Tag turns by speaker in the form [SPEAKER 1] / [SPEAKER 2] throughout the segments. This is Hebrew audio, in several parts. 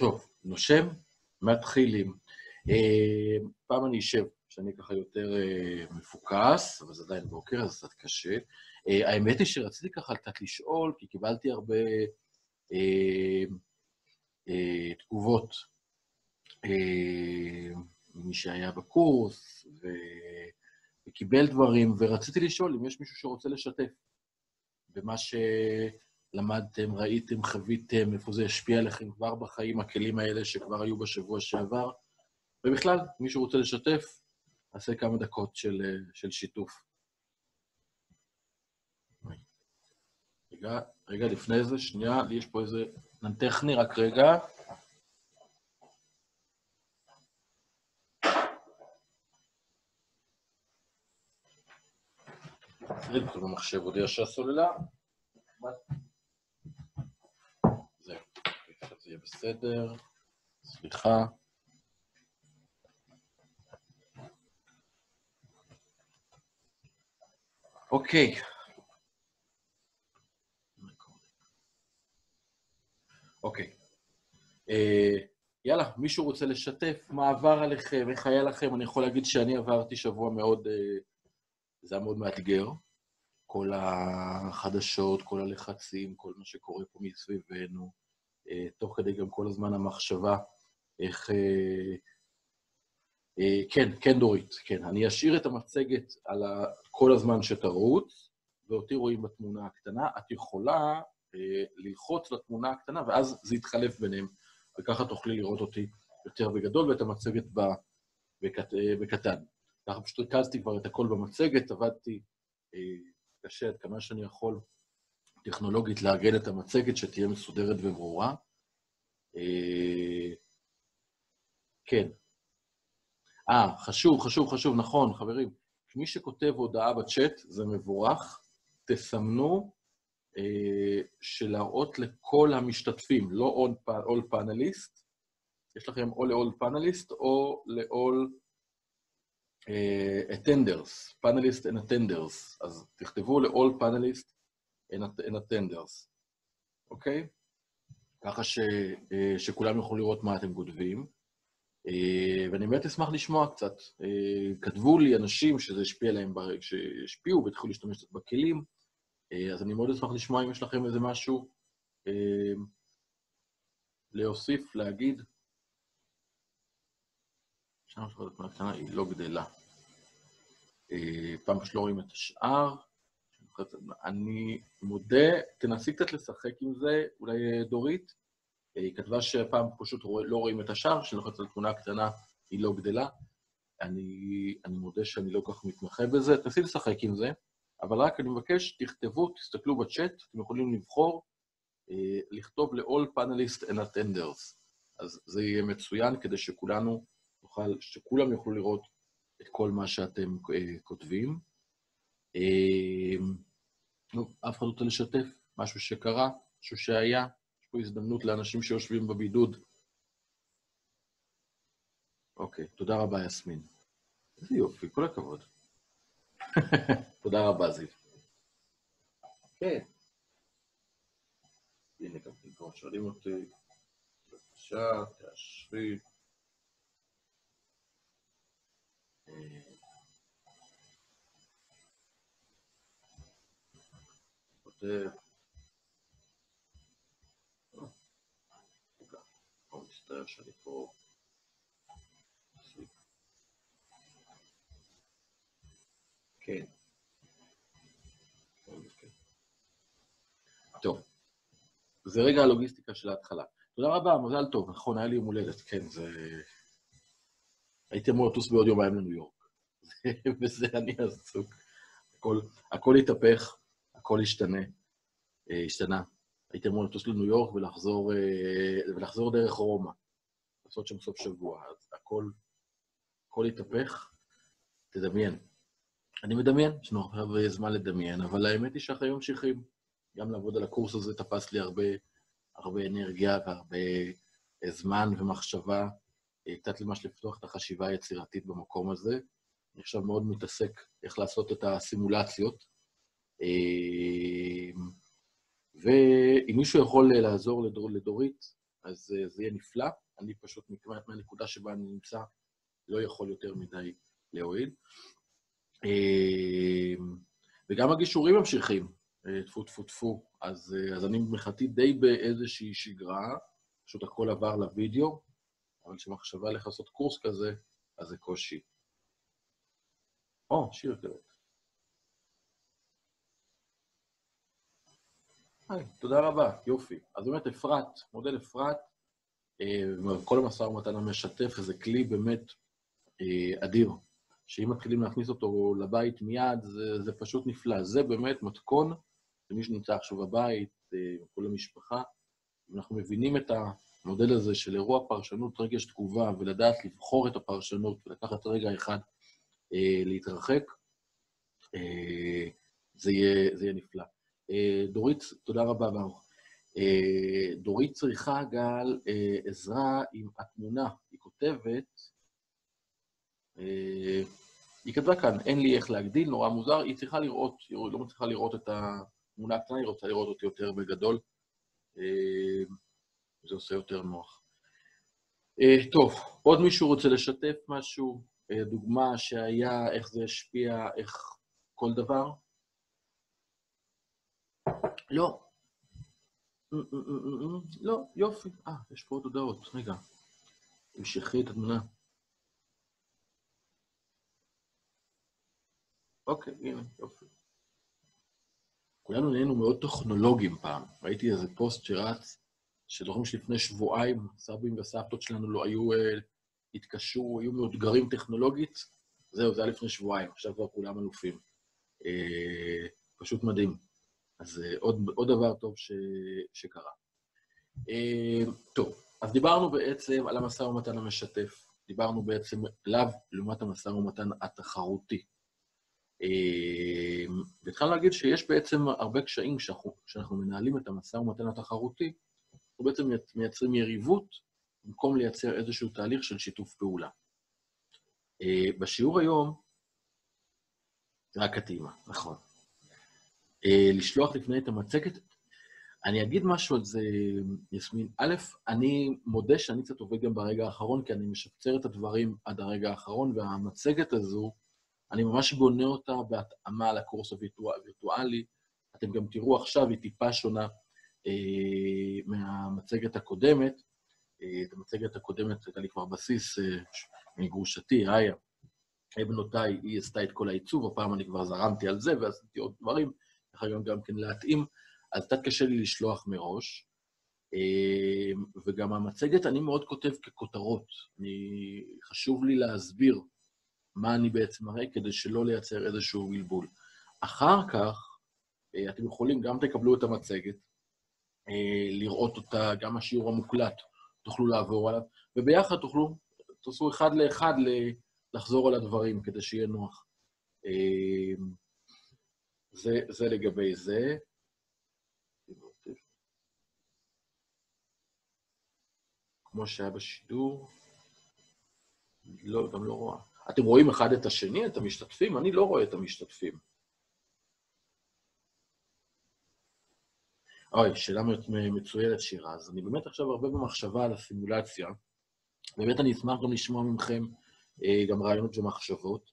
[SPEAKER 1] טוב, נושם, מתחילים. אה, פעם אני אשב, שאני ככה יותר אה, מפוקס, אבל זה עדיין בוקר, אז קצת קשה. אה, האמת היא שרציתי ככה קצת לשאול, כי קיבלתי הרבה תגובות ממי שהיה בקורס, וקיבל דברים, ורציתי לשאול אם יש מישהו שרוצה לשתף במה ש... למדתם, ראיתם, חוויתם, איפה זה השפיע עליכם כבר בחיים, הכלים האלה שכבר היו בשבוע שעבר. ובכלל, מישהו רוצה לשתף, נעשה כמה דקות של, של שיתוף. רגע, רגע, לפני זה, שנייה, לי יש פה איזה ענן טכני, רק רגע. במחשב הודיע שהסוללה. יהיה בסדר. סליחה. אוקיי. אוקיי. אה, יאללה, מישהו רוצה לשתף מה עבר עליכם, איך היה לכם? אני יכול להגיד שאני עברתי שבוע מאוד, אה, זה היה מאוד מאתגר. כל החדשות, כל הלחצים, כל מה שקורה פה מסביבנו. אה, תוך כדי גם כל הזמן המחשבה איך... אה, אה, כן, כן, דורית, כן. אני אשאיר את המצגת על כל הזמן שתרוץ, ואותי רואים בתמונה הקטנה. את יכולה ללחוץ לתמונה הקטנה, ואז זה יתחלף ביניהם, וככה תוכלי לראות אותי יותר בגדול, ואת המצגת בקט... בקטן. ככה פשוט ריכזתי כבר את הכל במצגת, עבדתי קשה עד כמה שאני יכול טכנולוגית לארגן את המצגת, שתהיה מסודרת וברורה. אה, כן. אה, חשוב, חשוב, חשוב, נכון, חברים. מי שכותב הודעה בצ'אט, זה מבורך. תסמנו אה, שלהראות לכל המשתתפים, לא all panelist, יש לכם או ל-all panelist או ל-all uh, attenders, panelist and attenders. אז תכתבו ל-all panelist and attenders, אוקיי? ככה ש, אה, שכולם יוכלו לראות מה אתם כותבים. אה, ואני באמת אשמח לשמוע קצת. אה, כתבו לי אנשים שזה השפיע עליהם, שהשפיעו והתחילו להשתמש קצת בכלים, אז אני מאוד אשמח לשמוע אם יש לכם איזה משהו להוסיף, להגיד. שם התמונה היא לא גדלה. פעם שלא רואים את השאר. אני מודה, תנסי קצת לשחק עם זה, אולי דורית. היא כתבה שהפעם פשוט לא רואים את השאר, כשאני לוחץ על תמונה קטנה היא לא גדלה. אני, אני מודה שאני לא כל כך מתמחה בזה, תנסי לשחק עם זה, אבל רק אני מבקש, תכתבו, תסתכלו בצ'אט, אתם יכולים לבחור, אה, לכתוב ל-all panelists and attenders. אז זה יהיה מצוין כדי שכולנו נוכל, שכולם יוכלו לראות את כל מה שאתם אה, כותבים. אמ, נו, אף אחד לא רוצה לשתף משהו שקרה, משהו שהיה, יש פה הזדמנות לאנשים שיושבים בבידוד. אוקיי, תודה רבה, יסמין. איזה יופי, כל הכבוד. תודה רבה, זיו. כן. הנה, גם כבר שואלים אותי, בבקשה, תאשרי. אה, נסתער שאני פה... כן. טוב, זה רגע הלוגיסטיקה של ההתחלה. תודה רבה, מזל טוב. נכון, היה לי יום הולדת, כן, זה... הייתי אמור לטוס בעוד יומיים לניו יורק. וזה אני עסוק. הכל, הכל התהפך. הכל השתנה, השתנה. הייתי אמור לטוס לניו יורק ולחזור, אה, ולחזור דרך רומא, לעשות שם סוף שבוע, אז הכל, הכל התהפך, תדמיין. אני מדמיין, יש לנו עכשיו זמן לדמיין, אבל האמת היא שהחיים ממשיכים. גם לעבוד על הקורס הזה תפס לי הרבה, הרבה אנרגיה והרבה אה, זמן ומחשבה, קצת ממש לפתוח את החשיבה היצירתית במקום הזה. אני עכשיו מאוד מתעסק איך לעשות את הסימולציות, ואם מישהו יכול לעזור לדור, לדורית אז אה, זה יהיה נפלא. אני פשוט, מהנקודה שבה אני נמצא, לא יכול יותר מדי להועיל. אה, וגם הגישורים ממשיכים, אה, טפו טפו טפו. אז, אז אני מבחינתי די באיזושהי שגרה, פשוט הכל עבר לוידאו, אבל כשמחשבה איך לעשות קורס כזה, אז זה קושי. או, שיר כזה. היי, תודה רבה, יופי. אז באמת אפרת, מודל אפרת, אה, כל המשא ומתן המשתף, זה כלי באמת אה, אדיר, שאם מתחילים להכניס אותו לבית מיד, זה, זה פשוט נפלא. זה באמת מתכון למי שנמצא עכשיו בבית, אה, כל המשפחה. אם אנחנו מבינים את המודל הזה של אירוע פרשנות, רגש תגובה, ולדעת לבחור את הפרשנות ולקחת רגע אחד להתרחק, זה יהיה, זה יהיה נפלא. אה, דורית, תודה רבה, ברוך. אה, דורית צריכה, גל, אה, עזרה עם התמונה. היא כותבת, היא כתבה כאן, אין לי איך להגדיל, נורא מוזר, היא צריכה לראות, היא לא מצליחה לראות את התמונה הקטנה, היא רוצה לראות אותי יותר בגדול. זה עושה יותר נוח. טוב, עוד מישהו רוצה לשתף משהו? דוגמה שהיה, איך זה השפיע, איך כל דבר? לא. לא, יופי. אה, יש פה עוד הודעות. רגע. המשכי את התמונה. אוקיי, הנה, יופי. כולנו נהיינו מאוד טכנולוגיים פעם. ראיתי איזה פוסט שרץ, שזוכרים שלפני שבועיים סבים וסבתות שלנו לא היו, אה, התקשרו, היו מאותגרים טכנולוגית. זהו, זה היה לפני שבועיים, עכשיו כבר כולם אלופים. אה, פשוט מדהים. אז אה, עוד, עוד דבר טוב ש, שקרה. אה, טוב, אז דיברנו בעצם על המשא ומתן המשתף. דיברנו בעצם עליו לעומת המשא ומתן התחרותי. אה, והתחלנו להגיד שיש בעצם הרבה קשיים כשאנחנו מנהלים את המשא ומתן התחרותי, אנחנו בעצם מייצרים יריבות במקום לייצר איזשהו תהליך של שיתוף פעולה. בשיעור היום, רק הטעימה, נכון. אה, לשלוח לפני את המצגת. אני אגיד משהו על זה, יסמין. א', אני מודה שאני קצת עובד גם ברגע האחרון, כי אני משפצר את הדברים עד הרגע האחרון, והמצגת הזו, אני ממש בונה אותה בהתאמה לקורס הווירטואלי. אתם גם תראו עכשיו, היא טיפה שונה אה, מהמצגת הקודמת. אה, את המצגת הקודמת הייתה לי כבר בסיס אה, מגרושתי, איה. בנותיי, היא עשתה את כל העיצוב, הפעם אני כבר זרמתי על זה ועשיתי עוד דברים. דרך אגב גם כן להתאים, אז קצת קשה לי לשלוח מראש. אמ, וגם המצגת, אני מאוד כותב ככותרות. אני, חשוב לי להסביר מה אני בעצם מראה, כדי שלא לייצר איזשהו בלבול. אחר כך, אה, אתם יכולים, גם תקבלו את המצגת, אה, לראות אותה, גם השיעור המוקלט, תוכלו לעבור עליו, וביחד תוכלו, תעשו אחד לאחד לחזור על הדברים, כדי שיהיה נוח. זה, זה לגבי זה. כמו שהיה בשידור. לא, גם לא רואה. אתם רואים אחד את השני, את המשתתפים? אני לא רואה את המשתתפים. אוי, שאלה מצוינת, שירה. אז אני באמת עכשיו הרבה במחשבה על הסימולציה. באמת אני אשמח גם לשמוע מכם אה, גם רעיונות ומחשבות.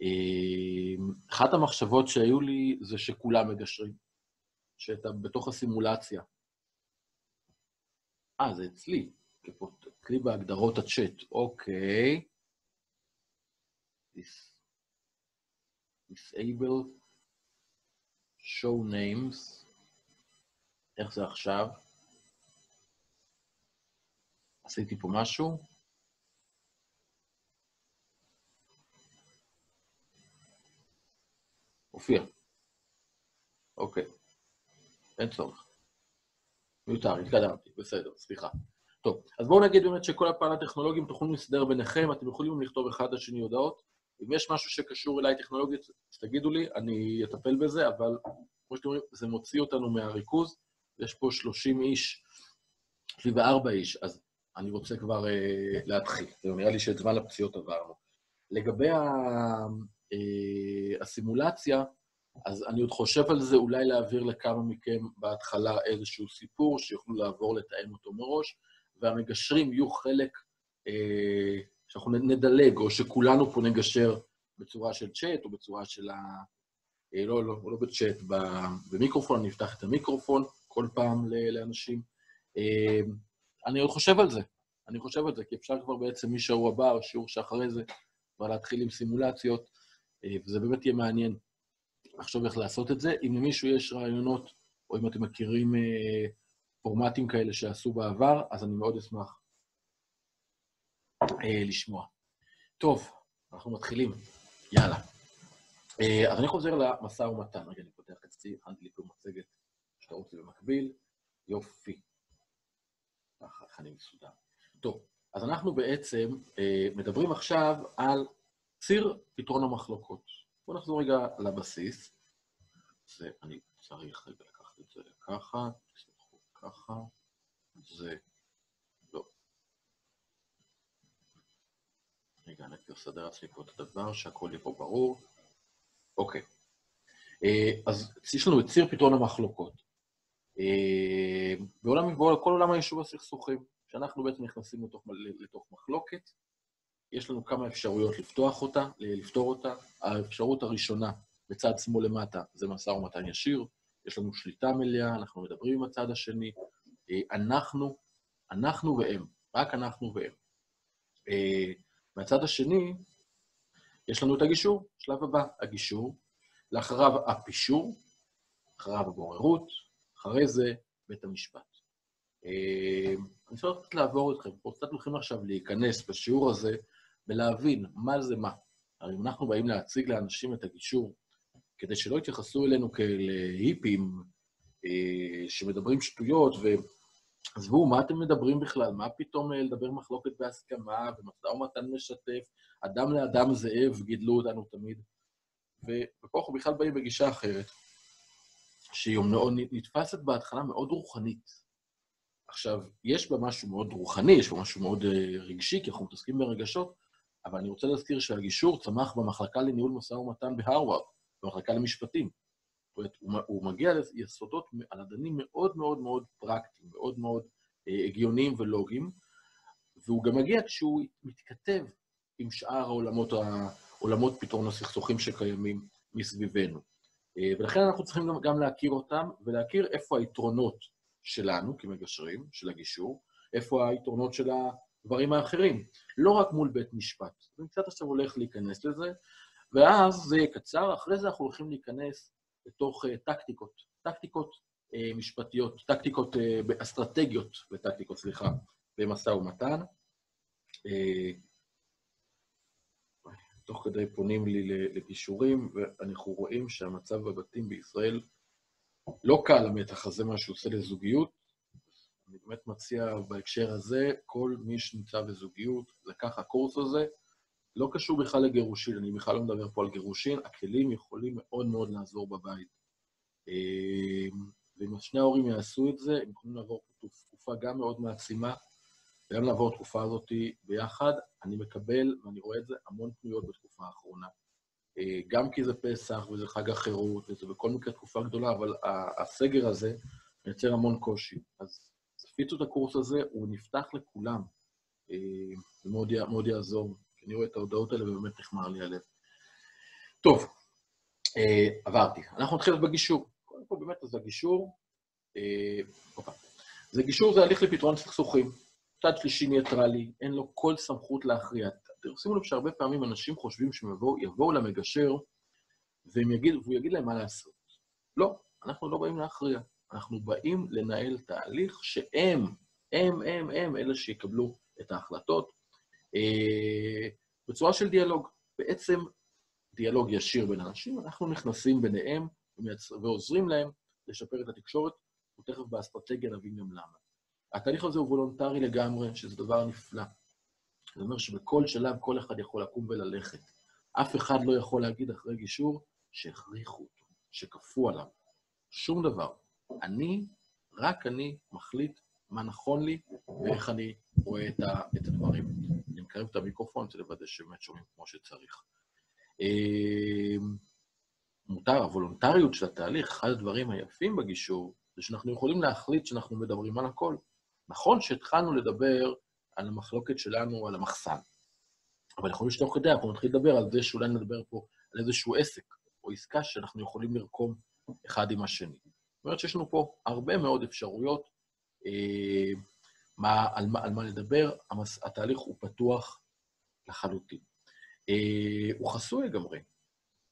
[SPEAKER 1] אמ, אחת המחשבות שהיו לי זה שכולם מגשרים, שאתה בתוך הסימולציה. אה, זה אצלי, אצלי בהגדרות הצ'אט, אוקיי. disable show names, איך זה עכשיו? עשיתי פה משהו? הופיע. אוקיי. אין צורך. מיותר, התקדמתי, בסדר, סליחה. טוב, אז בואו נגיד באמת שכל הפן הטכנולוגיים תוכלו להסתדר ביניכם, אתם יכולים לכתוב אחד לשני הודעות. אם יש משהו שקשור אליי טכנולוגית, אז תגידו לי, אני אטפל בזה, אבל כמו שאתם רואים, זה מוציא אותנו מהריכוז. יש פה 30 איש, 34 איש, אז אני רוצה כבר uh, להתחיל. נראה לי שאת זמן הפציעות עברנו. לגבי ה... אה, הסימולציה, אז אני עוד חושב על זה, אולי להעביר לכמה מכם בהתחלה איזשהו סיפור, שיוכלו לעבור לתאם אותו מראש, והמגשרים יהיו חלק אה, שאנחנו נדלג, או שכולנו פה נגשר בצורה של צ'אט, או בצורה של ה... אה, לא, לא, לא בצ'אט, במיקרופון, אני אפתח את המיקרופון כל פעם לאנשים. אה, אני עוד חושב על זה, אני חושב על זה, כי אפשר כבר בעצם משיעור הבא, או שיעור שאחרי זה, כבר להתחיל עם סימולציות, וזה באמת יהיה מעניין לחשוב איך לעשות את זה. אם למישהו יש רעיונות, או אם אתם מכירים אה, פורמטים כאלה שעשו בעבר, אז אני מאוד אשמח אה, לשמוע. טוב, אנחנו מתחילים. יאללה. אז אני חוזר למשא ומתן. רגע, אני פותח אצלי, הכנתי לי פה מצגת שאתה רוצה במקביל. יופי. ככה, אני מסודר. טוב, אז אנחנו בעצם אה, מדברים עכשיו על ציר פתרון המחלוקות. בואו נחזור רגע לבסיס. זה, אני צריך רגע לקחת את זה ככה, תסתכלו ככה, זה, לא. רגע, אני אסדר לעצמי פה את הדבר, שהכל יהיה פה ברור. אוקיי. אה, אז יש לנו את ציר פתרון המחלוקות. אה, בעולם, בכל עולם היישוב הסכסוכים. כשאנחנו בעצם נכנסים לתוך, לתוך מחלוקת, יש לנו כמה אפשרויות לפתוח אותה, לפתור אותה. האפשרות הראשונה, בצד שמאל למטה, זה משא ומתן ישיר, יש לנו שליטה מלאה, אנחנו מדברים עם הצד השני, אה, אנחנו, אנחנו והם, רק אנחנו והם. אה, מהצד השני, יש לנו את הגישור, שלב הבא, הגישור, לאחריו הפישור, אחריו הבוררות, אחרי זה בית המשפט. אה, אני רוצה לעבור אתכם, פה קצת הולכים עכשיו להיכנס בשיעור הזה ולהבין מה זה מה. הרי אם אנחנו באים להציג לאנשים את הגישור, כדי שלא יתייחסו אלינו כאל היפים אה, שמדברים שטויות, ועזבו, מה אתם מדברים בכלל? מה פתאום אה, לדבר מחלוקת בהסכמה ומשא ומתן משתף? אדם לאדם זאב, גידלו אותנו תמיד. ופה אנחנו בכלל באים בגישה אחרת, שהיא מאוד נתפסת בהתחלה מאוד רוחנית. עכשיו, יש בה משהו מאוד רוחני, יש בה משהו מאוד uh, רגשי, כי אנחנו מתעסקים ברגשות, אבל אני רוצה להזכיר שהגישור צמח במחלקה לניהול משא ומתן בהרווארד, במחלקה למשפטים. זאת אומרת, הוא, הוא מגיע ליסודות על אדנים מאוד מאוד מאוד פרקטיים, מאוד מאוד uh, הגיוניים ולוגיים, והוא גם מגיע כשהוא מתכתב עם שאר העולמות, העולמות פתרון הסכסוכים שקיימים מסביבנו. Uh, ולכן אנחנו צריכים גם, גם להכיר אותם, ולהכיר איפה היתרונות שלנו כמגשרים, של הגישור, איפה היתרונות של הדברים האחרים, לא רק מול בית משפט. אני קצת עכשיו הולך להיכנס לזה, ואז זה יהיה קצר, אחרי זה אנחנו הולכים להיכנס לתוך uh, טקטיקות, טקטיקות uh, משפטיות, טקטיקות, uh, אסטרטגיות וטקטיקות, סליחה, במשא ומתן. Uh, תוך כדי פונים לי לגישורים, ואנחנו רואים שהמצב בבתים בישראל לא קל המתח הזה, מה שהוא עושה לזוגיות. אני באמת מציע בהקשר הזה, כל מי שנמצא בזוגיות, לקח הקורס הזה, לא קשור בכלל לגירושין, אני בכלל לא מדבר פה על גירושין, הכלים יכולים מאוד מאוד לעזור בבית. אמ, ואם שני ההורים יעשו את זה, הם יכולים לעבור תקופה גם מאוד מעצימה, וגם לעבור התקופה הזאת ביחד. אני מקבל, ואני רואה את זה, המון פנויות בתקופה האחרונה. אה, גם כי זה פסח וזה חג החירות, וזה בכל מקרה תקופה גדולה, אבל הסגר הזה מייצר המון קושי. אז תפיצו את הקורס הזה, הוא נפתח לכולם. זה אה, מאוד, מאוד יעזור. אני רואה את ההודעות האלה ובאמת נחמר לי הלב. טוב, אה, עברתי. אנחנו נתחיל בגישור. קודם כל, באמת, אז הגישור... זה גישור זה הליך לפתרון סכסוכים. צד שלישי ניטרלי, אין לו כל סמכות להכריע. שימו לב שהרבה פעמים אנשים חושבים שהם יבואו, למגשר יגיד, והוא יגיד להם מה לעשות. לא, אנחנו לא באים להכריע. אנחנו באים לנהל תהליך שהם, הם, הם, הם, אלה שיקבלו את ההחלטות אה, בצורה של דיאלוג. בעצם דיאלוג ישיר בין אנשים, אנחנו נכנסים ביניהם ועוזרים להם לשפר את התקשורת, ותכף באסטרטגיה נבין גם למה. התהליך הזה הוא וולונטרי לגמרי, שזה דבר נפלא. זה אומר שבכל שלב כל אחד יכול לקום וללכת. אף אחד לא יכול להגיד אחרי גישור שהכריחו אותו, שכפו עליו. שום דבר. אני, רק אני, מחליט מה נכון לי ואיך אני רואה את, ה, את הדברים. אני מקרב את המיקרופון כדי לוודא שבאמת שומעים כמו שצריך. אמ, מותר, הוולונטריות של התהליך, אחד הדברים היפים בגישור, זה שאנחנו יכולים להחליט שאנחנו מדברים על הכל. נכון שהתחלנו לדבר על המחלוקת שלנו, על המחסן, אבל יכול להיות שתוך כדי אנחנו נתחיל לדבר על זה שאולי נדבר פה על איזשהו עסק או עסקה שאנחנו יכולים לרקום אחד עם השני. זאת אומרת שיש לנו פה הרבה מאוד אפשרויות אה, מה, על, מה, על מה לדבר, המס, התהליך הוא פתוח לחלוטין. אה, הוא חסוי לגמרי.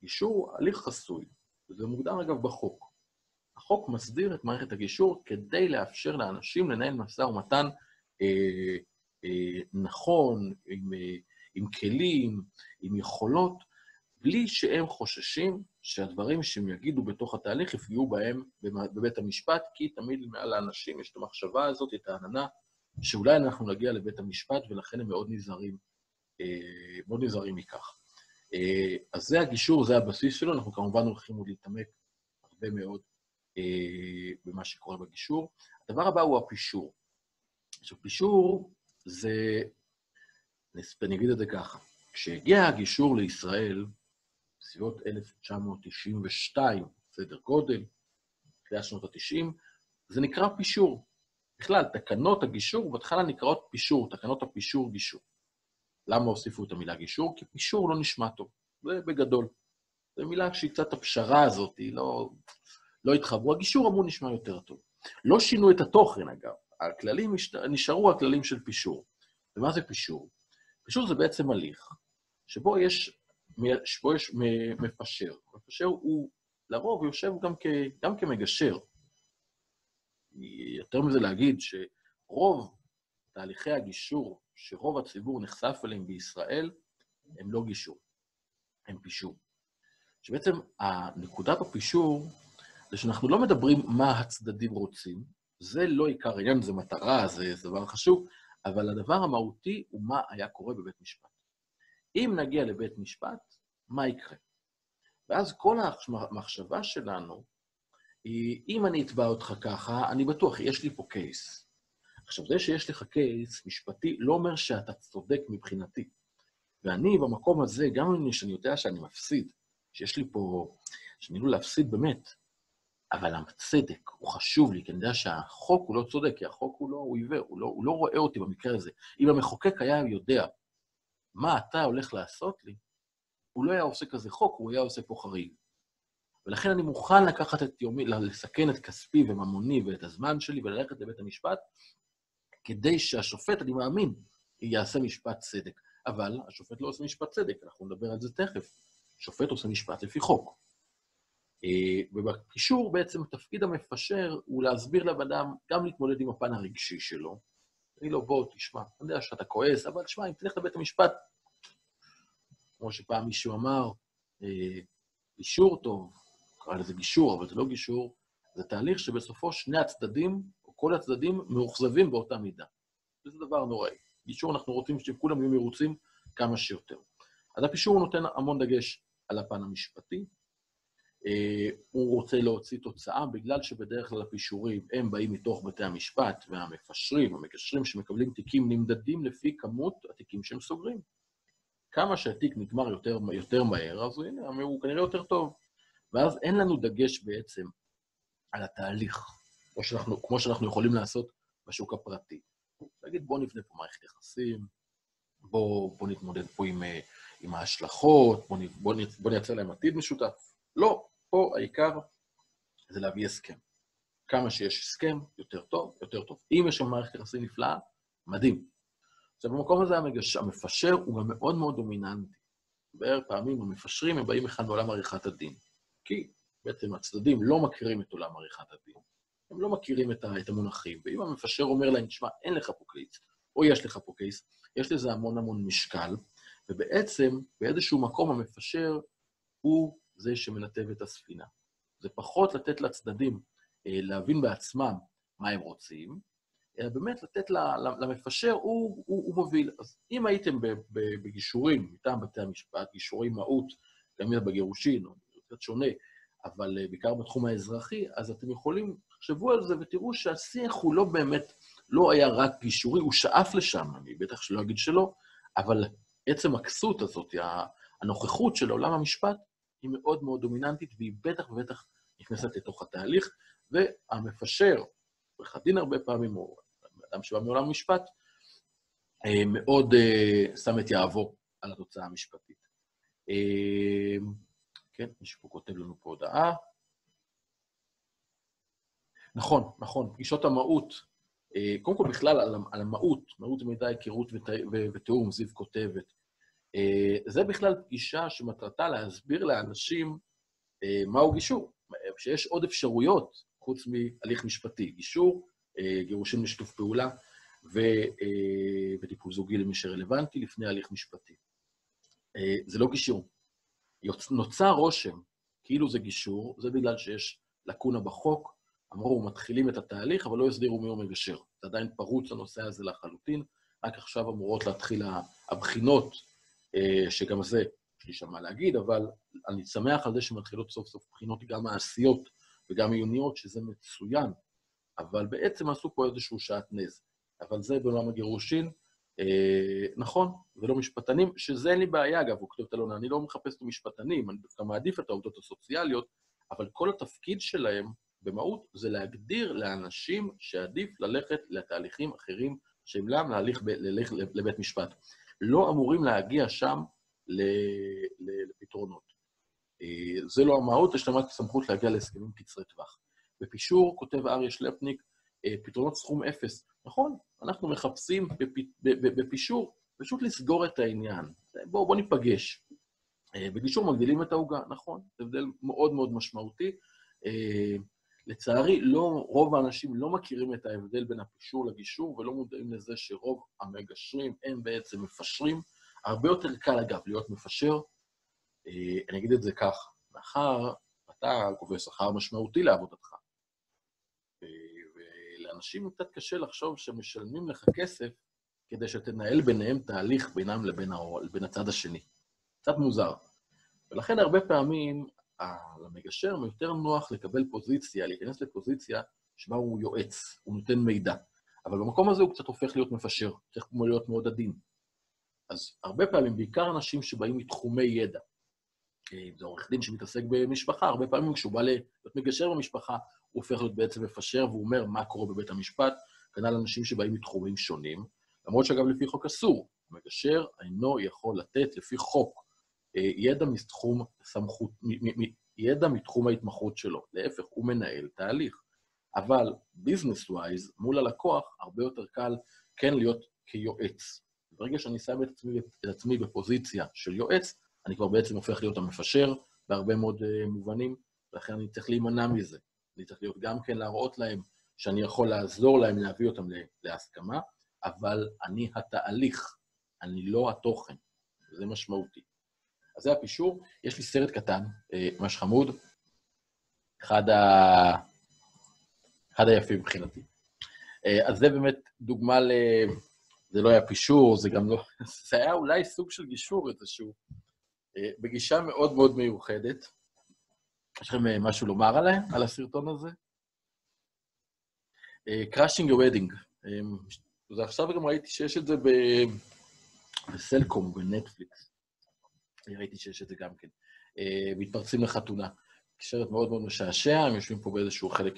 [SPEAKER 1] גישור, הליך חסוי, זה מוגדר אגב בחוק. החוק מסדיר את מערכת הגישור כדי לאפשר לאנשים לנהל משא ומתן אה, אה, נכון, עם, אה, עם כלים, עם יכולות, בלי שהם חוששים שהדברים שהם יגידו בתוך התהליך יפגעו בהם בבית המשפט, כי תמיד מעל האנשים יש את המחשבה הזאת, את העננה, שאולי אנחנו נגיע לבית המשפט, ולכן הם מאוד נזהרים, אה, מאוד נזהרים מכך. אה, אז זה הגישור, זה הבסיס שלו, אנחנו כמובן הולכים עוד להתעמק הרבה מאוד אה, במה שקורה בגישור. הדבר הבא הוא הפישור. עכשיו, פישור זה, אני אגיד את זה ככה, כשהגיע הגישור לישראל, בסביבות 1992, סדר גודל, תחילת שנות ה-90, זה נקרא פישור. בכלל, תקנות הגישור בהתחלה נקראות פישור, תקנות הפישור גישור. למה הוסיפו את המילה גישור? כי פישור לא נשמע טוב, זה בגדול. זו מילה שהיא קצת הפשרה הזאת, היא לא, לא התחברו. הגישור אמור נשמע יותר טוב. לא שינו את התוכן, אגב. הכללים נשארו הכללים של פישור. ומה זה פישור? פישור זה בעצם הליך שבו יש, שבו יש מפשר. מפשר הוא לרוב יושב גם, כ, גם כמגשר. יותר מזה להגיד שרוב תהליכי הגישור שרוב הציבור נחשף אליהם בישראל, הם לא גישור, הם פישור. שבעצם הנקודת הפישור זה שאנחנו לא מדברים מה הצדדים רוצים, זה לא עיקר העניין, זה מטרה, זה דבר חשוב, אבל הדבר המהותי הוא מה היה קורה בבית משפט. אם נגיע לבית משפט, מה יקרה? ואז כל המחשבה שלנו היא, אם אני אתבע אותך ככה, אני בטוח, יש לי פה קייס. עכשיו, זה שיש לך קייס משפטי לא אומר שאתה צודק מבחינתי. ואני במקום הזה, גם אם אני יודע שאני מפסיד, שיש לי פה, שאני לא להפסיד באמת, אבל הצדק הוא חשוב לי, כי אני יודע שהחוק הוא לא צודק, כי החוק הוא לא, הוא עיוור, הוא לא, הוא לא רואה אותי במקרה הזה. אם המחוקק היה יודע מה אתה הולך לעשות לי, הוא לא היה עושה כזה חוק, הוא היה עושה פה חריג. ולכן אני מוכן לקחת את יומי, לסכן את כספי וממוני ואת הזמן שלי וללכת לבית המשפט, כדי שהשופט, אני מאמין, יעשה משפט צדק. אבל השופט לא עושה משפט צדק, אנחנו נדבר על זה תכף. שופט עושה משפט לפי חוק. אה, ובקישור בעצם תפקיד המפשר הוא להסביר לבן אדם, גם להתמודד עם הפן הרגשי שלו. אני לא, בוא, תשמע, אני יודע שאתה כועס, אבל תשמע, אם תלך לבית המשפט, כמו שפעם מישהו אמר, אה, גישור טוב, קרא לזה גישור, אבל זה לא גישור, זה תהליך שבסופו שני הצדדים, או כל הצדדים, מאוכזבים באותה מידה. וזה דבר נוראי. גישור, אנחנו רוצים שכולם יהיו מרוצים כמה שיותר. אז הפישור נותן המון דגש על הפן המשפטי, הוא רוצה להוציא תוצאה, בגלל שבדרך כלל הפישורים הם באים מתוך בתי המשפט, והמפשרים, המגשרים שמקבלים תיקים, נמדדים לפי כמות התיקים שהם סוגרים. כמה שהתיק נגמר יותר, יותר מהר, אז הנה, הוא כנראה יותר טוב. ואז אין לנו דגש בעצם על התהליך, כמו שאנחנו, כמו שאנחנו יכולים לעשות בשוק הפרטי. להגיד, בואו נבנה פה מערכת יחסים, בואו בוא נתמודד פה עם, אה, עם ההשלכות, בואו בוא, בוא נייצר להם עתיד משותף. לא, פה העיקר זה להביא הסכם. כמה שיש הסכם, יותר טוב, יותר טוב. אם יש שם מערכת יחסים נפלאה, מדהים. עכשיו, במקום הזה המגש... המפשר הוא גם מאוד מאוד דומיננטי. בערך פעמים המפשרים הם באים לכאן מעולם עריכת הדין. כי בעצם הצדדים לא מכירים את עולם עריכת הדין. הם לא מכירים את, ה... את המונחים. ואם המפשר אומר להם, תשמע, אין לך פה קייס, או יש לך פה קייס, יש לזה המון המון משקל, ובעצם באיזשהו מקום המפשר הוא זה שמנתב את הספינה. זה פחות לתת לצדדים אה, להבין בעצמם מה הם רוצים, אלא באמת לתת למפשר, הוא, הוא, הוא מוביל. אז אם הייתם בגישורים מטעם בתי המשפט, גישורי מהות, גם אם בגירושין, או קצת שונה, אבל אה, בעיקר בתחום האזרחי, אז אתם יכולים, תחשבו על זה ותראו שהשיח הוא לא באמת, לא היה רק גישורי, הוא שאף לשם, אני בטח שלא אגיד שלא, אבל עצם הכסות הזאת, הנוכחות של עולם המשפט, היא מאוד מאוד דומיננטית, והיא בטח ובטח נכנסת לתוך התהליך, והמפשר, עורך הדין הרבה פעמים, או אדם שבא מעולם המשפט, אה, מאוד אה, שם את יהבו על התוצאה המשפטית. אה, כן, מישהו פה כותב לנו פה הודעה. נכון, נכון, פגישות המהות, קודם כל בכלל על המהות, מהות מידע, היכרות ותיאום, זיו כותבת. זה בכלל פגישה שמטרתה להסביר לאנשים מהו גישור, שיש עוד אפשרויות חוץ מהליך משפטי. גישור, גירושים לשיתוף פעולה, אה, וטיפול זוגי למי שרלוונטי לפני הליך משפטי. אה, זה לא גישור. נוצר רושם כאילו זה גישור, זה בגלל שיש לקונה בחוק, אמרו, מתחילים את התהליך, אבל לא הסדירו מי הוא מגשר. זה עדיין פרוץ הנושא הזה לחלוטין, רק עכשיו אמורות להתחיל הבחינות, אה, שגם זה, יש לי שם מה להגיד, אבל אני שמח על זה שמתחילות סוף סוף בחינות גם מעשיות וגם עיוניות, שזה מצוין, אבל בעצם עשו פה איזשהו שעטנז. אבל זה בעולם הגירושין. אה, נכון, ולא משפטנים, שזה אין לי בעיה, אגב, הוא כותב את אלונה, אני לא מחפש את המשפטנים, אני דווקא מעדיף את העובדות הסוציאליות, אבל כל התפקיד שלהם, במהות, זה להגדיר לאנשים שעדיף ללכת לתהליכים אחרים, שהם להם להליך ב, ללך לבית משפט. לא אמורים להגיע שם לפתרונות. אה, זה לא המהות, יש להם רק סמכות להגיע להסכמים קצרי טווח. בפישור, כותב אריה שלפניק, אה, פתרונות סכום אפס. נכון, אנחנו מחפשים בפישור פשוט לסגור את העניין. בואו בוא ניפגש. אה, בגישור מגדילים את העוגה, נכון, זה הבדל מאוד מאוד משמעותי. אה, לצערי, לא, רוב האנשים לא מכירים את ההבדל בין הפישור לגישור, ולא מודעים לזה שרוב המגשרים הם בעצם מפשרים. הרבה יותר קל, אגב, להיות מפשר. אני אגיד את זה כך, מאחר אתה גובה שכר משמעותי לעבודתך, לאנשים קצת קשה לחשוב שמשלמים לך כסף כדי שתנהל ביניהם תהליך בינם לבין, לבין הצד השני. קצת מוזר. ולכן הרבה פעמים למגשר יותר נוח לקבל פוזיציה, להיכנס לפוזיציה שבה הוא יועץ, הוא נותן מידע. אבל במקום הזה הוא קצת הופך להיות מפשר, צריך כמו להיות מאוד עדין. אז הרבה פעמים, בעיקר אנשים שבאים מתחומי ידע, אם זה עורך דין שמתעסק במשפחה, הרבה פעמים כשהוא בא להיות מגשר במשפחה, הוא הופך להיות בעצם מפשר והוא אומר מה קורה בבית המשפט, כנ"ל אנשים שבאים מתחומים שונים, למרות שאגב לפי חוק אסור, מגשר אינו יכול לתת לפי חוק אה, ידע מתחום סמכות, ידע מתחום ההתמחות שלו. להפך, הוא מנהל תהליך. אבל ביזנס ווייז, מול הלקוח, הרבה יותר קל כן להיות כיועץ. ברגע שאני שם את עצמי, את עצמי בפוזיציה של יועץ, אני כבר בעצם הופך להיות המפשר בהרבה מאוד uh, מובנים, ולכן אני צריך להימנע מזה. אני צריך להיות גם כן להראות להם שאני יכול לעזור להם להביא אותם להסכמה, אבל אני התהליך, אני לא התוכן. זה משמעותי. אז זה הפישור. יש לי סרט קטן, אה, ממש חמוד, אחד, ה... אחד היפים מבחינתי. אה, אז זה באמת דוגמה ל... זה לא היה פישור, זה גם לא... זה היה אולי סוג של גישור איזשהו, אה, בגישה מאוד מאוד מיוחדת. יש לכם משהו לומר עליהם, על הסרטון הזה? Crashing the Wedding. ועכשיו גם ראיתי שיש את זה בסלקום, בנטפליקס. ראיתי שיש את זה גם כן. אה, מתפרצים לחתונה. סרט מאוד מאוד משעשע, הם יושבים פה באיזשהו חלק...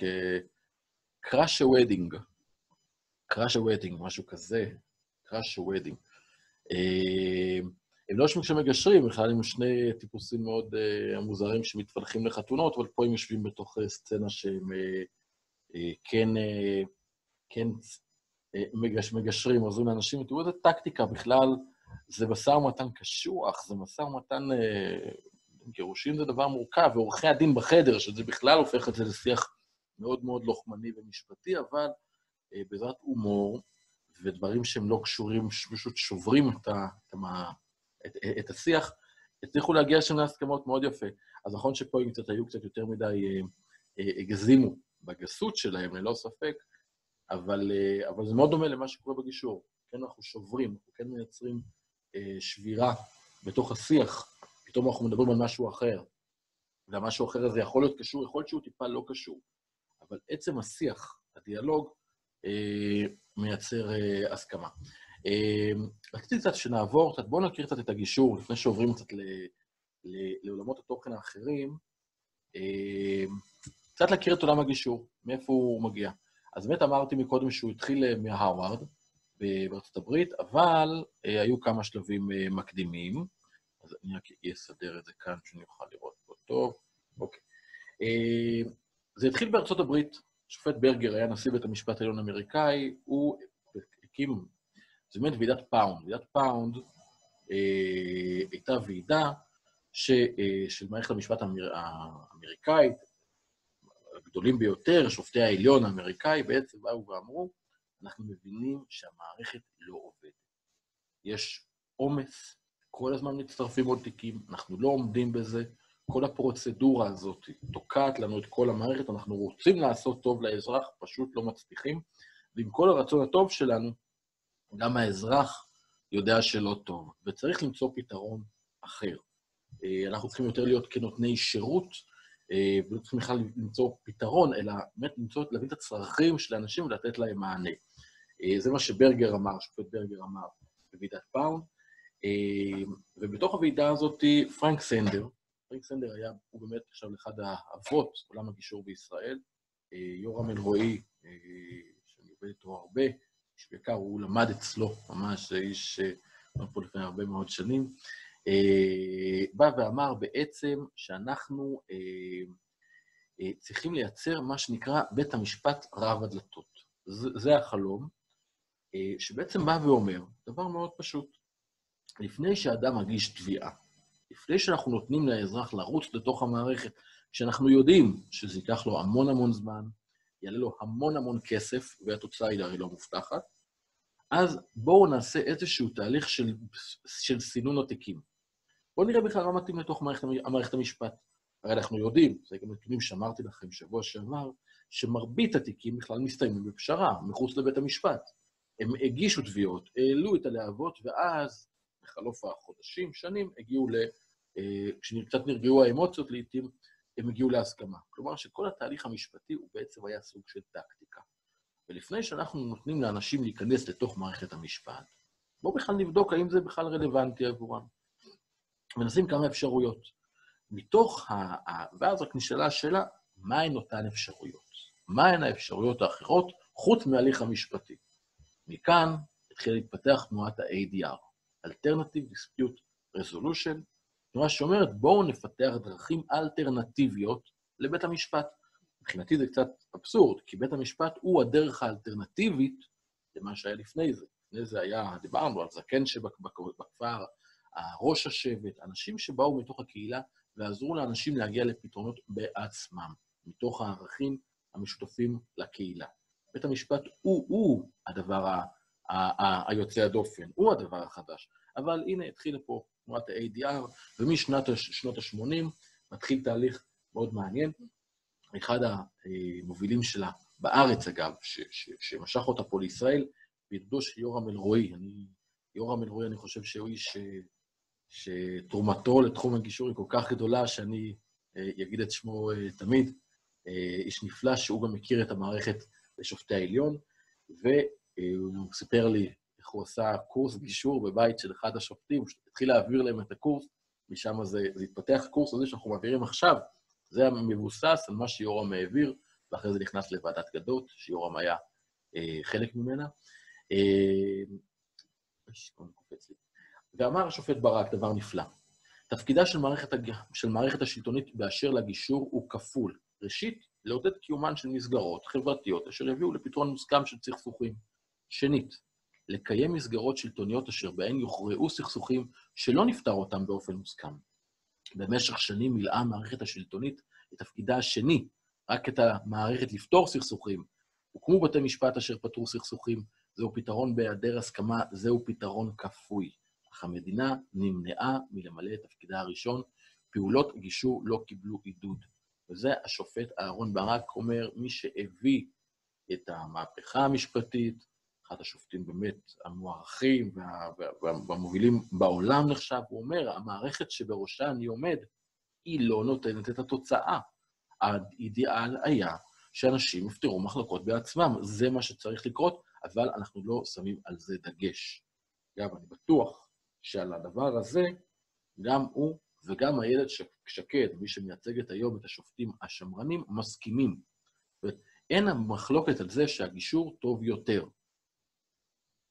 [SPEAKER 1] Crash the Wedding. Crash the Wedding, משהו כזה. Crash the Wedding. הם לא יושבים כשמגשרים, בכלל הם שני טיפוסים מאוד uh, מוזרים שמתפלחים לחתונות, אבל פה הם יושבים בתוך סצנה שהם כן, כן מגש, מגשרים, עוזרים לאנשים. תראו איזה טקטיקה, בכלל זה משא ומתן קשוח, זה משא ומתן... Uh, גירושים זה דבר מורכב, ועורכי הדין בחדר, שזה בכלל הופך את זה לשיח מאוד מאוד לוחמני ומשפטי, אבל uh, בעזרת הומור ודברים שהם לא קשורים, פשוט שוברים את, ה, את, ה, את, את השיח, הצליחו להגיע שם להסכמות מאוד יפה. אז נכון שפה הם קצת היו קצת יותר מדי, אה, אה, הגזימו בגסות שלהם, ללא ספק, אבל, אה, אבל זה מאוד דומה למה שקורה בגישור. כן, אנחנו שוברים, אנחנו כן מייצרים אה, שבירה בתוך השיח, פתאום אנחנו מדברים על משהו אחר. והמשהו אחר הזה יכול להיות קשור, יכול להיות שהוא טיפה לא קשור. אבל עצם השיח, הדיאלוג, אה, מייצר אה, הסכמה. אמ, רציתי קצת שנעבור קצת, בואו נכיר קצת את הגישור, לפני שעוברים קצת לעולמות התוכן האחרים, אה, קצת להכיר את עולם הגישור, מאיפה הוא מגיע. אז באמת אמרתי מקודם שהוא התחיל מהרווארד בארצות הברית, אבל היו כמה שלבים מקדימים. אז אני רק אסדר את זה כאן, שאני אוכל לראות פה טוב. אוקיי. זה התחיל בארצות הברית, שופט ברגר היה נשיא בית המשפט העליון האמריקאי, הוא הקים, באמת ועידת פאונד. ועידת פאונד אה, הייתה ועידה ש, אה, של מערכת המשפט האמר, האמריקאית, הגדולים ביותר, שופטי העליון האמריקאי, בעצם באו ואמרו, אנחנו מבינים שהמערכת לא עובדת. יש עומס, כל הזמן מצטרפים עוד תיקים, אנחנו לא עומדים בזה, כל הפרוצדורה הזאת תוקעת לנו את כל המערכת, אנחנו רוצים לעשות טוב לאזרח, פשוט לא מצליחים, ועם כל הרצון הטוב שלנו, גם האזרח יודע שלא טוב, וצריך למצוא פתרון אחר. אה, אנחנו צריכים יותר להיות כנותני שירות, אה, ולא צריכים בכלל למצוא פתרון, אלא באמת למצוא, להבין את הצרכים של האנשים ולתת להם מענה. אה, זה מה שברגר אמר, שופט ברגר אמר בוועידת פאונד. ובתוך הוועידה הזאת, פרנק סנדר, פרנק סנדר היה, הוא באמת עכשיו אחד האבות עולם הגישור בישראל. יורם אלרועי, שאני עובד איתו הרבה, שבעיקר הוא למד אצלו, ממש, זה איש שהיה פה לפני הרבה מאוד שנים, אה, בא ואמר בעצם שאנחנו אה, אה, צריכים לייצר מה שנקרא בית המשפט רב הדלתות. זה החלום, שבעצם בא ואומר דבר מאוד פשוט. לפני שאדם מגיש תביעה, לפני שאנחנו נותנים לאזרח לרוץ לתוך המערכת, שאנחנו יודעים שזה ייקח לו המון המון זמן, יעלה לו המון המון כסף, והתוצאה היא הרי לא מובטחת, אז בואו נעשה איזשהו תהליך של, של סינון התיקים. בואו נראה בכלל מה מתאים לתוך מערכת, מערכת המשפט. הרי אנחנו יודעים, זה גם נתונים שאמרתי לכם שבוע שעבר, שמרבית התיקים בכלל מסתיימים בפשרה, מחוץ לבית המשפט. הם הגישו תביעות, העלו את הלהבות, ואז, בחלוף החודשים, שנים, הגיעו ל... אה, כשקצת נרגעו האמוציות לעיתים, הם הגיעו להסכמה. כלומר שכל התהליך המשפטי הוא בעצם היה סוג של טקטיקה. ולפני שאנחנו נותנים לאנשים להיכנס לתוך מערכת המשפט, בואו בכלל נבדוק האם זה בכלל רלוונטי עבורם. ונשים כמה אפשרויות. מתוך ה... ואז רק נשאלה השאלה, מהן אותן אפשרויות? מהן האפשרויות האחרות חוץ מהליך המשפטי? מכאן התחילה להתפתח תנועת ה-ADR, Alternative Dispute Resolution, תנועה שאומרת, בואו נפתח דרכים אלטרנטיביות לבית המשפט. מבחינתי זה קצת אבסורד, כי בית המשפט הוא הדרך האלטרנטיבית למה שהיה לפני זה. לפני זה היה, דיברנו על זקן שבכפר, ראש השבט, אנשים שבאו מתוך הקהילה ועזרו לאנשים להגיע לפתרונות בעצמם, מתוך הערכים המשותפים לקהילה. בית המשפט הוא-הוא הדבר ה- היוצא הדופן, הוא הדבר החדש. אבל הנה התחילה פה תנועת ה-ADR, ומשנות ה-80 מתחיל תהליך מאוד מעניין. אחד המובילים שלה, בארץ אגב, ש, ש, שמשך אותה פה לישראל, בידודו של יורם אלרועי. אני, יורם אלרועי, אני חושב שהוא איש שתרומתו לתחום הגישור היא כל כך גדולה, שאני אגיד את שמו תמיד. איש נפלא, שהוא גם מכיר את המערכת לשופטי העליון, והוא סיפר לי איך הוא עשה קורס גישור בבית של אחד השופטים, הוא התחיל להעביר להם את הקורס, משם זה, זה התפתח הקורס הזה שאנחנו מעבירים עכשיו, זה מבוסס על מה שיורם העביר, ואחרי זה נכנס לוועדת גדות, שיורם היה אה, חלק ממנה. אה, ואמר השופט ברק דבר נפלא. תפקידה של מערכת, של מערכת השלטונית באשר לגישור הוא כפול. ראשית, לעודד קיומן של מסגרות חברתיות אשר יביאו לפתרון מוסכם של סכסוכים. שנית, לקיים מסגרות שלטוניות אשר בהן יוכרעו סכסוכים שלא נפתר אותם באופן מוסכם. במשך שנים מילאה המערכת השלטונית את תפקידה השני, רק את המערכת לפתור סכסוכים. הוקמו בתי משפט אשר פתרו סכסוכים, זהו פתרון בהיעדר הסכמה, זהו פתרון כפוי. אך המדינה נמנעה מלמלא את תפקידה הראשון, פעולות גישור לא קיבלו עידוד. וזה השופט אהרן ברק אומר, מי שהביא את המהפכה המשפטית, אחד השופטים באמת המוערכים והמובילים בעולם נחשב, הוא אומר, המערכת שבראשה אני עומד, היא לא נותנת את התוצאה. האידיאל היה שאנשים יפתרו מחלוקות בעצמם, זה מה שצריך לקרות, אבל אנחנו לא שמים על זה דגש. אגב, אני בטוח שעל הדבר הזה גם הוא וגם איילת שקד, מי שמייצגת היום את השופטים השמרנים, מסכימים. אין מחלוקת על זה שהגישור טוב יותר.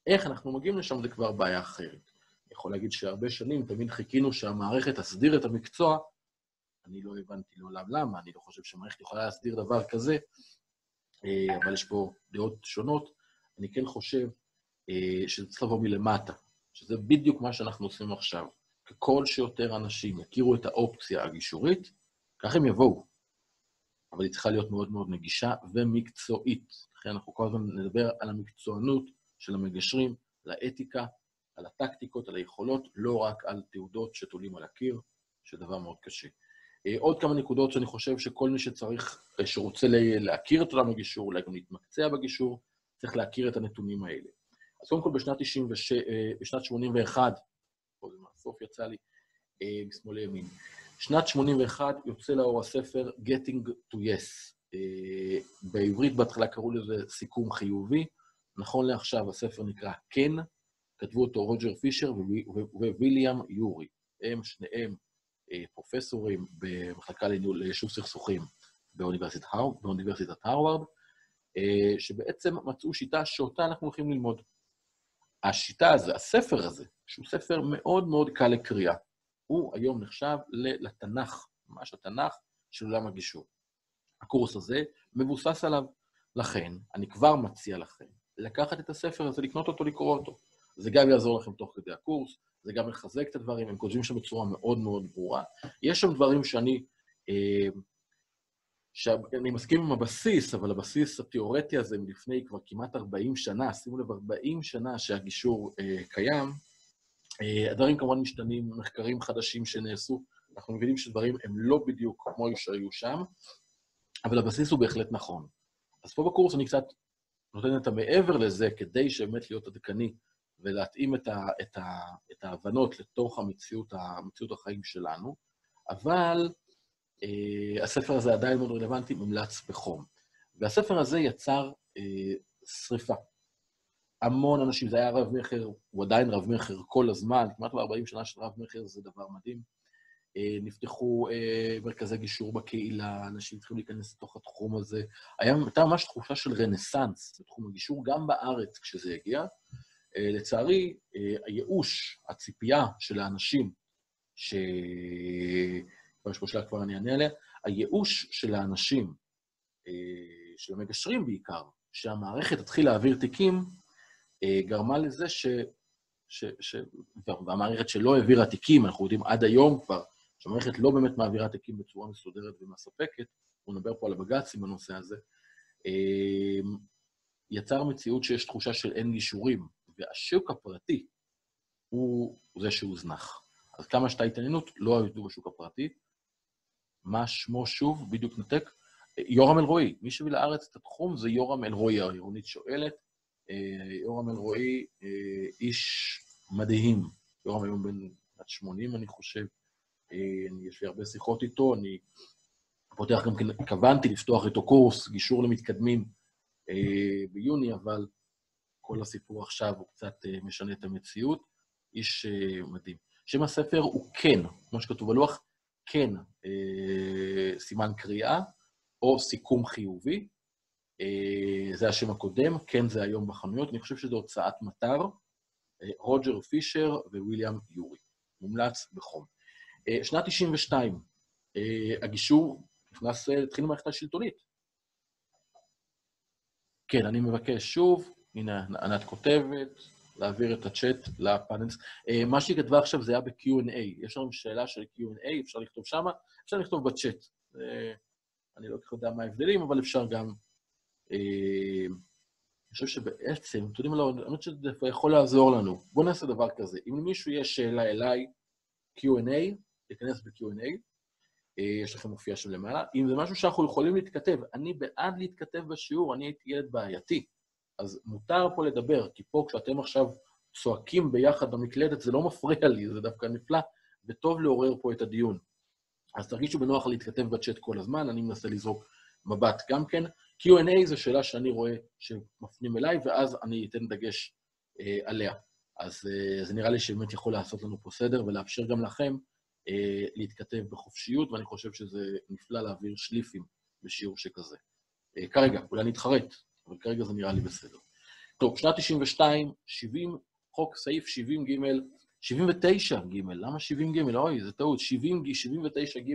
[SPEAKER 1] איך אנחנו מגיעים לשם זה כבר בעיה אחרת. אני יכול להגיד שהרבה שנים תמיד חיכינו שהמערכת תסדיר את המקצוע, אני לא הבנתי לעולם למה, אני לא חושב שהמערכת יכולה להסדיר דבר כזה, אה, אבל יש פה דעות שונות. אני כן חושב אה, שזה צריך לבוא מלמטה, שזה בדיוק מה שאנחנו עושים עכשיו. ככל שיותר אנשים יכירו את האופציה הגישורית, כך הם יבואו. אבל היא צריכה להיות מאוד מאוד נגישה ומקצועית. לכן אנחנו כל הזמן נדבר על המקצוענות של המגשרים, על האתיקה, על הטקטיקות, על היכולות, לא רק על תעודות שתולים על הקיר, שזה דבר מאוד קשה. אה, עוד כמה נקודות שאני חושב שכל מי שצריך, אה, שרוצה להכיר את עולם הגישור, אולי גם להתמקצע בגישור, צריך להכיר את הנתונים האלה. אז קודם כל בשנת 96, אה, בשנת 81, מהסוף יצא לי, משמאל לימין, שנת 81 יוצא לאור הספר Getting to Yes. בעברית בהתחלה קראו לזה סיכום חיובי, נכון לעכשיו הספר נקרא כן, כתבו אותו רוג'ר פישר וויליאם יורי. הם שניהם אה, פרופסורים במחלקה ליישוב סכסוכים באוניברסיטת, הר... באוניברסיטת הרווארד, אה, שבעצם מצאו שיטה שאותה אנחנו הולכים ללמוד. השיטה הזו, הספר הזה, שהוא ספר מאוד מאוד קל לקריאה, הוא היום נחשב לתנ"ך, ממש התנ"ך של עולם הגישור. הקורס הזה מבוסס עליו. לכן, אני כבר מציע לכם לקחת את הספר הזה, לקנות אותו, לקרוא אותו. זה גם יעזור לכם תוך כדי הקורס, זה גם מחזק את הדברים, הם כותבים שם בצורה מאוד מאוד ברורה. יש שם דברים שאני... אה, שאני מסכים עם הבסיס, אבל הבסיס התיאורטי הזה מלפני כבר כמעט 40 שנה, שימו לב, 40 שנה שהגישור אה, קיים, הדברים כמובן משתנים, מחקרים חדשים שנעשו, אנחנו מבינים שדברים הם לא בדיוק כמו שהיו שם, אבל הבסיס הוא בהחלט נכון. אז פה בקורס אני קצת נותן את המעבר לזה, כדי שבאמת להיות עדכני ולהתאים את, ה, את, ה, את ההבנות לתוך המציאות, המציאות החיים שלנו, אבל אה, הספר הזה עדיין מאוד רלוונטי, מומלץ בחום. והספר הזה יצר אה, שריפה. המון אנשים, זה היה רב-מכר, הוא עדיין רב-מכר כל הזמן, כמעט ב-40 שנה של רב-מכר זה דבר מדהים. אה, נפתחו אה, מרכזי גישור בקהילה, אנשים התחילו להיכנס לתוך התחום הזה. היה, הייתה ממש תחושה של רנסאנס בתחום הגישור, גם בארץ כשזה הגיע. אה, לצערי, הייאוש, הציפייה של האנשים, ש... יש פה שאלה כבר אני אענה עליה, הייאוש של האנשים, של המגשרים בעיקר, שהמערכת תתחיל להעביר תיקים, גרמה לזה ש... ש... ש... והמערכת שלא העבירה תיקים, אנחנו יודעים עד היום כבר, שהמערכת לא באמת מעבירה תיקים בצורה מסודרת ומספקת, הוא נדבר פה על הבג"צים בנושא הזה, אמ, יצר מציאות שיש תחושה של אין גישורים, והשוק הפרטי הוא זה שהוזנח. אז כמה שהייתה התעניינות, לא עבדו בשוק הפרטי. מה שמו שוב? בדיוק נתק. יורם אלרועי, מי שהביא לארץ את התחום זה יורם אלרועי, העירונית שואלת. אה, יורם אלרועי, אה, איש מדהים. יורם היום בן 80, אני חושב. אה, יש לי הרבה שיחות איתו, אני פותח גם כן, התכוונתי לפתוח איתו קורס, גישור למתקדמים ביוני, אבל כל הסיפור עכשיו הוא קצת משנה את המציאות. איש מדהים. שם הספר הוא כן, כמו שכתוב בלוח, כן סימן קריאה, או סיכום חיובי. זה השם הקודם, כן זה היום בחנויות, אני חושב שזו הוצאת מטר, רוג'ר פישר וויליאם יורי. מומלץ בחום. אה, שנת 92, אה, הגישור נכנס, אה, התחיל למערכת השלטונית. כן, אני מבקש שוב, הנה, ענת כותבת, להעביר את הצ'אט לפאנלס. מה שהיא כתבה עכשיו זה היה ב-Q&A. יש לנו שאלה של Q&A, אפשר לכתוב שם, אפשר לכתוב בצ'אט. אני לא כל כך יודע מה ההבדלים, אבל אפשר גם... אני חושב שבעצם, אתם יודעים מה, חושב שזה יכול לעזור לנו. בואו נעשה דבר כזה. אם למישהו יש שאלה אליי, Q&A, להיכנס ב-Q&A, אה, יש לכם מופיע שם למעלה. אם זה משהו שאנחנו יכולים להתכתב, אני בעד להתכתב בשיעור, אני הייתי ילד בעייתי, אז מותר פה לדבר, כי פה כשאתם עכשיו צועקים ביחד במקלדת, זה לא מפריע לי, זה דווקא נפלא, וטוב לעורר פה את הדיון. אז תרגישו בנוח להתכתב בצ'אט כל הזמן, אני מנסה לזרוק מבט גם כן. Q&A זו שאלה שאני רואה שמפנים אליי, ואז אני אתן דגש אה, עליה. אז אה, זה נראה לי שבאמת יכול לעשות לנו פה סדר ולאפשר גם לכם אה, להתכתב בחופשיות, ואני חושב שזה נפלא להעביר שליפים בשיעור שכזה. אה, כרגע, אולי נתחרט, אבל כרגע זה נראה לי בסדר. טוב, שנת 92, 70, חוק סעיף 70 ג', 79 ג', למה 70 ג'? אוי, זה טעות, 70, 79 ג',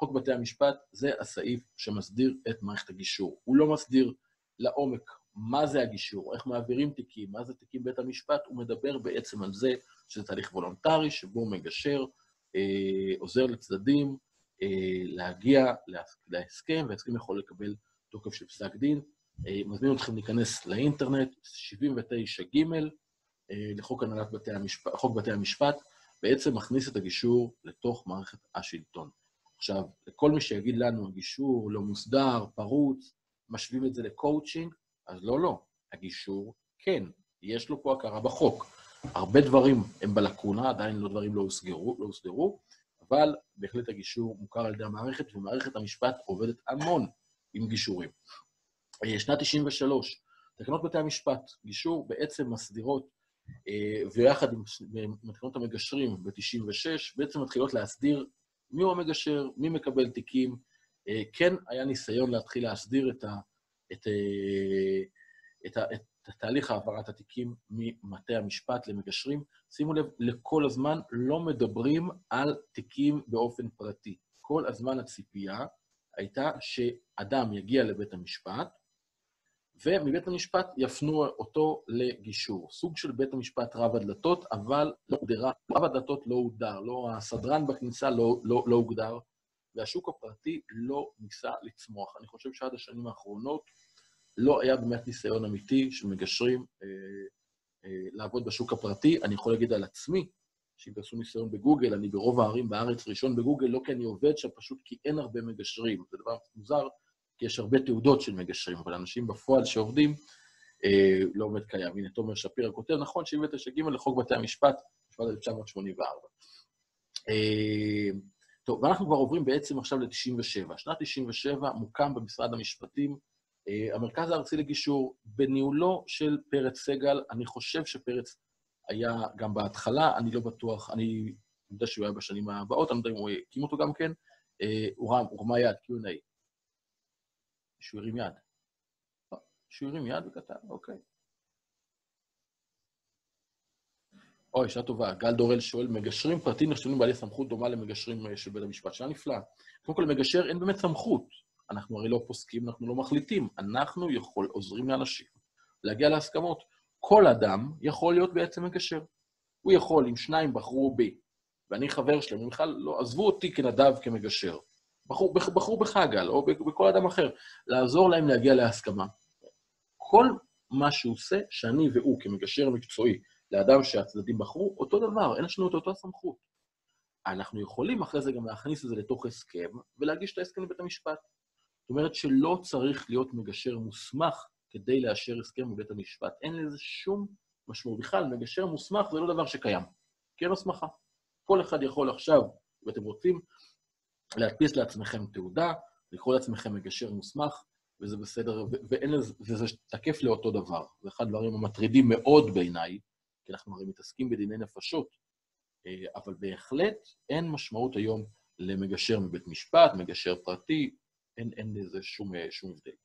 [SPEAKER 1] חוק בתי המשפט, זה הסעיף שמסדיר את מערכת הגישור. הוא לא מסדיר לעומק מה זה הגישור, איך מעבירים תיקים, מה זה תיקים בית המשפט, הוא מדבר בעצם על זה שזה תהליך וולונטרי, שבו מגשר אה, עוזר לצדדים אה, להגיע להסכם, וההסכם יכול לקבל תוקף של פסק דין. אה, מזמין אתכם להיכנס לאינטרנט, 79ג' אה, לחוק הנהלת בתי המשפט, חוק בתי המשפט, בעצם מכניס את הגישור לתוך מערכת השלטון. עכשיו, לכל מי שיגיד לנו, הגישור לא מוסדר, פרוץ, משווים את זה לקואוצ'ינג, אז לא, לא. הגישור, כן, יש לו פה הכרה בחוק. הרבה דברים הם בלקונה, עדיין לא דברים לא הוסגרו, לא הוסדרו, אבל בהחלט הגישור מוכר על ידי המערכת, ומערכת המשפט עובדת המון עם גישורים. אה, שנת 93, תקנות בתי המשפט, גישור בעצם מסדירות, אה, ויחד עם תקנות המגשרים ב-96, בעצם מתחילות להסדיר מיהו המגשר, מי מקבל תיקים. אה, כן היה ניסיון להתחיל להסדיר את, ה, את, את, ה, את תהליך העברת התיקים ממטה המשפט למגשרים. שימו לב, לכל הזמן לא מדברים על תיקים באופן פרטי. כל הזמן הציפייה הייתה שאדם יגיע לבית המשפט, ומבית המשפט יפנו אותו לגישור. סוג של בית המשפט רב הדלתות, אבל לא הוגדרה, רב הדלתות לא הוגדר, לא הסדרן בכניסה לא, לא, לא הוגדר, והשוק הפרטי לא ניסה לצמוח. אני חושב שעד השנים האחרונות לא היה באמת ניסיון אמיתי של מגשרים אה, אה, לעבוד בשוק הפרטי. אני יכול להגיד על עצמי, שאם תעשו ניסיון בגוגל, אני ברוב הערים בארץ ראשון בגוגל, לא כי אני עובד שם, פשוט כי אין הרבה מגשרים. זה דבר מוזר, כי יש הרבה תעודות של מגשרים, אבל אנשים בפועל שעובדים, אה, לא עומד קיים. הנה, תומר שפירא כותב, נכון, 79ג' לחוק בתי המשפט, משפט 1984. אה, טוב, ואנחנו כבר עוברים בעצם עכשיו ל-97. שנת 97 מוקם במשרד המשפטים אה, המרכז הארצי לגישור, בניהולו של פרץ סגל, אני חושב שפרץ היה גם בהתחלה, אני לא בטוח, אני יודע שהוא היה בשנים הבאות, אני לא יודע אם הוא הקים אותו גם כן, אה, הוא רמה יד, Q&A. שהוא הרים יד. לא, שהוא הרים יד וכתב, אוקיי. אוי, שאלה טובה. גל דורל שואל, מגשרים פרטיים נחשבים בעלי סמכות דומה למגשרים אה, של בית המשפט. שאלה נפלאה. קודם כל, למגשר אין באמת סמכות. אנחנו הרי לא פוסקים, אנחנו לא מחליטים. אנחנו יכול, עוזרים לאנשים להגיע להסכמות. כל אדם יכול להיות בעצם מגשר. הוא יכול, אם שניים בחרו בי, ואני חבר שלהם, הם בכלל לא, עזבו אותי כנדב כמגשר. בחרו, בחרו בך, גל, או בכל אדם אחר, לעזור להם להגיע להסכמה. כל מה שהוא עושה, שאני והוא כמגשר מקצועי לאדם שהצדדים בחרו, אותו דבר, אין לנו את אותה סמכות. אנחנו יכולים אחרי זה גם להכניס את זה לתוך הסכם ולהגיש את ההסכם לבית המשפט. זאת אומרת שלא צריך להיות מגשר מוסמך כדי לאשר הסכם בבית המשפט. אין לזה שום משמעות. בכלל, מגשר מוסמך זה לא דבר שקיים, כי אין הסמכה. כל אחד יכול עכשיו, אם אתם רוצים, להדפיס לעצמכם תעודה, לקרוא לעצמכם מגשר מוסמך, וזה בסדר, ואין לזה, וזה תקף לאותו דבר. זה אחד הדברים המטרידים מאוד בעיניי, כי אנחנו הרי מתעסקים בדיני נפשות, אה, אבל בהחלט אין משמעות היום למגשר מבית משפט, מגשר פרטי, אין, אין לזה שום, שום הבדל.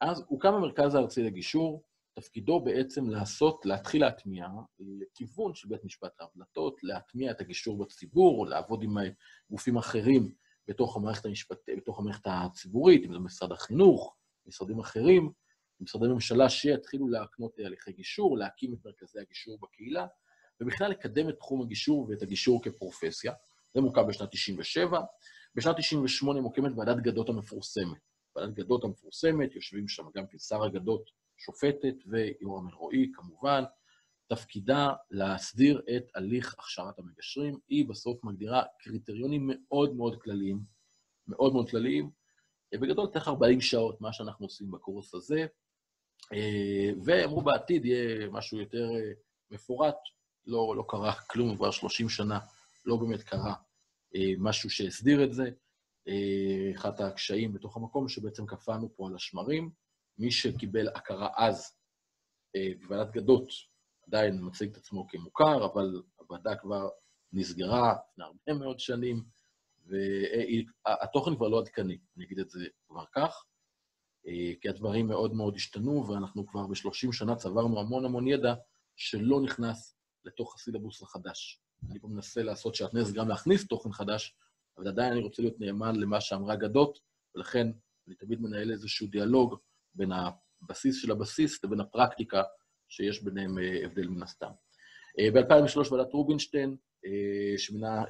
[SPEAKER 1] אז הוקם המרכז הארצי לגישור, תפקידו בעצם לעשות, להתחיל להטמיע לכיוון של בית משפט ההבלטות, להטמיע את הגישור בציבור, לעבוד עם גופים אחרים בתוך המערכת, המשפט, בתוך המערכת הציבורית, אם זה משרד החינוך, משרדים אחרים, משרדי ממשלה שיתחילו להקנות הליכי גישור, להקים את מרכזי הגישור בקהילה, ובכלל לקדם את תחום הגישור ואת הגישור כפרופסיה. זה מוקם בשנת 97'. בשנת 98' מוקמת ועדת גדות המפורסמת. ועדת גדות המפורסמת, יושבים שם גם כן שר הגדות, שופטת ויורם אלרועי, כמובן. תפקידה להסדיר את הליך הכשרת המגשרים. היא בסוף מגדירה קריטריונים מאוד מאוד כלליים, מאוד מאוד כלליים. בגדול, תכף 40 שעות, מה שאנחנו עושים בקורס הזה. ואמרו בעתיד יהיה משהו יותר מפורט, לא, לא קרה כלום כבר 30 שנה, לא באמת קרה אה, משהו שהסדיר את זה. אה, אחד הקשיים בתוך המקום, שבעצם קפאנו פה על השמרים. מי שקיבל הכרה אז אה, בוועדת גדות עדיין מציג את עצמו כמוכר, אבל הוועדה כבר נסגרה לפני הרבה מאוד שנים, והתוכן כבר לא עדכני, אני אגיד את זה כבר כך, כי הדברים מאוד מאוד השתנו, ואנחנו כבר ב-30 שנה צברנו המון המון ידע שלא נכנס לתוך הסילבוס החדש. אני פה מנסה לעשות שעטנז גם להכניס תוכן חדש, אבל עדיין אני רוצה להיות נאמן למה שאמרה גדות, ולכן אני תמיד מנהל איזשהו דיאלוג בין הבסיס של הבסיס לבין הפרקטיקה שיש ביניהם אה, הבדל מן הסתם. אה, ב-2003 ועדת רובינשטיין, אה, שמינה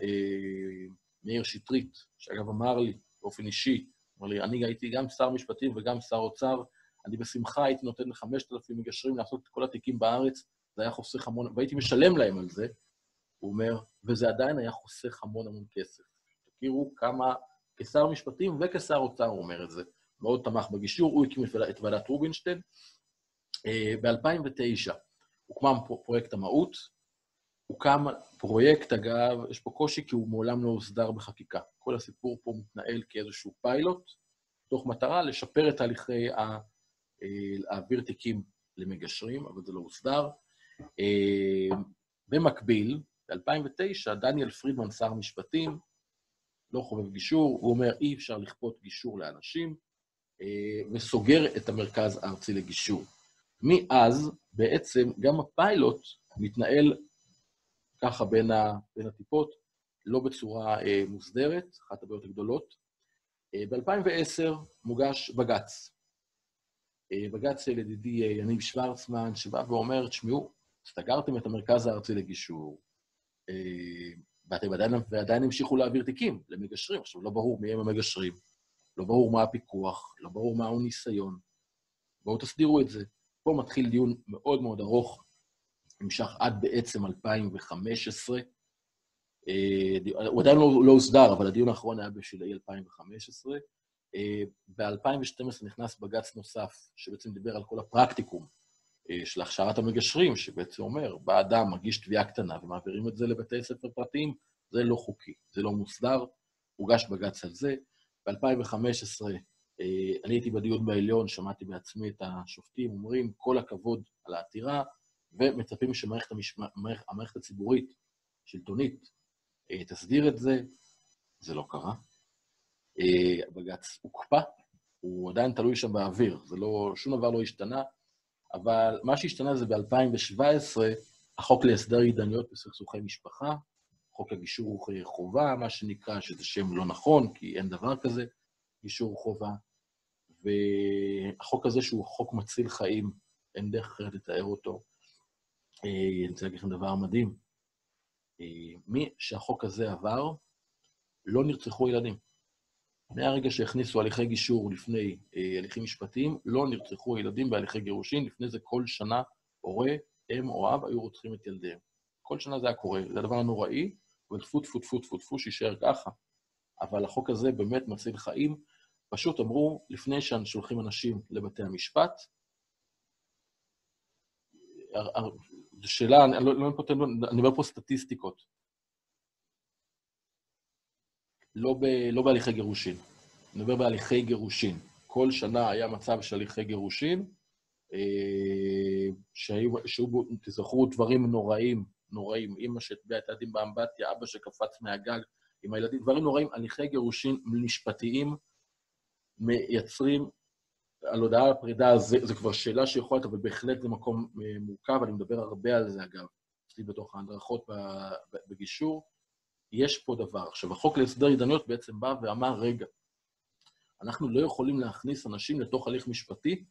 [SPEAKER 1] מאיר שטרית, שאגב אמר לי באופן אישי, אמר לי, אני הייתי גם שר משפטים וגם שר אוצר, אני בשמחה הייתי נותן ל-5,000 מגשרים לעשות את כל התיקים בארץ, זה היה חוסך המון, והייתי משלם להם על זה, הוא אומר, וזה עדיין היה חוסך המון המון כסף. תכירו כמה, כשר משפטים וכשר אוצר הוא אומר את זה, מאוד תמך בגישור, הוא הקים את ועדת רובינשטיין. אה, ב-2009 הוקם פרויקט המהות, הוקם פרויקט, אגב, יש פה קושי כי הוא מעולם לא הוסדר בחקיקה. כל הסיפור פה מתנהל כאיזשהו פיילוט, תוך מטרה לשפר את תהליכי אה, להעביר תיקים למגשרים, אבל זה לא הוסדר. אה, במקביל, ב-2009, דניאל פרידמן, שר המשפטים, לא חובב גישור, הוא אומר, אי אפשר לכפות גישור לאנשים, וסוגר את המרכז הארצי לגישור. מאז, בעצם, גם הפיילוט מתנהל ככה בין, ה, בין הטיפות, לא בצורה אה, מוסדרת, אחת הבעיות הגדולות. אה, ב-2010 מוגש בג"ץ. אה, בג"ץ של ידידי אה, יניב שוורצמן, שבא ואומר, תשמעו, סגרתם את המרכז הארצי לגישור, אה, ואתם עדיין, ועדיין המשיכו להעביר תיקים למגשרים. עכשיו, לא ברור מי הם המגשרים, לא ברור מה הפיקוח, לא ברור מהו ניסיון. בואו תסדירו את זה. פה מתחיל דיון מאוד מאוד ארוך, נמשך עד בעצם 2015. אה, הוא עדיין לא, לא הוסדר, אבל הדיון האחרון היה בשלהי 2015. ב-2012 נכנס בג"ץ נוסף, שבעצם דיבר על כל הפרקטיקום אה, של הכשרת המגשרים, שבעצם אומר, בא אדם, מגיש תביעה קטנה ומעבירים את זה לבתי ספר פרטיים, זה לא חוקי, זה לא מוסדר, הוגש בג"ץ על זה. ב-2015 אה, אני הייתי בדיון בעליון, שמעתי בעצמי את השופטים אומרים, כל הכבוד על העתירה, ומצפים שמערכת המשמע, המערכת הציבורית, שלטונית, אה, תסדיר את זה. זה לא קרה. בג"ץ הוקפא, הוא עדיין תלוי שם באוויר, זה לא, שום דבר לא השתנה. אבל מה שהשתנה זה ב-2017, החוק להסדר עידניות בסכסוכי משפחה, חוק הגישור חובה, מה שנקרא, שזה שם לא נכון, כי אין דבר כזה, גישור חובה. והחוק הזה, שהוא חוק מציל חיים, אין דרך אחרת לתאר אותו. אה, אני רוצה להגיד לכם דבר מדהים. אה, מי שהחוק הזה עבר, לא נרצחו ילדים. מהרגע שהכניסו הליכי גישור לפני אה, הליכים משפטיים, לא נרצחו ילדים בהליכי גירושין, לפני זה כל שנה הורה, אם או אב היו רוצחים את ילדיהם. כל שנה זה היה קורה, זה הדבר הנוראי, וטפו טפו טפו טפו טפו שיישאר ככה. אבל החוק הזה באמת מציל חיים. פשוט אמרו, לפני ששולחים אנשים לבתי המשפט, זו שאלה, אני לא, לא, אני אומר פה סטטיסטיקות. לא, ב, לא בהליכי גירושין, אני מדבר בהליכי גירושין. כל שנה היה מצב של הליכי גירושין, אה, שהיו, שהיו, תזכרו, דברים נוראים, נוראים. אימא שהטביעה את הילדים באמבטיה, אבא שקפץ מהגג עם הילדים, דברים נוראים. הליכי גירושין משפטיים מייצרים, על הודעה על הפרידה, זה כבר שאלה שיכולת, אבל בהחלט זה מקום אה, מורכב, אני מדבר הרבה על זה, אגב, אצלי בתוך ההדרכות בגישור. יש פה דבר. עכשיו, החוק להסדר עידניות בעצם בא ואמר, רגע, אנחנו לא יכולים להכניס אנשים לתוך הליך משפטי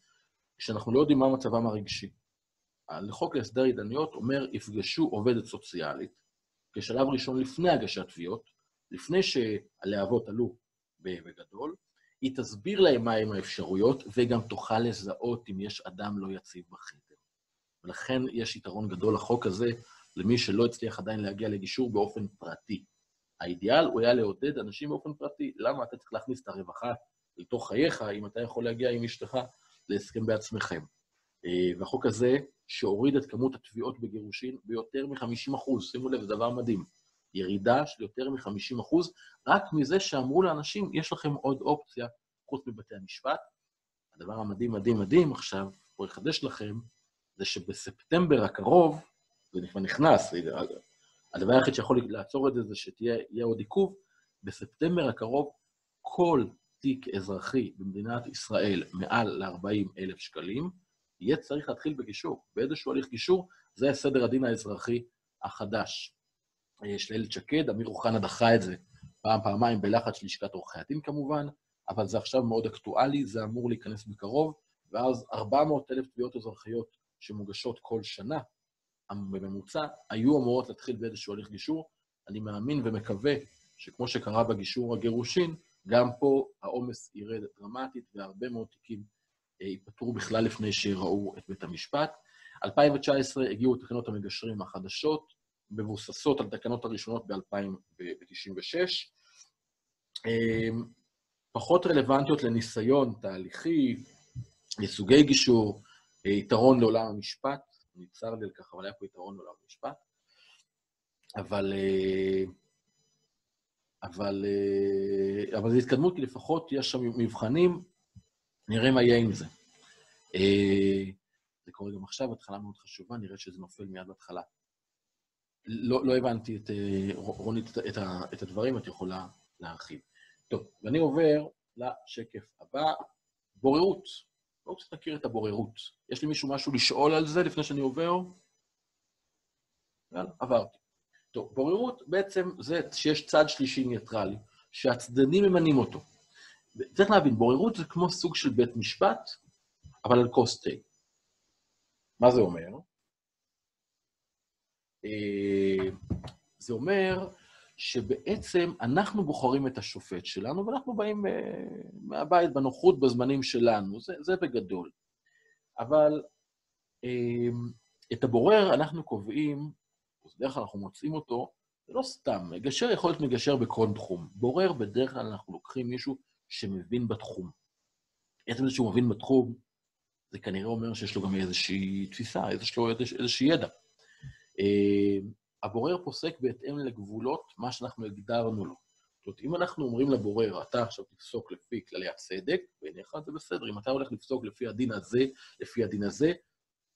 [SPEAKER 1] כשאנחנו לא יודעים מה מצבם הרגשי. החוק להסדר עידניות אומר, יפגשו עובדת סוציאלית, כשלב ראשון לפני הגשת תביעות, לפני שהלהבות עלו בגדול, היא תסביר להם מהם האפשרויות, וגם תוכל לזהות אם יש אדם לא יציב בחדר. ולכן יש יתרון גדול לחוק הזה למי שלא הצליח עדיין להגיע לגישור באופן פרטי. האידיאל הוא היה לעודד אנשים באופן פרטי. למה אתה צריך להכניס את הרווחה לתוך חייך, אם אתה יכול להגיע עם אשתך להסכם בעצמכם? אה, והחוק הזה, שהוריד את כמות התביעות בגירושין ביותר מ-50 אחוז, שימו לב, זה דבר מדהים. ירידה של יותר מ-50 אחוז, רק מזה שאמרו לאנשים, יש לכם עוד אופציה חוץ מבתי המשפט. הדבר המדהים, מדהים, מדהים עכשיו, פה אחדש לכם, זה שבספטמבר הקרוב, זה כבר נכנס, הדבר היחיד שיכול לעצור את זה זה שיהיה עוד עיכוב, בספטמבר הקרוב כל תיק אזרחי במדינת ישראל מעל ל-40 אלף שקלים, יהיה צריך להתחיל בגישור, באיזשהו הליך גישור, זה סדר הדין האזרחי החדש. יש לאילת שקד, אמיר אוחנה דחה את זה פעם, פעמיים בלחץ של לשכת עורכי הדין כמובן, אבל זה עכשיו מאוד אקטואלי, זה אמור להיכנס בקרוב, ואז 400 אלף תביעות אזרחיות שמוגשות כל שנה, בממוצע, היו אמורות להתחיל באיזשהו הליך גישור. אני מאמין ומקווה שכמו שקרה בגישור הגירושין, גם פה העומס ירד דרמטית, והרבה מאוד תיקים אה, ייפתרו בכלל לפני שיראו את בית המשפט. 2019 הגיעו תקנות המגשרים החדשות, מבוססות על תקנות הראשונות ב-2096. אמ, פחות רלוונטיות לניסיון תהליכי, לסוגי גישור, אה, יתרון לעולם המשפט, אני צר לי על כך, אבל היה פה יתרון לעולם המשפט. אבל, אה, אבל, אה, אבל זו התקדמות, כי לפחות יש שם מבחנים, נראה מה יהיה עם זה. זה קורה גם עכשיו, התחלה מאוד חשובה, נראה שזה נופל מיד בהתחלה. לא, לא הבנתי את, רונית, את, את הדברים, את יכולה להרחיב. טוב, ואני עובר לשקף הבא, בוררות. בואו קצת נכיר את הבוררות. יש למישהו משהו לשאול על זה לפני שאני עובר? יאללה, עברתי. טוב, בוררות בעצם זה שיש צד שלישי ניטרלי, שהצדדים ממנים אותו. צריך להבין, בוררות זה כמו סוג של בית משפט, אבל על קוסטי. מה זה אומר? אה, זה אומר שבעצם אנחנו בוחרים את השופט שלנו, ואנחנו באים אה, מהבית בנוחות בזמנים שלנו, זה, זה בגדול. אבל אה, את הבורר אנחנו קובעים, בדרך כלל אנחנו מוצאים אותו, זה לא סתם, מגשר יכול להיות מגשר בכל תחום. בורר, בדרך כלל אנחנו לוקחים מישהו שמבין בתחום. עצם זה שהוא מבין בתחום, זה כנראה אומר שיש לו גם איזושהי תפיסה, יש לו איזשהו ידע. אה, הבורר פוסק בהתאם לגבולות מה שאנחנו הגדרנו לו. זאת אומרת, אם אנחנו אומרים לבורר, אתה עכשיו תפסוק לפי כללי הצדק, בעיניך זה בסדר. אם אתה הולך לפסוק לפי הדין הזה, לפי הדין הזה,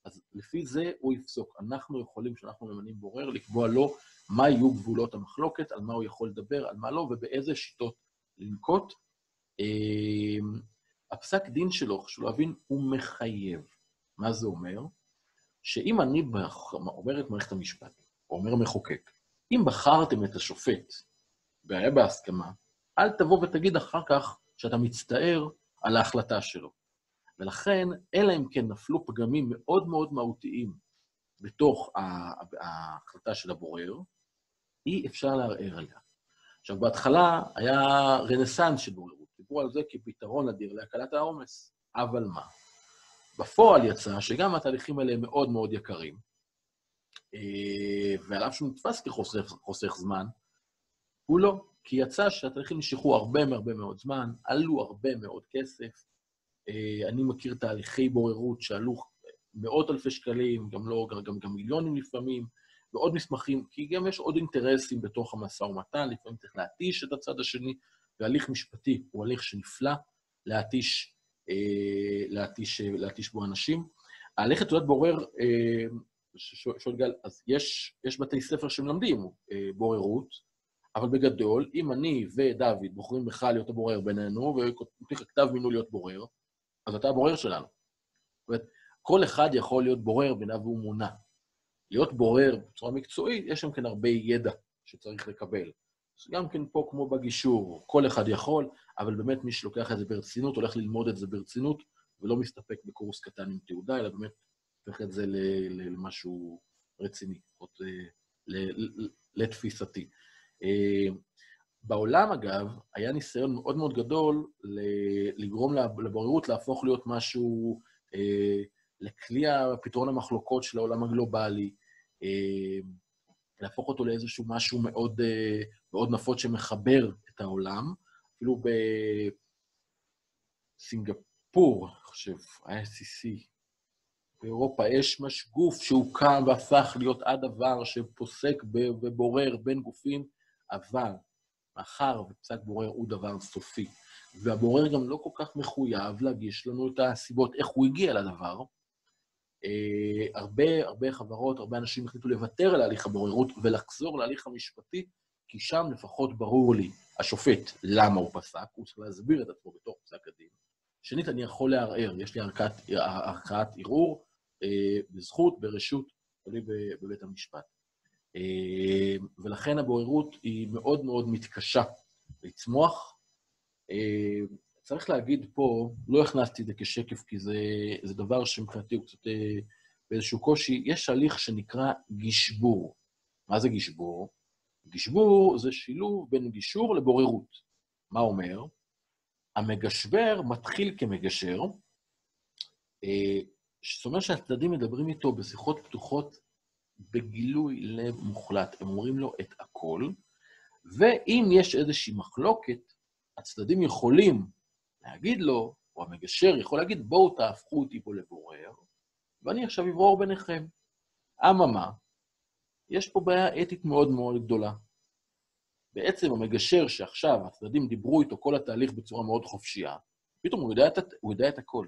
[SPEAKER 1] אז לפי זה הוא יפסוק. אנחנו יכולים, כשאנחנו ממנים בורר, לקבוע לו מה יהיו גבולות המחלוקת, על מה הוא יכול לדבר, על מה לא, ובאיזה שיטות לנקוט. אמ, הפסק דין שלו, חשוב להבין, הוא מחייב. מה זה אומר? שאם אני אומר את מערכת המשפט, אומר המחוקק, אם בחרתם את השופט והיה בהסכמה, אל תבוא ותגיד אחר כך שאתה מצטער על ההחלטה שלו. ולכן, אלא אם כן נפלו פגמים מאוד מאוד מהותיים בתוך ההחלטה של הבורר, אי אפשר לערער עליה. עכשיו, בהתחלה היה רנסאנס של בוררות, דיברו על זה כפתרון אדיר להקלת העומס. אבל מה? בפועל יצא שגם התהליכים האלה הם מאוד מאוד יקרים, אה, ועל אף שהוא נתפס כחוסך זמן, הוא לא, כי יצא שהתהליכים נשכחו הרבה מהרבה מאוד זמן, עלו הרבה מאוד כסף. אה, אני מכיר תהליכי בוררות שעלו מאות אלפי שקלים, גם לא, גם, גם מיליונים לפעמים, ועוד מסמכים, כי גם יש עוד אינטרסים בתוך המשא ומתן, לפעמים צריך להתיש את הצד השני, והליך משפטי הוא הליך שנפלא להתיש, להתיש, להתיש בו אנשים. ההליך לתעודת בורר שואל גל, אז יש, יש בתי ספר שמלמדים אה, בוררות, אבל בגדול, אם אני ודוד בוחרים בך להיות הבורר בינינו, ונותנים לך כתב מינוי להיות בורר, אז אתה הבורר שלנו. זאת אומרת, כל אחד יכול להיות בורר ביניו והוא מונע. להיות בורר בצורה מקצועית, יש שם כן הרבה ידע שצריך לקבל. אז גם כן פה, כמו בגישור, כל אחד יכול, אבל באמת מי שלוקח את זה ברצינות, הולך ללמוד את זה ברצינות, ולא מסתפק בקורס קטן עם תעודה, אלא באמת הופך את זה למשהו רציני, לפחות לתפיסתי. אה, בעולם, אגב, היה ניסיון מאוד מאוד גדול לגרום לבוררות להפוך להיות משהו, אה, לכלי הפתרון המחלוקות של העולם הגלובלי, אה, להפוך אותו לאיזשהו משהו מאוד, מאוד נפוץ שמחבר את העולם. אפילו בסינגפור, אני חושב, ה-SCC, באירופה יש מש גוף שהוקם והפך להיות הדבר שפוסק ובורר בין גופים, אבל מאחר ופסק בורר הוא דבר סופי, והבורר גם לא כל כך מחויב להגיש לנו את הסיבות איך הוא הגיע לדבר, אה, הרבה, הרבה חברות, הרבה אנשים החליטו לוותר על הליך הבוררות ולחזור להליך המשפטי, כי שם לפחות ברור לי, השופט, למה הוא פסק, הוא צריך להסביר את עצמו בתוך פסק הדין. שנית, אני יכול לערער, יש לי ערכאת ערעור אה, בזכות, ברשות, תלוי בבית המשפט. אה, ולכן הבוררות היא מאוד מאוד מתקשה לצמוח. אה, צריך להגיד פה, לא הכנסתי את זה כשקף, כי זה, זה דבר שמבחינתי הוא קצת אה, באיזשהו קושי, יש הליך שנקרא גישבור. מה זה גישבור? גישבור זה שילוב בין גישור לבוררות. מה אומר? המגשר מתחיל כמגשר, זאת אומרת שהצדדים מדברים איתו בשיחות פתוחות בגילוי לב מוחלט. הם אומרים לו את הכל, ואם יש איזושהי מחלוקת, הצדדים יכולים להגיד לו, או המגשר יכול להגיד, בואו תהפכו אותי פה לבורר, ואני עכשיו אברור ביניכם. אממה, יש פה בעיה אתית מאוד מאוד גדולה. בעצם המגשר שעכשיו הצדדים דיברו איתו כל התהליך בצורה מאוד חופשייה, פתאום הוא יודע את, הוא יודע את הכל.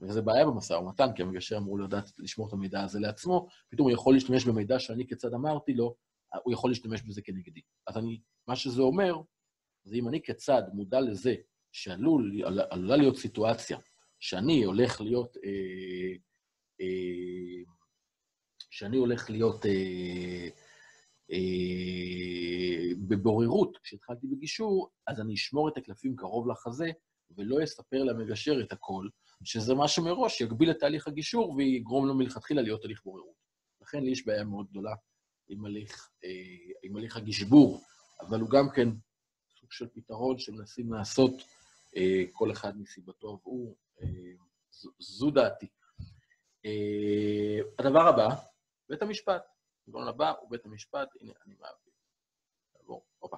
[SPEAKER 1] וזו בעיה במשא ומתן, כי המגשר אמור לדעת לשמור את המידע הזה לעצמו, פתאום הוא יכול להשתמש במידע שאני כצד אמרתי לו, הוא יכול להשתמש בזה כנגדי. אז אני, מה שזה אומר, זה אם אני כצד מודע לזה שעלולה להיות סיטואציה שאני הולך להיות, אה, אה, שאני הולך להיות אה, אה, בבוררות, כשהתחלתי בגישור, אז אני אשמור את הקלפים קרוב לחזה, ולא אספר למגשר את הכל, שזה מה שמראש יגביל את תהליך הגישור ויגרום לו מלכתחילה להיות הליך בוררות. לכן לי יש בעיה מאוד גדולה עם הליך, אה, עם הליך הגשבור, אבל הוא גם כן סוג של פתרון שמנסים לעשות אה, כל אחד מסיבתו והוא, אה, זו, זו דעתי. אה, הדבר הבא, בית המשפט. הדבר הבא הוא בית המשפט, הנה, אני מעביר. נעבור, הופה.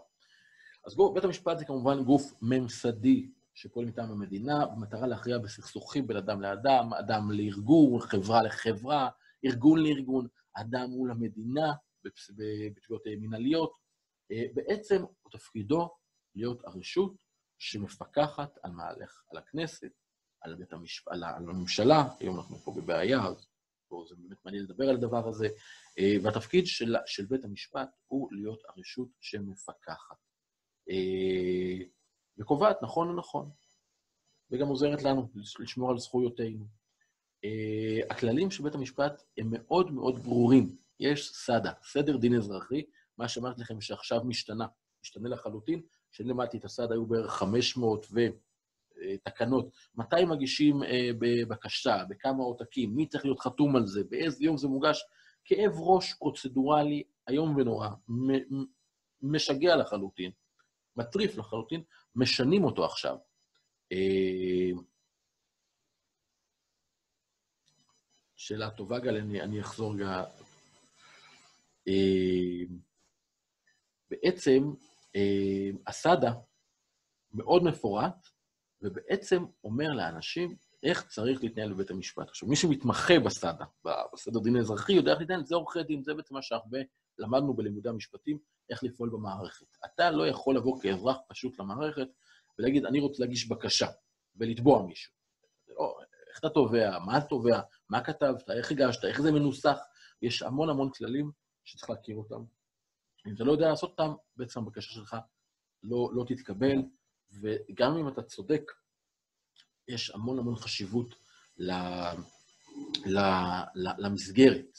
[SPEAKER 1] אז בואו, בית המשפט זה כמובן גוף ממסדי שפועל מטעם המדינה, במטרה להכריע בסכסוכים בין אדם לאדם, אדם לארגון, חברה לחברה, ארגון לארגון, אדם מול המדינה, בתביעות מנהליות. אה, בעצם תפקידו להיות הרשות שמפקחת על מהלך, על הכנסת, על בית המשפט, על הממשלה, היום אנחנו פה בבעיה, אז פה זה באמת מעניין לדבר על הדבר הזה, אה, והתפקיד של, של בית המשפט הוא להיות הרשות שמפקחת. אה, וקובעת נכון או נכון, וגם עוזרת לנו לשמור על זכויותינו. Uh, הכללים של בית המשפט הם מאוד מאוד ברורים. יש סדה, סדר דין אזרחי, מה שאמרתי לכם שעכשיו משתנה, משתנה לחלוטין. כשאני למדתי את הסדה היו בערך 500 ותקנות. מתי מגישים uh, בבקשה, בכמה עותקים, מי צריך להיות חתום על זה, באיזה יום זה מוגש. כאב ראש פרוצדורלי איום ונורא, משגע לחלוטין, מטריף לחלוטין, משנים אותו עכשיו. אה, שאלה טובה, גל, אני, אני אחזור רגע. אה, בעצם, אה, הסאדה מאוד מפורט, ובעצם אומר לאנשים איך צריך להתנהל בבית המשפט. עכשיו, מי שמתמחה בסאדה, בסדר דין האזרחי, יודע איך להתנהל, זה עורכי דין, זה בעצם מה שהרבה למדנו בלימודי המשפטים, איך לפעול במערכת. אתה לא יכול לבוא כאזרח פשוט למערכת ולהגיד, אני רוצה להגיש בקשה ולתבוע מישהו. לא, איך אתה תובע, מה אתה תובע, מה כתבת, איך הגשת, איך זה מנוסח. יש המון המון כללים שצריך להכיר אותם. אם אתה לא יודע לעשות אותם, בעצם הבקשה שלך לא, לא תתקבל, וגם אם אתה צודק, יש המון המון חשיבות ל, ל, ל, למסגרת.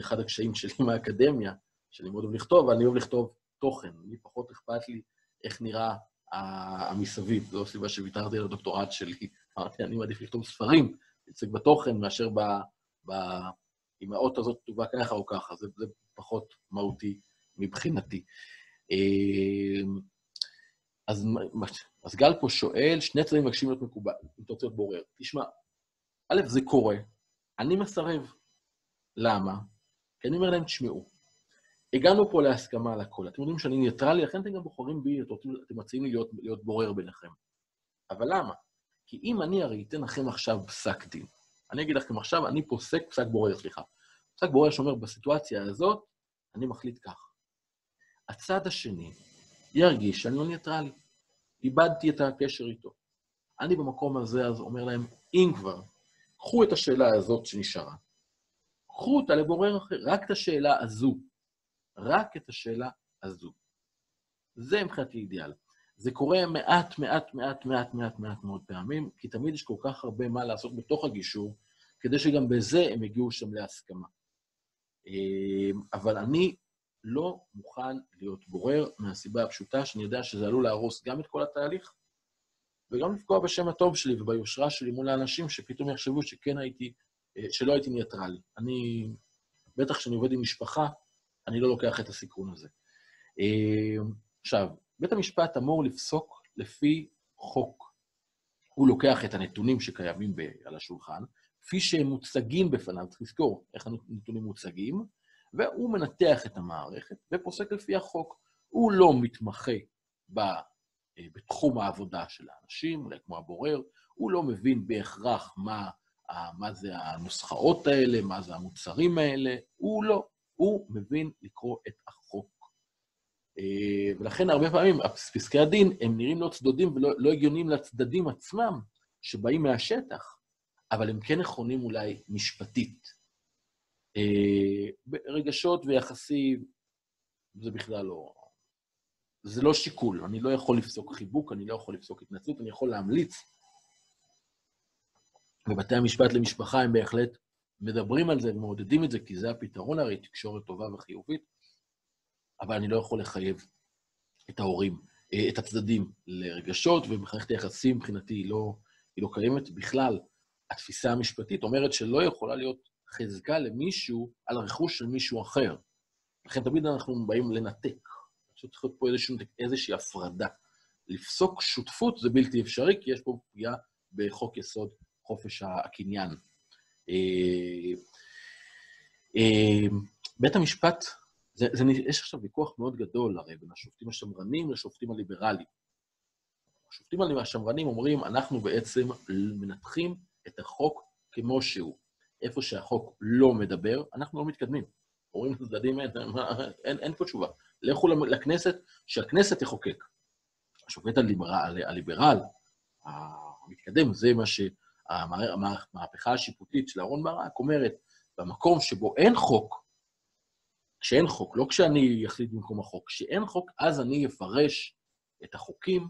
[SPEAKER 1] אחד הקשיים שלי מהאקדמיה, שאני מאוד אוהב לכתוב, אני אוהב לכתוב תוכן. לי פחות אכפת לי איך נראה המסביב. זו הסיבה שוויתרתי על הדוקטורט שלי. אמרתי, אני מעדיף לכתוב ספרים, להתעסק בתוכן, מאשר ב, ב, אם האות הזאת כתובה ככה או ככה. זה, זה פחות מהותי מבחינתי. אז, אז גל פה שואל, שני צדדים מבקשים להיות מקובל, אם אתה רוצה להיות בורר. תשמע, א', זה קורה, אני מסרב. למה? כי אני אומר להם, תשמעו, הגענו פה להסכמה על הכל. אתם יודעים שאני ניטרלי, לכן אתם גם בוחרים בי, אתם מציעים לי להיות, להיות בורר ביניכם. אבל למה? כי אם אני הרי אתן לכם עכשיו פסק דין, אני אגיד לכם עכשיו, אני פוסק פסק בורר, סליחה. פסק בורר שאומר, בסיטואציה הזאת, אני מחליט כך. הצד השני ירגיש שאני לא ניטרלי. איבדתי את הקשר איתו. אני במקום הזה אז אומר להם, אם כבר, קחו את השאלה הזאת שנשארה, קחו אותה לבורר אחר, רק את השאלה הזו. רק את השאלה הזו. זה מבחינתי אידיאל. זה קורה מעט, מעט, מעט, מעט, מעט, מעט מאוד פעמים, כי תמיד יש כל כך הרבה מה לעשות בתוך הגישור, כדי שגם בזה הם יגיעו שם להסכמה. אמ, אבל אני לא מוכן להיות בורר מהסיבה הפשוטה שאני יודע שזה עלול להרוס גם את כל התהליך, וגם לפגוע בשם הטוב שלי וביושרה שלי מול האנשים שפתאום יחשבו שכן הייתי, אה, שלא הייתי ניטרלי. אני, בטח כשאני עובד עם משפחה, אני לא לוקח את הסיכון הזה. אמ, עכשיו, בית המשפט אמור לפסוק לפי חוק. הוא לוקח את הנתונים שקיימים ב- על השולחן, כפי שהם מוצגים בפניו, צריך לזכור איך הנתונים מוצגים, והוא מנתח את המערכת ופוסק לפי החוק. הוא לא מתמחה ב, אה, בתחום העבודה של האנשים, אולי כמו הבורר, הוא לא מבין בהכרח מה, מה זה הנוסחאות האלה, מה זה המוצרים האלה, הוא לא. הוא מבין לקרוא את החוק. אה, ולכן הרבה פעמים פסקי הדין הם נראים לא צדודים ולא לא הגיוניים לצדדים עצמם, שבאים מהשטח, אבל הם כן נכונים אולי משפטית. אה, רגשות ויחסי, זה בכלל לא... זה לא שיקול, אני לא יכול לפסוק חיבוק, אני לא יכול לפסוק התנצלות, אני יכול להמליץ. בבתי המשפט למשפחה הם בהחלט מדברים על זה ומעודדים את זה, כי זה הפתרון הרי, תקשורת טובה וחיובית, אבל אני לא יכול לחייב את ההורים, אה, את הצדדים לרגשות, ומערכת היחסים מבחינתי היא לא, היא לא קיימת בכלל. התפיסה המשפטית אומרת שלא יכולה להיות חזקה למישהו על הרכוש של מישהו אחר. לכן תמיד אנחנו באים לנתק. פשוט צריך להיות פה איזושהי, איזושהי הפרדה. לפסוק שותפות זה בלתי אפשרי, כי יש פה פגיעה בחוק יסוד חופש הקניין. אה, אה, בית המשפט, זה, זה, יש עכשיו ויכוח מאוד גדול הרי בין השופטים השמרנים לשופטים הליברליים. השופטים השמרנים אומרים, אנחנו בעצם מנתחים את החוק כמו שהוא. איפה שהחוק לא מדבר, אנחנו לא מתקדמים. אומרים לצדדים, אין, אין, אין פה תשובה. לכו לכנסת, שהכנסת תחוקק. השופט הליברל, הליברל המתקדם, זה מה שהמהפכה השיפוטית של אהרן ברק אומרת, במקום שבו אין חוק, כשאין חוק, לא כשאני אחליט במקום החוק, כשאין חוק, אז אני אפרש את החוקים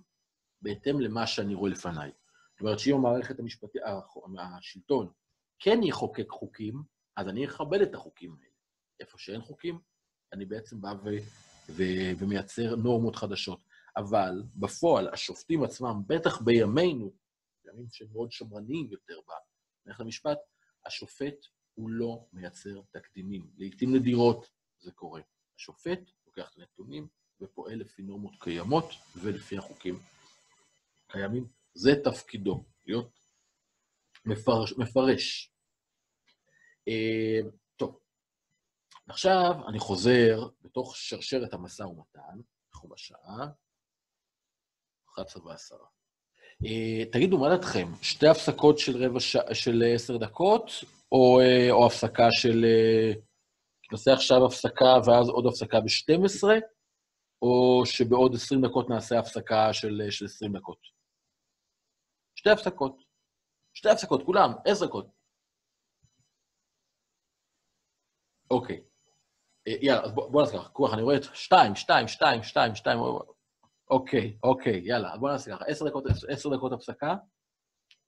[SPEAKER 1] בהתאם למה שאני רואה לפניי. זאת אומרת, שאם המערכת המשפטית, השלטון, כן יחוקק חוקים, אז אני אכבד את החוקים האלה. איפה שאין חוקים, אני בעצם בא ו... ו... ומייצר נורמות חדשות. אבל בפועל, השופטים עצמם, בטח בימינו, בימים שהם מאוד שמרניים יותר במערכת המשפט, השופט הוא לא מייצר תקדימים. לעיתים נדירות זה קורה. השופט לוקח את הנתונים ופועל לפי נורמות קיימות ולפי החוקים קיימים. זה תפקידו, להיות מפרש. מפרש. אה, טוב, עכשיו אני חוזר בתוך שרשרת המשא ומתן, אנחנו בשעה 11 ועשרה. אה, תגידו, מה דעתכם? שתי הפסקות של רבע שעה, של עשר דקות, או, אה, או הפסקה של... נעשה עכשיו הפסקה ואז עוד הפסקה ב-12, או שבעוד 20 דקות נעשה הפסקה של, של 20 דקות? שתי הפסקות. שתי הפסקות, כולם, עשר דקות. אוקיי. אה, יאללה, אז בוא, בוא נעשה ככה, כוח, אני רואה את שתיים, שתיים, שתיים, שתיים, שתיים, אוקיי, אוקיי, יאללה, אז בוא נעשה ככה, עשר דקות, עשר דקות הפסקה.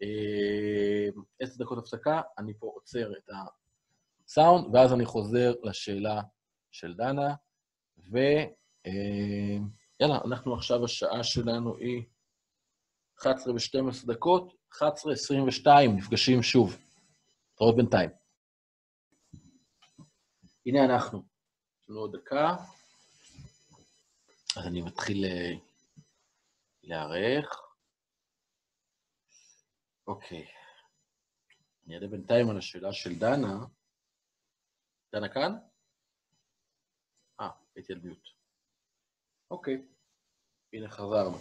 [SPEAKER 1] אה, עשר דקות הפסקה, אני פה עוצר את הסאונד, ואז אני חוזר לשאלה של דנה, ויאללה, אה, אנחנו עכשיו, השעה שלנו היא 11 ו-12 דקות, 11-22, נפגשים שוב. נתראות בינתיים. הנה אנחנו. יש לנו עוד דקה, אז אני מתחיל אה, להיערך. אוקיי. אני אענה בינתיים על השאלה של דנה. דנה כאן? אה, הייתי על מיוט. אוקיי, הנה חזרנו.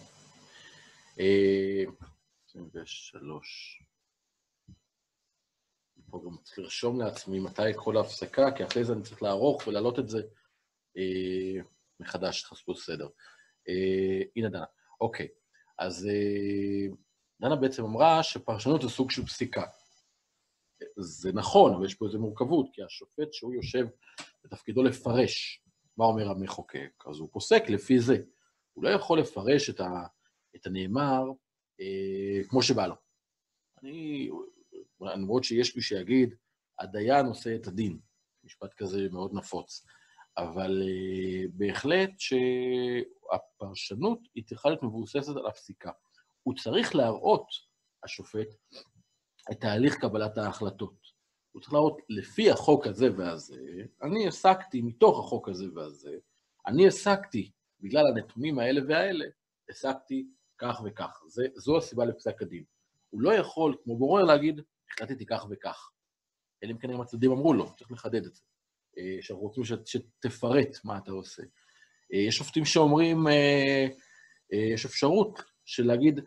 [SPEAKER 1] אה, 23. פה גם צריך לרשום לעצמי מתי כל ההפסקה, כי אחרי זה אני צריך לערוך ולהעלות את זה אה, מחדש, תחספו סדר. אה, הנה דנה. אוקיי, אז אה, דנה בעצם אמרה שפרשנות זה סוג של פסיקה. זה נכון, אבל יש פה איזו מורכבות, כי השופט, שהוא יושב בתפקידו לפרש מה אומר המחוקק, אז הוא פוסק לפי זה. הוא לא יכול לפרש את, ה, את הנאמר כמו שבא לו. אני, למרות שיש מי שיגיד, הדיין עושה את הדין, משפט כזה מאוד נפוץ, אבל אה, בהחלט שהפרשנות היא צריכה להיות מבוססת על הפסיקה. הוא צריך להראות, השופט, את תהליך קבלת ההחלטות. הוא צריך להראות, לפי החוק הזה והזה, אני הסקתי מתוך החוק הזה והזה, אני הסקתי, בגלל הנתונים האלה והאלה, הסקתי כך וכך. זה, זו הסיבה לפסק הדין. הוא לא יכול, כמו בורר, להגיד, החלטתי כך וכך. אלא אם כן הם הצדדים אמרו לו, צריך לחדד את זה. אה, שאנחנו רוצים שתפרט מה אתה עושה. אה, יש שופטים שאומרים, אה, יש אפשרות של להגיד,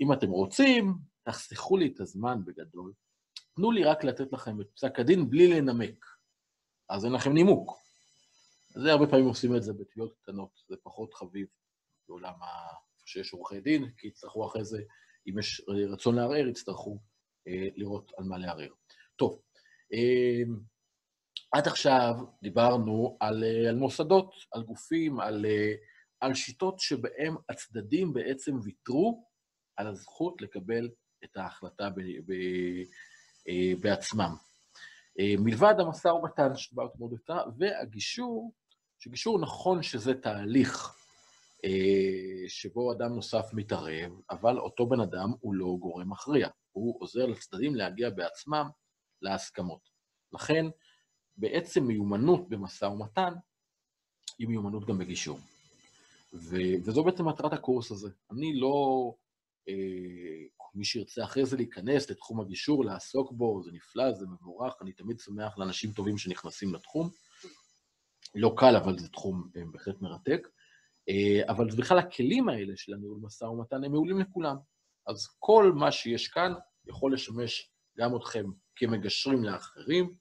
[SPEAKER 1] אם אתם רוצים, תחסכו לי את הזמן בגדול, תנו לי רק לתת לכם את פסק הדין בלי לנמק. אז אין לכם נימוק. זה הרבה פעמים עושים את זה בתביעות קטנות, זה פחות חביב בעולם. שיש עורכי דין, כי יצטרכו אחרי זה, אם יש רצון לערער, יצטרכו אה, לראות על מה לערער. טוב, אה, עד עכשיו דיברנו על, אה, על מוסדות, על גופים, על, אה, על שיטות שבהן הצדדים בעצם ויתרו על הזכות לקבל את ההחלטה ב, ב, אה, בעצמם. אה, מלבד המשא ומתן שדיברת מאוד אותה, והגישור, שגישור נכון שזה תהליך שבו אדם נוסף מתערב, אבל אותו בן אדם הוא לא גורם מכריע, הוא עוזר לצדדים להגיע בעצמם להסכמות. לכן, בעצם מיומנות במשא ומתן היא מיומנות גם בגישור. ו- וזו בעצם מטרת הקורס הזה. אני לא... אה, מי שירצה אחרי זה להיכנס לתחום הגישור, לעסוק בו, זה נפלא, זה מבורך, אני תמיד שמח לאנשים טובים שנכנסים לתחום. לא קל, אבל זה תחום אה, בהחלט מרתק. אה, אבל בכלל הכלים האלה של הניהול משא ומתן הם מעולים לכולם. אז כל מה שיש כאן יכול לשמש גם אתכם כמגשרים לאחרים,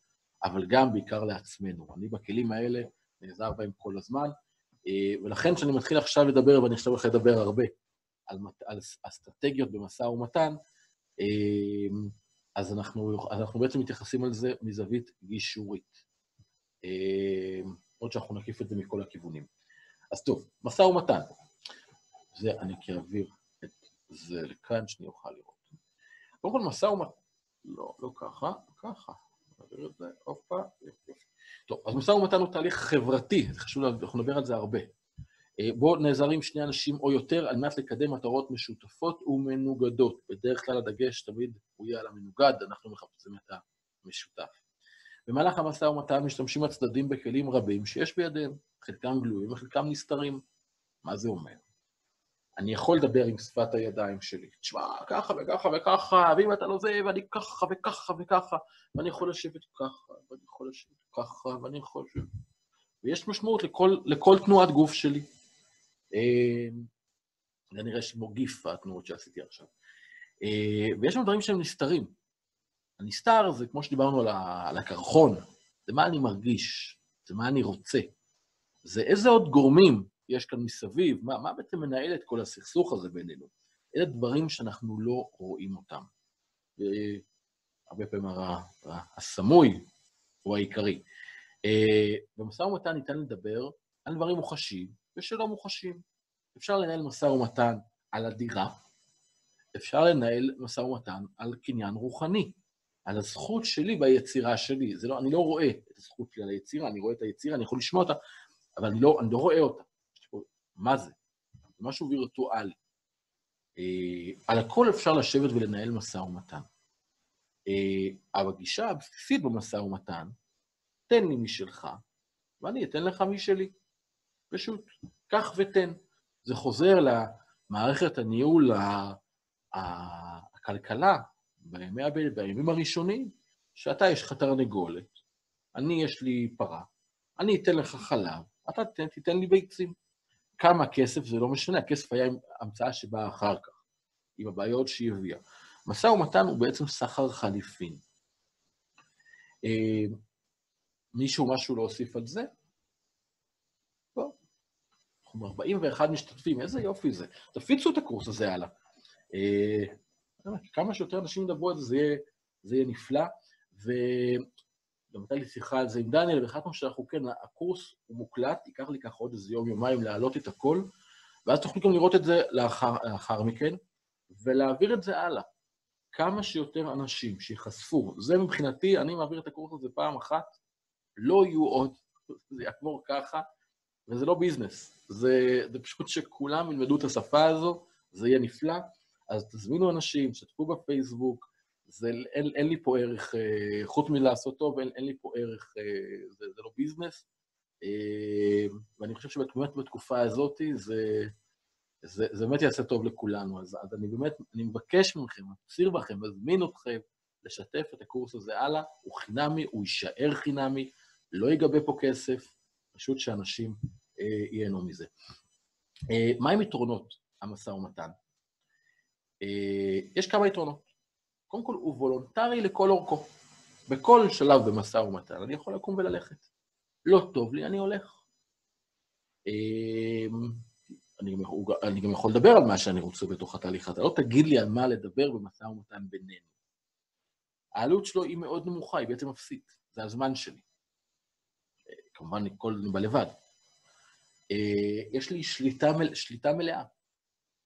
[SPEAKER 1] אבל גם בעיקר לעצמנו. אני בכלים האלה נעזר בהם כל הזמן, אה, ולכן כשאני מתחיל עכשיו לדבר, ואני עכשיו הולך לדבר הרבה, על, על אסטרטגיות במשא ומתן, אה, אז אנחנו, אז אנחנו בעצם מתייחסים על זה מזווית גישורית. עוד שאנחנו נקיף את זה מכל הכיוונים. אז טוב, משא ומתן. זה, אני כאוויר את זה לכאן, שאני אוכל לראות. קודם כל, משא ומתן... לא, לא ככה, ככה. נעביר את זה, הופה. טוב, אז משא ומתן הוא תהליך חברתי, זה חשוב, אנחנו נדבר על זה הרבה. אה, בו נעזרים שני אנשים או יותר על מנת לקדם מטרות משותפות ומנוגדות. בדרך כלל הדגש תמיד הוא יהיה על המנוגד, אנחנו מחפשים את המשותף. במהלך המשא ומתן משתמשים הצדדים בכלים רבים שיש בידיהם, חלקם גלויים וחלקם נסתרים. מה זה אומר? אני יכול לדבר עם שפת הידיים שלי. תשמע, ככה וככה וככה, ואם אתה לא זה, ואני ככה וככה וככה, ואני יכול לשבת ככה, ואני יכול לשבת ככה, ואני יכול לשבת... ויש משמעות לכל, לכל תנועת גוף שלי. אמ, זה נראה שמוגיף התנועות שעשיתי עכשיו. אה, ויש שם דברים שהם נסתרים. הנסתר זה כמו שדיברנו על הקרחון, זה מה אני מרגיש, זה מה אני רוצה. זה איזה עוד גורמים יש כאן מסביב, מה, מה בעצם מנהל את כל הסכסוך הזה בינינו. אלה דברים שאנחנו לא רואים אותם. הרבה פעמים הסמוי הוא העיקרי. אה, במשא ומתן ניתן לדבר על דברים מוחשיים ושלא מוחשיים. אפשר לנהל משא ומתן על הדירה, אפשר לנהל משא ומתן על קניין רוחני. על הזכות שלי ביצירה שלי. לא, אני לא רואה את הזכות שלי על היצירה, אני רואה את היצירה, אני יכול לשמוע אותה, אבל אני לא, אני לא רואה אותה. מה זה? זה משהו וירטואלי. אה, על הכל אפשר לשבת ולנהל משא ומתן. אה, אבל הגישה הבסיסית במשא ומתן, תן לי משלך, ואני אתן לך משלי. פשוט, קח ותן. זה חוזר למערכת הניהול, הכלכלה, בימי הבית, בימים הראשונים, שאתה יש לך תרנגולת, אני יש לי פרה, אני אתן לך חלב, אתה תיתן, תיתן לי ביצים. כמה כסף זה לא משנה, הכסף היה המצאה שבאה אחר כך, עם הבעיות שהיא הביאה. משא ומתן הוא בעצם סחר חליפין. אה, מישהו משהו להוסיף על זה? לא. אנחנו 41 משתתפים, איזה יופי זה. תפיצו את הקורס הזה הלאה. אה, כמה שיותר אנשים ידברו על זה, זה יהיה, זה יהיה נפלא. גם הייתה לי שיחה על זה עם דניאל, והחלטנו שאנחנו, כן, הקורס הוא מוקלט, ייקח לי ככה עוד איזה יום, יומיים להעלות את הכל, ואז תוכלו גם לראות את זה לאחר, לאחר מכן, ולהעביר את זה הלאה. כמה שיותר אנשים שיחשפו. זה מבחינתי, אני מעביר את הקורס הזה פעם אחת, לא יהיו עוד, זה יעבור ככה, וזה לא ביזנס. זה, זה פשוט שכולם ילמדו את השפה הזו, זה יהיה נפלא. אז תזמינו אנשים, שתפו בפייסבוק, זה, אין, אין לי פה ערך, אה, חוץ מלעשות טוב, אין, אין לי פה ערך, אה, זה, זה לא ביזנס. אה, ואני חושב שבאמת בתקופה הזאת זה, זה, זה באמת יעשה טוב לכולנו. אז, אז אני באמת, אני מבקש מכם, מפציר בכם, מזמין אתכם לשתף את הקורס הזה הלאה, הוא חינמי, הוא יישאר חינמי, לא ייגבה פה כסף, פשוט שאנשים אה, ייהנו מזה. אה, מהם יתרונות המשא ומתן? אה, יש כמה יתרונות. קודם כל, הוא וולונטרי לכל אורכו. בכל שלב במשא ומתן אני יכול לקום וללכת. לא טוב לי, אני הולך. אה, אני, אני גם יכול לדבר על מה שאני רוצה בתוך התהליך. אתה לא תגיד לי על מה לדבר במשא ומתן בינינו. העלות שלו היא מאוד נמוכה, היא בעצם אפסית. זה הזמן שלי. אה, כמובן, כל בלבד. יש לי שליטה, שליטה מלאה.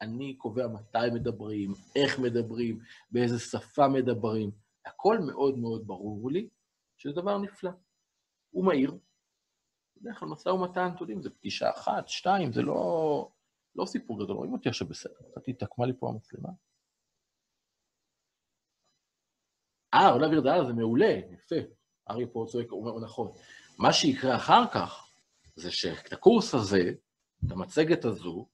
[SPEAKER 1] אני קובע מתי מדברים, איך מדברים, באיזה שפה מדברים. הכל מאוד מאוד ברור לי, שזה דבר נפלא. הוא מהיר. בדרך כלל משא ומתן, אתם יודעים, זה פגישה אחת, שתיים, זה לא, לא סיפור גדול. רואים אותי עכשיו בסדר. קצת התעקמה לי פה המצלמה. אה, עולה וירדאלה זה מעולה, יפה. אריה פה צועק, הוא אומר, נכון. מה שיקרה אחר כך, זה שאת הקורס הזה, את המצגת הזו,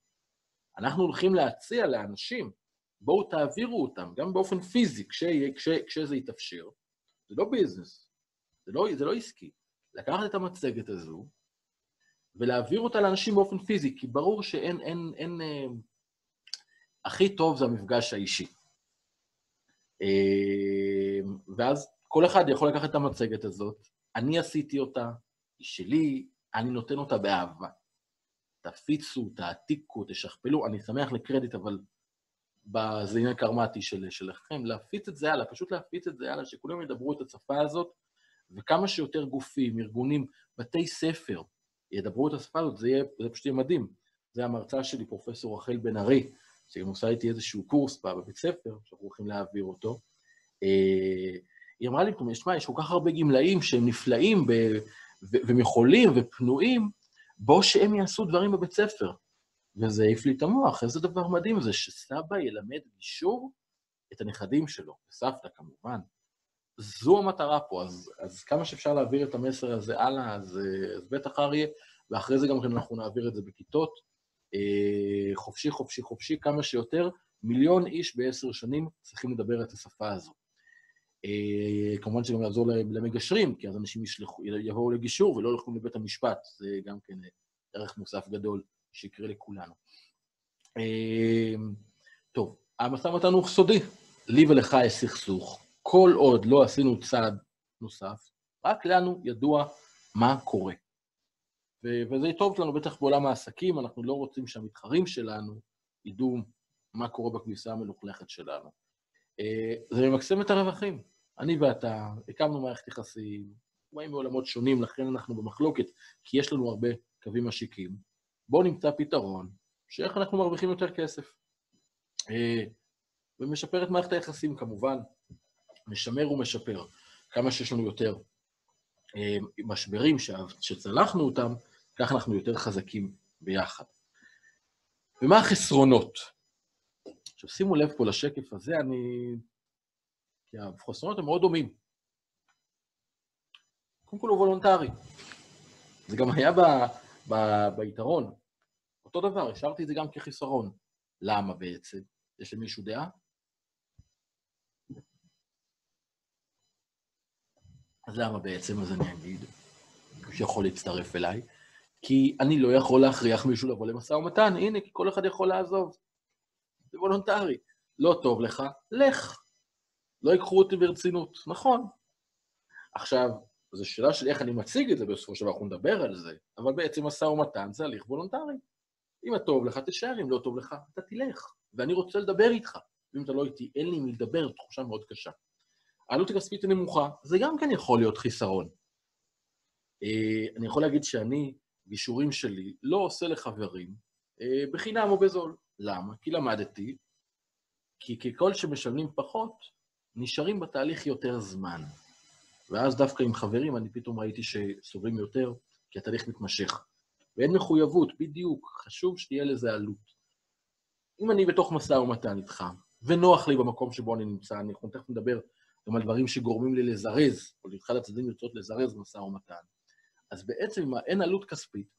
[SPEAKER 1] אנחנו הולכים להציע לאנשים, בואו תעבירו אותם, גם באופן פיזי, כש, כש, כשזה יתאפשר. זה לא ביזנס, זה לא, זה לא עסקי. לקחת את המצגת הזו ולהעביר אותה לאנשים באופן פיזי, כי ברור שאין, אין, אין, אה, הכי טוב זה המפגש האישי. אה, ואז כל אחד יכול לקחת את המצגת הזאת, אני עשיתי אותה, היא שלי, אני נותן אותה באהבה. תפיצו, תעתיקו, תשכפלו, אני שמח לקרדיט, אבל זה עניין קרמטי של, שלכם, להפיץ את זה הלאה, פשוט להפיץ את זה הלאה, שכולם ידברו את השפה הזאת, וכמה שיותר גופים, ארגונים, בתי ספר, ידברו את השפה הזאת, זה, יהיה, זה פשוט יהיה מדהים. זה המרצה שלי, פרופ' רחל בן ארי, שגם עושה איתי איזשהו קורס בבית ספר, שאנחנו הולכים להעביר אותו. אה, היא אמרה לי, תשמע, יש כל כך הרבה גמלאים שהם נפלאים ב, ו, והם יכולים ופנויים, בוא שהם יעשו דברים בבית ספר. וזה העיף לי את המוח, איזה דבר מדהים זה שסבא ילמד גישור את הנכדים שלו, וסבתא כמובן. זו המטרה פה, אז, אז כמה שאפשר להעביר את המסר הזה הלאה, אז, אז בטח אריה, ואחרי זה גם כן אנחנו נעביר את זה בכיתות. אה, חופשי, חופשי, חופשי, כמה שיותר. מיליון איש בעשר שנים צריכים לדבר את השפה הזו. אה, כמובן שגם יעזור למגשרים, כי אז אנשים ישלחו, יבואו לגישור ולא ילכו לבית המשפט, זה גם כן ערך מוסף גדול שיקרה לכולנו. אה, טוב, המשא ומתן הוא סודי. לי ולך יש סכסוך. כל עוד לא עשינו צעד נוסף, רק לנו ידוע מה קורה. וזה טוב לנו, בטח בעולם העסקים, אנחנו לא רוצים שהמתחרים שלנו ידעו מה קורה בכניסה המלוכלכת שלנו. אה, זה ממקסם את הרווחים. אני ואתה הקמנו מערכת יחסים, באים מעולמות שונים, לכן אנחנו במחלוקת, כי יש לנו הרבה קווים משיקים. בואו נמצא פתרון, שאיך אנחנו מרוויחים יותר כסף. אה, ומשפר את מערכת היחסים כמובן, משמר ומשפר. כמה שיש לנו יותר אה, משברים שצלחנו אותם, כך אנחנו יותר חזקים ביחד. ומה החסרונות? עכשיו שימו לב פה לשקף הזה, אני... כי החסרונות הם מאוד דומים. קודם כל הוא וולונטרי. זה גם היה ב, ב, ביתרון. אותו דבר, השארתי את זה גם כחיסרון. למה בעצם? יש למישהו דעה? אז למה בעצם? אז אני אגיד, שיכול להצטרף אליי, כי אני לא יכול להכריח מישהו לבוא למשא ומתן, הנה, כי כל אחד יכול לעזוב. זה וולונטרי. לא טוב לך, לך. לא ייקחו אותי ברצינות, נכון. עכשיו, זו שאלה של איך אני מציג את זה, בסופו של דבר אנחנו נדבר על זה, אבל בעצם משא ומתן זה הליך וולונטרי. אם טוב לך, תישאר, אם לא טוב לך, אתה תלך. ואני רוצה לדבר איתך. ואם אתה לא איתי, אין לי מי לדבר, תחושה מאוד קשה. העלות הכספית הנמוכה, זה גם כן יכול להיות חיסרון. אני יכול להגיד שאני, גישורים שלי, לא עושה לחברים בחינם או בזול. למה? כי למדתי, כי ככל שמשלמים פחות, נשארים בתהליך יותר זמן. ואז דווקא עם חברים אני פתאום ראיתי שסובלים יותר, כי התהליך מתמשך. ואין מחויבות, בדיוק, חשוב שתהיה לזה עלות. אם אני בתוך משא ומתן איתך, ונוח לי במקום שבו אני נמצא, אנחנו תכף נדבר גם על דברים שגורמים לי לזרז, או לאחד הצדדים לרצות לזרז משא ומתן, אז בעצם אם אין עלות כספית,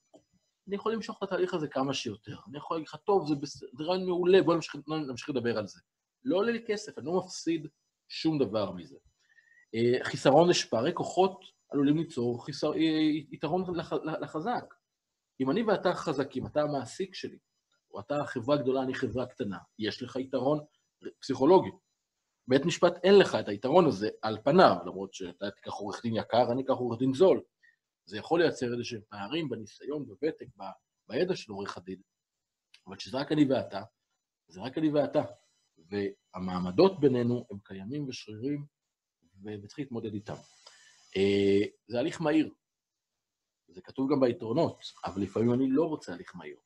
[SPEAKER 1] אני יכול למשוך את התהליך הזה כמה שיותר. אני יכול להגיד לך, טוב, זה, בס... זה רעיון מעולה, בואו נמשיך, נמשיך לדבר על זה. לא עולה לי כסף, אני לא מפסיד שום דבר מזה. אה, חיסרון לשפרי כוחות עלולים ליצור חיסר... אה, יתרון לח... לחזק. אם אני ואתה חזקים, אתה המעסיק שלי, או אתה חברה גדולה, אני חברה קטנה, יש לך יתרון פסיכולוגי. בית משפט אין לך את היתרון הזה על פניו, למרות שאתה תיקח עורך דין יקר, אני אקח עורך דין זול. זה יכול לייצר איזה שהם פערים בניסיון, בוותק, בידע של עורך הדין. אבל כשזה רק אני ואתה, זה רק אני ואתה. והמעמדות בינינו הם קיימים ושרירים, וצריך להתמודד איתם. אה, זה הליך מהיר. זה כתוב גם ביתרונות, אבל לפעמים אני לא רוצה הליך מהיר.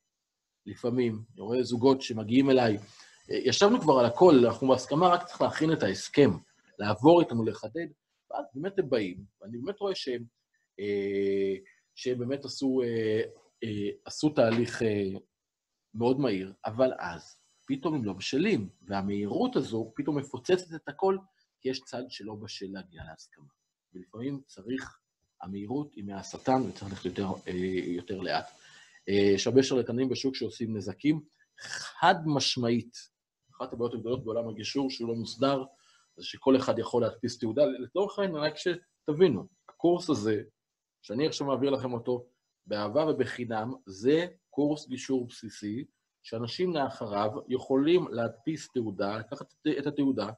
[SPEAKER 1] לפעמים, אני רואה זוגות שמגיעים אליי, אה, ישבנו כבר על הכל, אנחנו בהסכמה, רק צריך להכין את ההסכם, לעבור איתנו, לחדד, ואז באמת הם באים, ואני באמת רואה שהם, אה, שהם באמת עשו, עשו תהליך מאוד מהיר, אבל אז פתאום הם לא בשלים, והמהירות הזו פתאום מפוצצת את הכל, כי יש צד שלא בשל להגיע להסכמה. ולפעמים צריך, המהירות היא מהשטן וצריך ללכת יותר, אה, יותר לאט. אה, יש הרבה שרלטנים בשוק שעושים נזקים, חד משמעית. אחת הבעיות הגדולות בעולם הגישור שהוא לא מוסדר, זה שכל אחד יכול להדפיס תעודה. לצורך העניין, רק שתבינו, הקורס הזה, שאני עכשיו מעביר לכם אותו, באהבה ובחינם, זה קורס גישור בסיסי, שאנשים לאחריו יכולים להדפיס תעודה, לקחת את התעודה,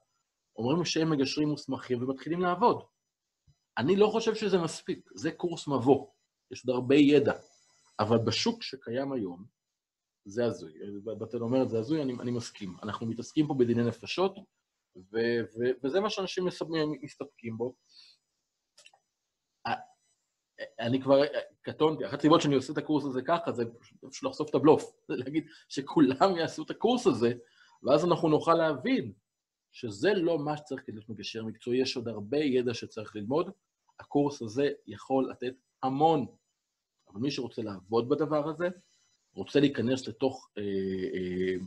[SPEAKER 1] אומרים שהם מגשרים מוסמכים ומתחילים לעבוד. אני לא חושב שזה מספיק, זה קורס מבוא, יש עוד הרבה ידע, אבל בשוק שקיים היום, זה הזוי. בתל אומרת, זה הזוי, אני, אני מסכים. אנחנו מתעסקים פה בדיני נפשות, ו, ו, וזה מה שאנשים מסתפקים בו. אני כבר קטונתי, אחת הסיבות שאני עושה את הקורס הזה ככה, זה פשוט לחשוף את הבלוף. זה להגיד שכולם יעשו את הקורס הזה, ואז אנחנו נוכל להבין שזה לא מה שצריך כדי להיות מגשר מקצועי, יש עוד הרבה ידע שצריך ללמוד. הקורס הזה יכול לתת המון, אבל מי שרוצה לעבוד בדבר הזה, רוצה להיכנס לתוך, אה, אה,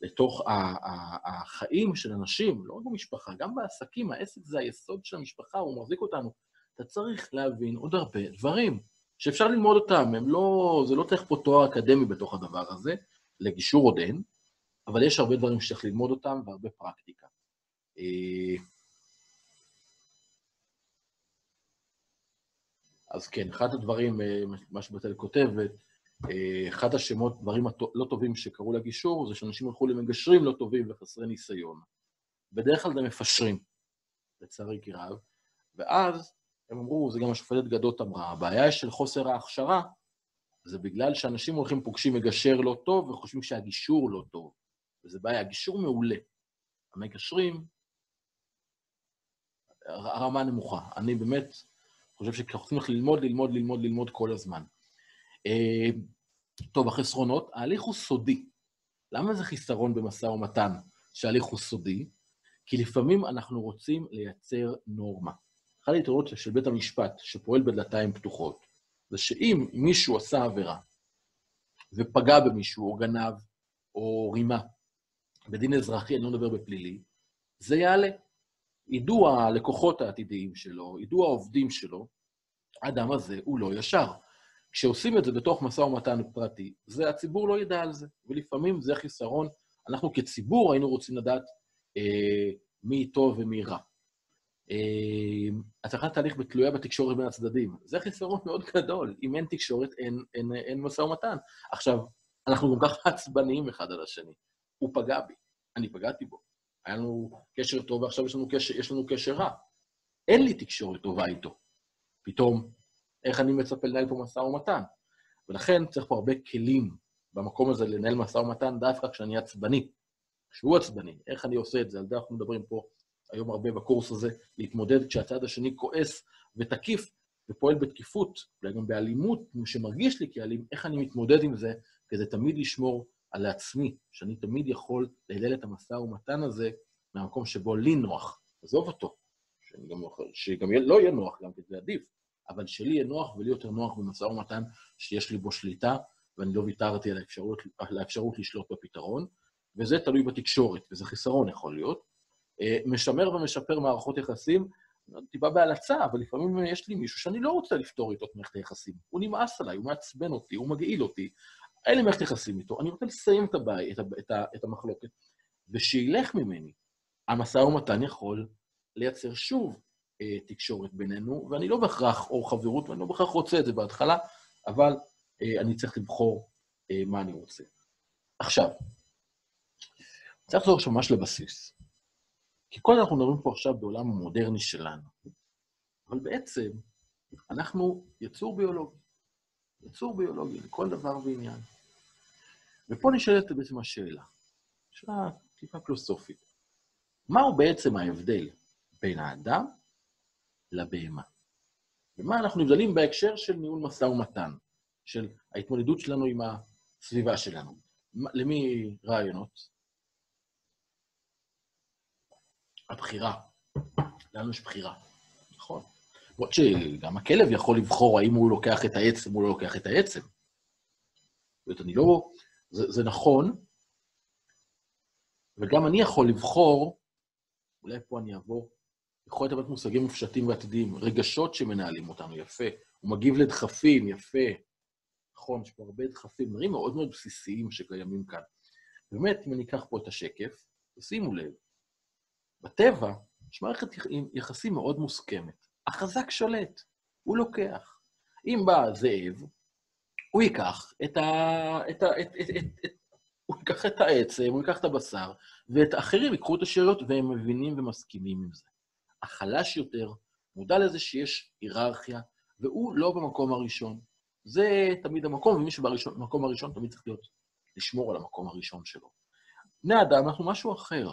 [SPEAKER 1] לתוך ה, ה, החיים של אנשים, לא רק במשפחה, גם בעסקים, העסק זה היסוד של המשפחה, הוא מחזיק אותנו. אתה צריך להבין עוד הרבה דברים שאפשר ללמוד אותם, הם לא, זה לא צריך פה תואר אקדמי בתוך הדבר הזה, לגישור עוד אין, אבל יש הרבה דברים שצריך ללמוד אותם והרבה פרקטיקה. אה, אז כן, אחד הדברים, אה, מה שבתל כותבת, אה, אחד השמות, דברים לא טובים שקרו לגישור, זה שאנשים הלכו למגשרים לא טובים וחסרי ניסיון. בדרך כלל זה מפשרים, לצערי כי רב, ואז הם אמרו, זה גם השופטת גדות אמרה, הבעיה של חוסר ההכשרה זה בגלל שאנשים הולכים פוגשים מגשר לא טוב וחושבים שהגישור לא טוב. וזה בעיה, הגישור מעולה. המגשרים, הרמה נמוכה. אני באמת חושב שאנחנו צריכים ללמוד, ללמוד, ללמוד, ללמוד כל הזמן. אה, טוב, החסרונות, ההליך הוא סודי. למה זה חיסרון במשא ומתן שההליך הוא סודי? כי לפעמים אנחנו רוצים לייצר נורמה. אחד היתרונות של בית המשפט, שפועל בדלתיים פתוחות, זה שאם מישהו עשה עבירה ופגע במישהו, או גנב, או רימה, בדין אזרחי, אני לא מדבר בפלילי, זה יעלה. ידעו הלקוחות העתידיים שלו, ידעו העובדים שלו, האדם הזה הוא לא ישר. כשעושים את זה בתוך משא ומתן פרטי, זה הציבור לא ידע על זה, ולפעמים זה חיסרון. אנחנו כציבור היינו רוצים לדעת אה, מי טוב ומי רע. הצלחת אמ, תהליך תלויה בתקשורת בין הצדדים. זה חיסרון מאוד גדול. אם אין תקשורת, אין, אין, אין משא ומתן. עכשיו, אנחנו גם ככה עצבניים אחד על השני. הוא פגע בי, אני פגעתי בו. היה לנו קשר טוב ועכשיו יש לנו קשר, יש לנו קשר רע. אין לי תקשורת טובה איתו. פתאום, איך אני מצפה לנהל פה משא ומתן? ולכן צריך פה הרבה כלים במקום הזה לנהל משא ומתן דווקא כשאני עצבני. כשהוא עצבני, איך אני עושה את זה? על זה אנחנו מדברים פה היום הרבה בקורס הזה, להתמודד כשהצד השני כועס ותקיף, ופועל בתקיפות, אולי גם באלימות, שמרגיש לי כאלים, איך אני מתמודד עם זה, כדי תמיד לשמור על עצמי, שאני תמיד יכול להלל את המשא ומתן הזה מהמקום שבו לי נוח. עזוב אותו, שגם, שגם לא יהיה נוח, גם כי זה עדיף, אבל שלי יהיה נוח ולי יותר נוח במשא ומתן שיש לי בו שליטה, ואני לא ויתרתי על האפשרות, על האפשרות לשלוט בפתרון, וזה תלוי בתקשורת, וזה חיסרון יכול להיות. אה, משמר ומשפר מערכות יחסים, טיפה בהלצה, אבל לפעמים יש לי מישהו שאני לא רוצה לפתור איתו את מערכת היחסים. הוא נמאס עליי, הוא מעצבן אותי, הוא מגעיל אותי. אין לי מערכת יחסים איתו, אני רוצה לסיים את, הבעי, את, את, את המחלוקת, ושילך ממני. המשא ומתן יכול לייצר שוב אה, תקשורת בינינו, ואני לא בהכרח, או חברות, ואני לא בהכרח רוצה את זה בהתחלה, אבל אה, אני צריך לבחור אה, מה אני רוצה. עכשיו, צריך לחזור עכשיו ממש לבסיס. כי כל אנחנו מדברים פה עכשיו בעולם המודרני שלנו, אבל בעצם אנחנו יצור ביולוגי. יצור ביולוגי לכל דבר ועניין. ופה נשאלת בעצם השאלה, שאלה טיפה פילוסופית. מהו בעצם ההבדל בין האדם לבהמה? ומה אנחנו נבדלים בהקשר של ניהול משא ומתן, של ההתמודדות שלנו עם הסביבה שלנו? למי רעיונות? הבחירה. לנו יש בחירה, נכון? למרות שגם הכלב יכול לבחור האם הוא לוקח את העצם או לא לוקח את העצם. זאת אומרת, אני לא... זה, זה נכון, וגם אני יכול לבחור, אולי פה אני אעבור, יכול להיות מושגים מופשטים ועתידיים, רגשות שמנהלים אותנו, יפה. הוא מגיב לדחפים, יפה. נכון, יש פה הרבה דחפים, דברים מאוד מאוד בסיסיים שקיימים כאן. באמת, אם אני אקח פה את השקף, תשימו לב, בטבע יש מערכת יחסים מאוד מוסכמת. החזק שולט, הוא לוקח. אם בא זאב, הוא ייקח את ה... את ה... את, את, את, את, הוא ייקח את העצם, הוא ייקח את הבשר, ואת האחרים ייקחו את השאריות, והם מבינים ומסכימים עם זה. החלש יותר מודע לזה שיש היררכיה, והוא לא במקום הראשון. זה תמיד המקום, ומי שבמקום הראשון תמיד צריך להיות, לשמור על המקום הראשון שלו. בני אדם, אנחנו משהו אחר.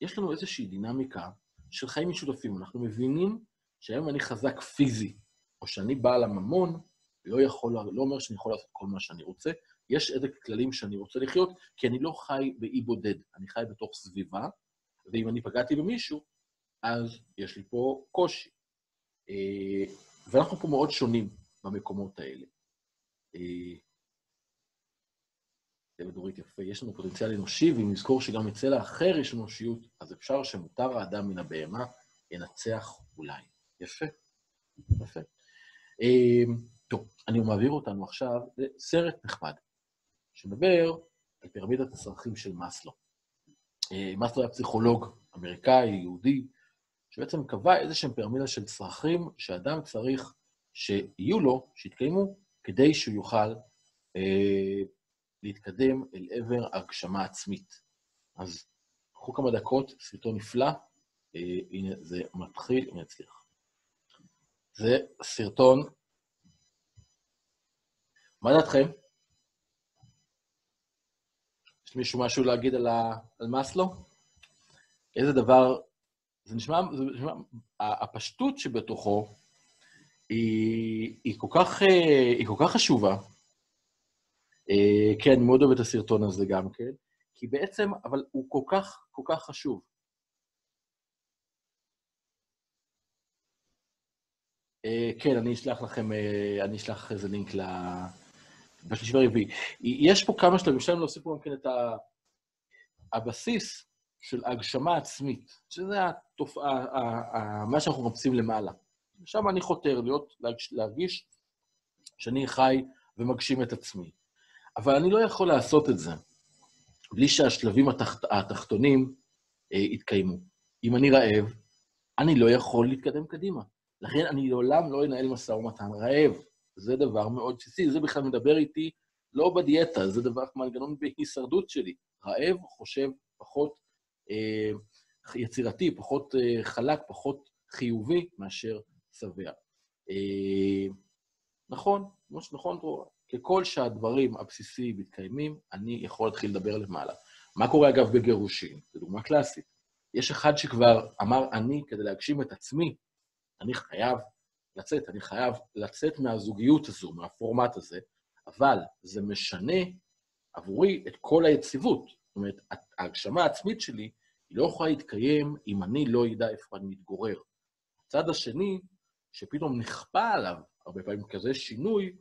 [SPEAKER 1] יש לנו איזושהי דינמיקה של חיים משותפים. אנחנו מבינים שהיום אני חזק פיזי, או שאני בעל הממון, לא, יכול, לא אומר שאני יכול לעשות כל מה שאני רוצה. יש איזה כללים שאני רוצה לחיות, כי אני לא חי באי בודד, אני חי בתוך סביבה, ואם אני פגעתי במישהו, אז יש לי פה קושי. אה, ואנחנו פה מאוד שונים במקומות האלה. אה, זה מדורית יפה, יש לנו פוטנציאל אנושי, ואם נזכור שגם אצל האחר יש אנושיות, אז אפשר שמותר האדם מן הבהמה ינצח אולי. יפה, יפה. אמ, טוב, אני מעביר אותנו עכשיו לסרט נחמד, שמדבר על פירמידת הצרכים של מאסלו. אה, מאסלו היה פסיכולוג אמריקאי, יהודי, שבעצם קבע איזשהם פירמידה של צרכים שאדם צריך שיהיו לו, שיתקיימו, כדי שהוא יוכל אה, להתקדם אל עבר הגשמה עצמית. אז קחו כמה דקות, סרטון נפלא, אה, הנה זה מתחיל, אם נצליח. זה סרטון, מה דעתכם? יש מישהו משהו להגיד על, ה... על מאסלו? איזה דבר, זה נשמע, זה נשמע, הפשטות שבתוכו היא, היא, כל כך, אה, היא כל כך חשובה, כן, אני מאוד אוהב את הסרטון הזה גם כן, כי בעצם, אבל הוא כל כך, כל כך חשוב. אה, כן, אני אשלח לכם, אה, אני אשלח איזה לינק ל... בשלישי והרביעי. יש פה כמה שלבים, אפשר להוסיף פה גם כן את ה... הבסיס של הגשמה עצמית, שזה התופעה, מה שאנחנו מחפשים למעלה. שם אני חותר, להיות, להרגיש שאני חי ומגשים את עצמי. אבל אני לא יכול לעשות את זה בלי שהשלבים התחת, התחתונים אה, יתקיימו. אם אני רעב, אני לא יכול להתקדם קדימה. לכן אני לעולם לא אנהל משא ומתן רעב. זה דבר מאוד בסיסי, זה בכלל מדבר איתי לא בדיאטה, זה דבר מנגנון בהישרדות שלי. רעב חושב פחות אה, יצירתי, פחות אה, חלק, פחות חיובי מאשר שבע. אה, נכון, כמו שנכון, דרור, ככל שהדברים הבסיסיים מתקיימים, אני יכול להתחיל לדבר למעלה. מה קורה, אגב, בגירושים? זו דוגמה קלאסית. יש אחד שכבר אמר, אני, כדי להגשים את עצמי, אני חייב לצאת, אני חייב לצאת מהזוגיות הזו, מהפורמט הזה, אבל זה משנה עבורי את כל היציבות. זאת אומרת, ההגשמה העצמית שלי היא לא יכולה להתקיים אם אני לא אדע איפה אני מתגורר. הצד השני, שפתאום נכפה עליו הרבה פעמים כזה שינוי,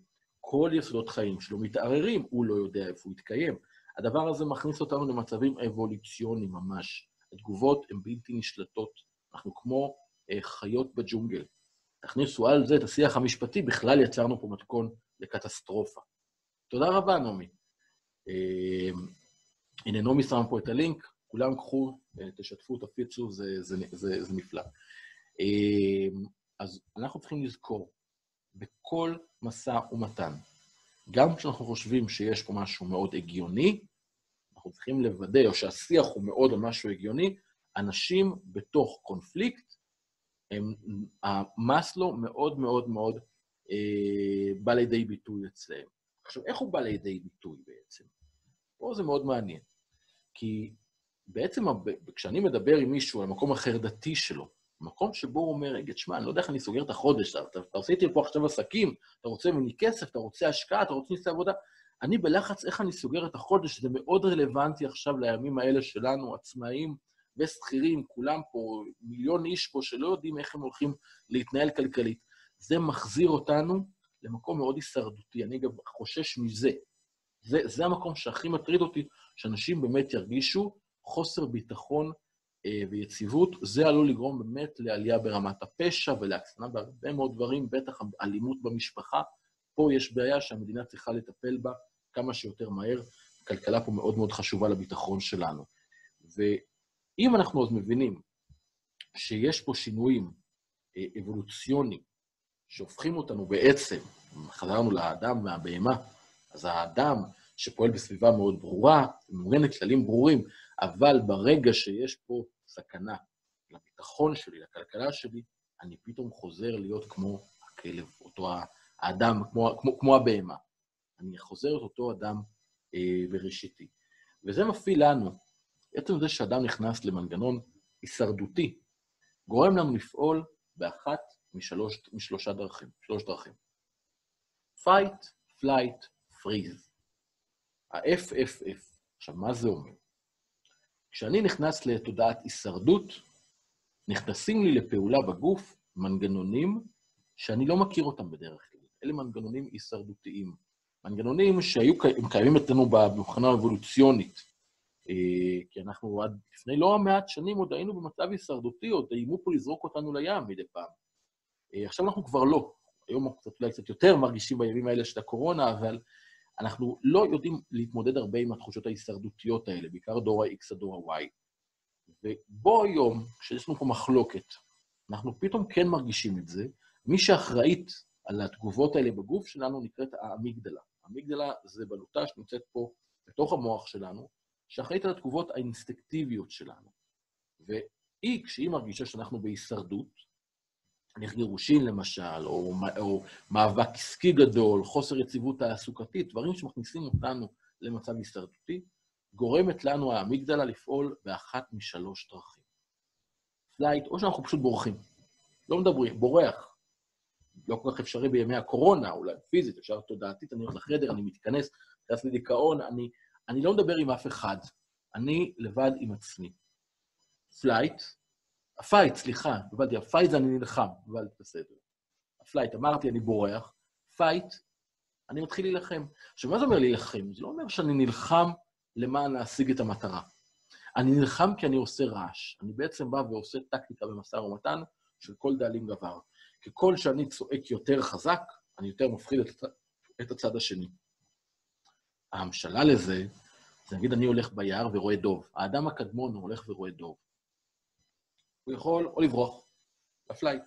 [SPEAKER 1] כל יסודות חיים שלו מתערערים, הוא לא יודע איפה הוא יתקיים. הדבר הזה מכניס אותנו למצבים אבולוציוניים ממש. התגובות הן בלתי נשלטות. אנחנו כמו אה, חיות בג'ונגל. תכניסו על זה את השיח המשפטי, בכלל יצרנו פה מתכון לקטסטרופה. תודה רבה, נעמי. אה, הנה, נעמי שמה פה את הלינק, כולם קחו, אה, תשתפו, תפיצו, זה, זה, זה, זה נפלא. אה, אז אנחנו צריכים לזכור, בכל משא ומתן, גם כשאנחנו חושבים שיש פה משהו מאוד הגיוני, אנחנו צריכים לוודא, או שהשיח הוא מאוד על משהו הגיוני, אנשים בתוך קונפליקט, הם, המאסלו מאוד מאוד מאוד אה, בא לידי ביטוי אצלם. עכשיו, איך הוא בא לידי ביטוי בעצם? פה זה מאוד מעניין. כי בעצם כשאני מדבר עם מישהו על המקום החרדתי שלו, מקום שבו הוא אומר, רגע, תשמע, אני לא יודע איך אני סוגר את החודש, אתה, אתה עושה פה עכשיו עסקים, אתה רוצה ממני כסף, אתה רוצה השקעה, אתה רוצה לעשות עבודה. אני בלחץ איך אני סוגר את החודש, זה מאוד רלוונטי עכשיו לימים האלה שלנו, עצמאים ושכירים, כולם פה, מיליון איש פה שלא יודעים איך הם הולכים להתנהל כלכלית. זה מחזיר אותנו למקום מאוד הישרדותי, אני גם חושש מזה. זה, זה המקום שהכי מטריד אותי, שאנשים באמת ירגישו חוסר ביטחון ויציבות, זה עלול לגרום באמת לעלייה ברמת הפשע ולהקצנה בהרבה מאוד דברים, בטח אלימות במשפחה. פה יש בעיה שהמדינה צריכה לטפל בה כמה שיותר מהר. הכלכלה פה מאוד מאוד חשובה לביטחון שלנו. ואם אנחנו אז מבינים שיש פה שינויים אה, אבולוציוניים שהופכים אותנו בעצם, חזרנו לאדם מהבהמה, אז האדם שפועל בסביבה מאוד ברורה, מעוניין לכללים ברורים, אבל ברגע שיש פה סכנה לביטחון שלי, לכלכלה שלי, אני פתאום חוזר להיות כמו הכלב, אותו האדם, כמו, כמו, כמו הבהמה. אני חוזר את אותו אדם אה, בראשיתי. וזה מפעיל לנו, עצם זה שאדם נכנס למנגנון הישרדותי, גורם לנו לפעול באחת משלוש, משלושה דרכים, שלוש דרכים. fight, flight, freeze. ה-FFF. עכשיו, מה זה אומר? כשאני נכנס לתודעת הישרדות, נכנסים לי לפעולה בגוף מנגנונים שאני לא מכיר אותם בדרך כלל. אלה מנגנונים הישרדותיים. מנגנונים שהיו קיימים אצלנו במבחנה האבולוציונית. אה, כי אנחנו עד לפני לא מעט שנים עוד היינו במצב הישרדותי, עוד איימו פה לזרוק אותנו לים מדי פעם. אה, עכשיו אנחנו כבר לא. היום אנחנו אולי קצת יותר מרגישים בימים האלה של הקורונה, אבל אנחנו לא יודעים להתמודד הרבה עם התחושות ההישרדותיות האלה, בעיקר דור ה-X עד דור ה-Y. ובו היום, כשיש לנו פה מחלוקת, אנחנו פתאום כן מרגישים את זה. מי שאחראית על התגובות האלה בגוף שלנו נקראת האמיגדלה. האמיגדלה זה בלוטה שנמצאת פה בתוך המוח שלנו, שאחראית על התגובות האינסטקטיביות שלנו. והיא, כשהיא מרגישה שאנחנו בהישרדות, הליך גירושין למשל, או, או מאבק עסקי גדול, חוסר יציבות תעסוקתית, דברים שמכניסים אותנו למצב הישרדותי, גורמת לנו האמיגדלה לפעול באחת משלוש דרכים. flight, או שאנחנו פשוט בורחים. לא מדברים, בורח. לא כל כך אפשרי בימי הקורונה, אולי פיזית, אפשר תודעתית, אני הולך לחדר, אני מתכנס, נכנס לדיכאון, אני, אני לא מדבר עם אף אחד, אני לבד עם עצמי. flight, ה fight, סליחה, הבנתי, ה fight זה אני נלחם, אבל בסדר. ה flight, אמרתי, אני בורח. fight, אני מתחיל להילחם. עכשיו, מה זה אומר להילחם? זה לא אומר שאני נלחם למען להשיג את המטרה. אני נלחם כי אני עושה רעש. אני בעצם בא ועושה טקטיקה במשא ומתן של כל דאלים גבר. ככל שאני צועק יותר חזק, אני יותר מפחיד את, את הצד השני. ההמשלה לזה, זה נגיד אני הולך ביער ורואה דוב. האדם הקדמון הולך ורואה דוב. הוא יכול או לברוח לפלייט,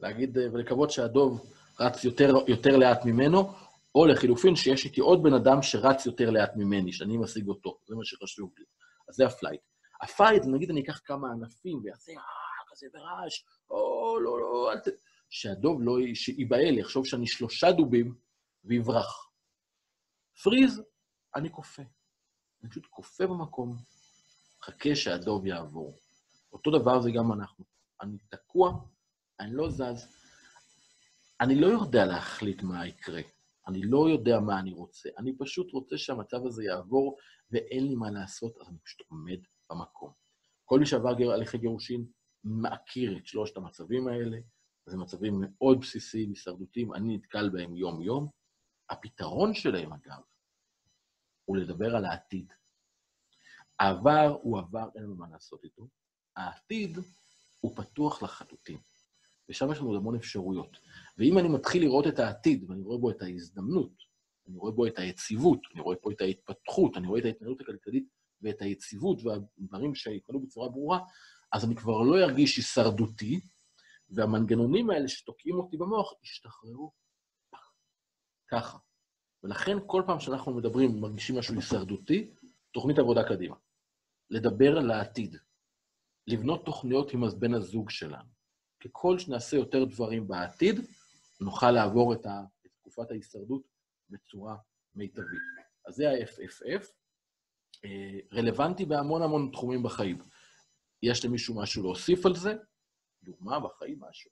[SPEAKER 1] להגיד אה, ולקוות שהדוב רץ יותר, יותר לאט ממנו, או לחילופין שיש איתי עוד בן אדם שרץ יותר לאט ממני, שאני משיג אותו, זה מה שחשוב לי. אז זה ה flight. ה fight, נגיד אני אקח כמה ענפים ואעשה אה, כזה ברעש, או לא, לא, אל ת... שהדוב לא ייבהל, יחשוב שאני שלושה דובים ויברח. freeze, אני קופא. אני פשוט קופא במקום, מחכה שהדוב יעבור. אותו דבר זה גם אנחנו. אני תקוע, אני לא זז. אני לא יודע להחליט מה יקרה. אני לא יודע מה אני רוצה. אני פשוט רוצה שהמצב הזה יעבור, ואין לי מה לעשות, אז אני פשוט עומד במקום. כל מי שעבר הליכי גירושין מכיר את שלושת המצבים האלה. זה מצבים מאוד בסיסיים, הישרדותיים, אני נתקל בהם יום-יום. הפתרון שלהם, אגב, הוא לדבר על העתיד. העבר הוא עבר, אין לנו מה לעשות איתו. העתיד הוא פתוח לחלוטין, ושם יש לנו עוד המון אפשרויות. ואם אני מתחיל לראות את העתיד, ואני רואה בו את ההזדמנות, אני רואה בו את היציבות, אני רואה פה את ההתפתחות, אני רואה את ההתנהלות הכלכלית ואת היציבות והדברים שיתנהלו בצורה ברורה, אז אני כבר לא ארגיש הישרדותי, והמנגנונים האלה שתוקעים אותי במוח ישתחררו. ככה. ולכן כל פעם שאנחנו מדברים, מרגישים משהו הישרדותי, תוכנית עבודה קדימה. לדבר על העתיד. לבנות תוכניות עם בן הזוג שלנו. ככל שנעשה יותר דברים בעתיד, נוכל לעבור את, את תקופת ההישרדות בצורה מיטבית. אז זה ה-FFF, אה, רלוונטי בהמון המון תחומים בחיים. יש למישהו משהו להוסיף על זה? דוגמה בחיים, משהו?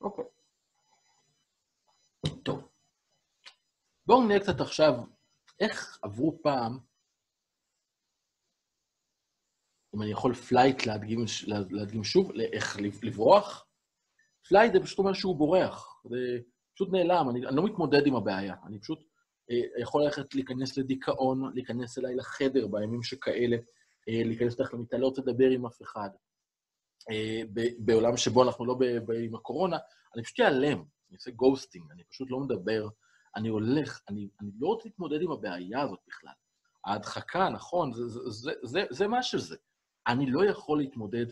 [SPEAKER 1] אוקיי. טוב. בואו נראה קצת עכשיו איך עברו פעם, אם אני יכול flight להדגים, להדגים שוב, איך לברוח, flight זה פשוט אומר שהוא בורח, זה פשוט נעלם, אני, אני לא מתמודד עם הבעיה, אני פשוט אה, יכול ללכת להיכנס לדיכאון, להיכנס אליי לחדר בימים שכאלה, אה, להיכנס לך למיטה, לא רוצה לדבר עם אף אחד. אה, בעולם שבו אנחנו לא עם הקורונה, אני פשוט אעלם, אני עושה גוסטינג, אני פשוט לא מדבר, אני הולך, אני, אני לא רוצה להתמודד עם הבעיה הזאת בכלל. ההדחקה, נכון, זה, זה, זה, זה, זה מה שזה. אני לא יכול להתמודד,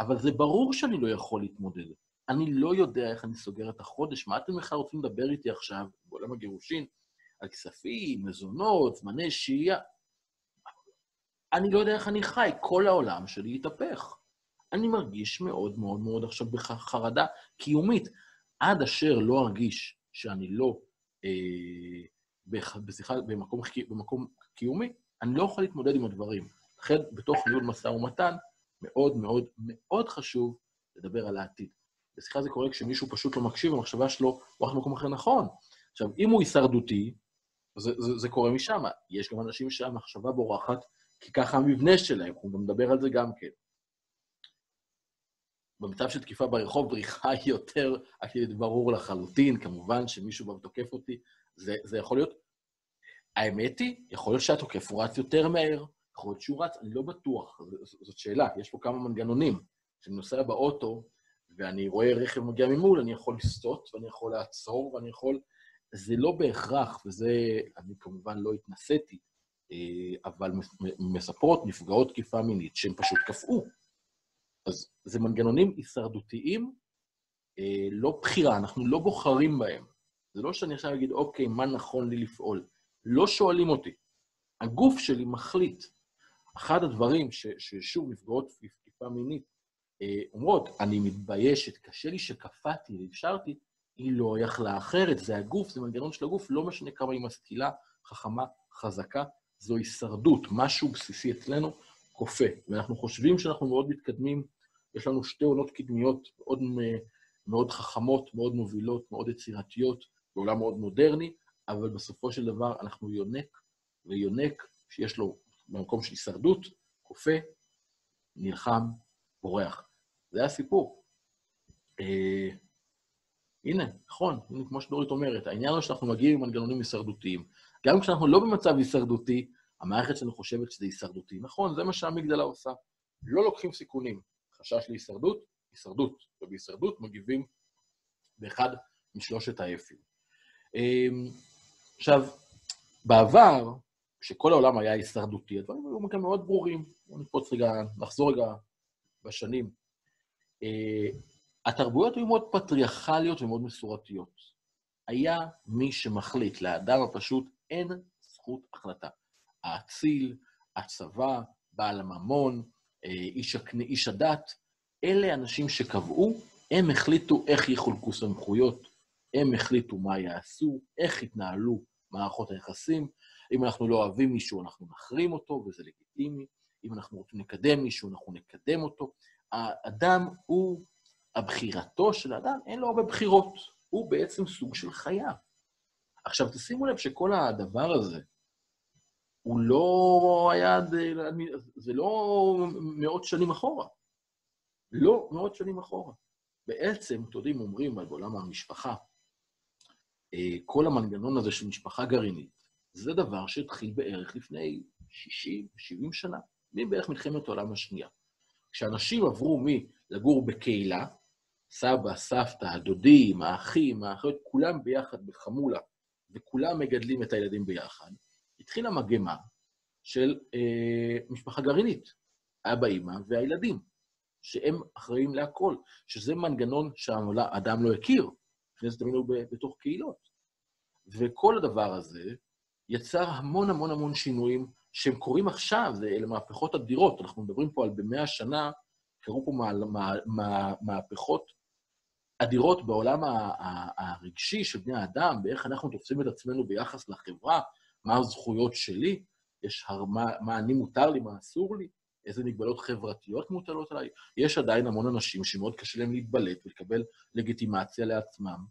[SPEAKER 1] אבל זה ברור שאני לא יכול להתמודד. אני לא יודע איך אני סוגר את החודש, מה אתם בכלל רוצים לדבר איתי עכשיו, בעולם הגירושין, על כספים, מזונות, זמני שהייה? אני לא יודע איך אני חי, כל העולם שלי התהפך. אני מרגיש מאוד מאוד מאוד עכשיו בחרדה קיומית. עד אשר לא ארגיש שאני לא אה, בשיחה, במקום, במקום קיומי, אני לא יכול להתמודד עם הדברים. לכן, בתוך ניהול משא ומתן, מאוד מאוד מאוד חשוב לדבר על העתיד. בשיחה זה קורה כשמישהו פשוט לא מקשיב, המחשבה שלו הולכת למקום אחר נכון. עכשיו, אם הוא הישרדותי, זה, זה, זה קורה משם. יש גם אנשים שהמחשבה בורחת, כי ככה המבנה שלהם, גם נדבר על זה גם כן. במצב של תקיפה ברחוב, בריחה היא יותר ברור לחלוטין, כמובן שמישהו בא ותוקף אותי, זה, זה יכול להיות... האמת היא, יכול להיות שהתוקף הוא רץ יותר מהר, יכול להיות שהוא רץ, אני לא בטוח, זאת שאלה, יש פה כמה מנגנונים. כשאני נוסע באוטו ואני רואה רכב מגיע ממול, אני יכול לסטות ואני יכול לעצור ואני יכול... זה לא בהכרח, וזה, אני כמובן לא התנסיתי, אה, אבל מספרות נפגעות תקיפה מינית שהן פשוט קפאו. אז זה מנגנונים הישרדותיים, אה, לא בחירה, אנחנו לא בוחרים בהם. זה לא שאני עכשיו אגיד, אוקיי, מה נכון לי לפעול? לא שואלים אותי. הגוף שלי מחליט. אחד הדברים ש, ששוב, נפגעות תקיפה מינית אה, אומרות, אני מתביישת, קשה לי שקפאתי ואפשרתי, היא לא יכלה אחרת, זה הגוף, זה מנגנון של הגוף, לא משנה כמה היא משכילה, חכמה, חזקה, זו הישרדות, משהו בסיסי אצלנו, כופה. ואנחנו חושבים שאנחנו מאוד מתקדמים, יש לנו שתי עונות קדמיות מאוד, מאוד חכמות, מאוד מובילות, מאוד יצירתיות, בעולם מאוד מודרני, אבל בסופו של דבר אנחנו יונק, ויונק שיש לו במקום של הישרדות, כופה, נלחם, בורח. זה הסיפור. אה, הנה, נכון, הנה, כמו שדורית אומרת, העניין הוא שאנחנו מגיעים עם מנגנונים הישרדותיים. גם כשאנחנו לא במצב הישרדותי, המערכת שלנו חושבת שזה הישרדותי. נכון, זה מה שהמגדלה עושה. לא לוקחים סיכונים. חשש להישרדות, הישרדות. ובהישרדות מגיבים באחד משלושת האפים. אמ, עכשיו, בעבר, כשכל העולם היה הישרדותי, הדברים היו גם מאוד ברורים. בואו נקפוץ רגע, נחזור רגע בשנים. אה, התרבויות היו מאוד פטריארכליות ומאוד מסורתיות. היה מי שמחליט, לאדם הפשוט אין זכות החלטה. האציל, הצבא, בעל הממון, אה, איש, איש הדת, אלה אנשים שקבעו, הם החליטו איך יחולקו סמכויות, הם החליטו מה יעשו, איך יתנהלו מערכות היחסים. אם אנחנו לא אוהבים מישהו, אנחנו נחרים אותו, וזה לגיטימי. אם אנחנו רוצים לקדם מישהו, אנחנו נקדם אותו. האדם הוא הבחירתו של האדם, אין לו הרבה בחירות. הוא בעצם סוג של חיה. עכשיו, תשימו לב שכל הדבר הזה, הוא לא היה, זה לא מאות שנים אחורה. לא מאות שנים אחורה. בעצם, אתם יודעים, אומרים על בעולם המשפחה, אה, כל המנגנון הזה של משפחה גרעינית, זה דבר שהתחיל בערך לפני 60-70 שנה, מבערך מלחמת העולם השנייה. כשאנשים עברו מלגור בקהילה, סבא, סבתא, הדודים, האחים, האחיות, כולם ביחד בחמולה, וכולם מגדלים את הילדים ביחד, התחילה מגמה של אה, משפחה גרעינית, אבא, אימא והילדים, שהם אחראים להכל, שזה מנגנון שהאדם לא הכיר, לפני זה תמיד היו בתוך קהילות. וכל הדבר הזה יצר המון המון המון שינויים שהם קורים עכשיו, אלה מהפכות אדירות. אנחנו מדברים פה על במאה שנה, קרו פה מה, מה, מה, מהפכות אדירות בעולם הרגשי של בני האדם, באיך אנחנו תופסים את עצמנו ביחס לחברה, מה הזכויות שלי, יש הר, מה, מה אני מותר לי, מה אסור לי, איזה מגבלות חברתיות מוטלות עליי. יש עדיין המון אנשים שמאוד קשה להם להתבלט ולקבל לגיטימציה לעצמם,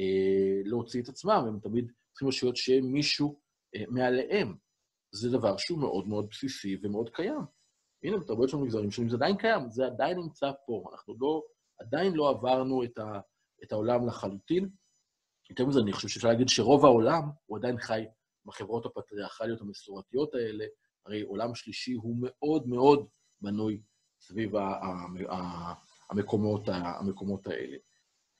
[SPEAKER 1] אה, להוציא את עצמם, הם תמיד צריכים להיות שיהיה מישהו מעליהם. זה דבר שהוא מאוד מאוד בסיסי ומאוד קיים. הנה, בתרבויות של מגזרים שונים זה עדיין קיים, זה עדיין נמצא פה. אנחנו לא, עדיין לא עברנו את, ה, את העולם לחלוטין. יותר מזה, אני חושב שאפשר להגיד שרוב העולם הוא עדיין חי בחברות הפטריארכליות המסורתיות האלה. הרי עולם שלישי הוא מאוד מאוד בנוי סביב המקומות, המקומות האלה.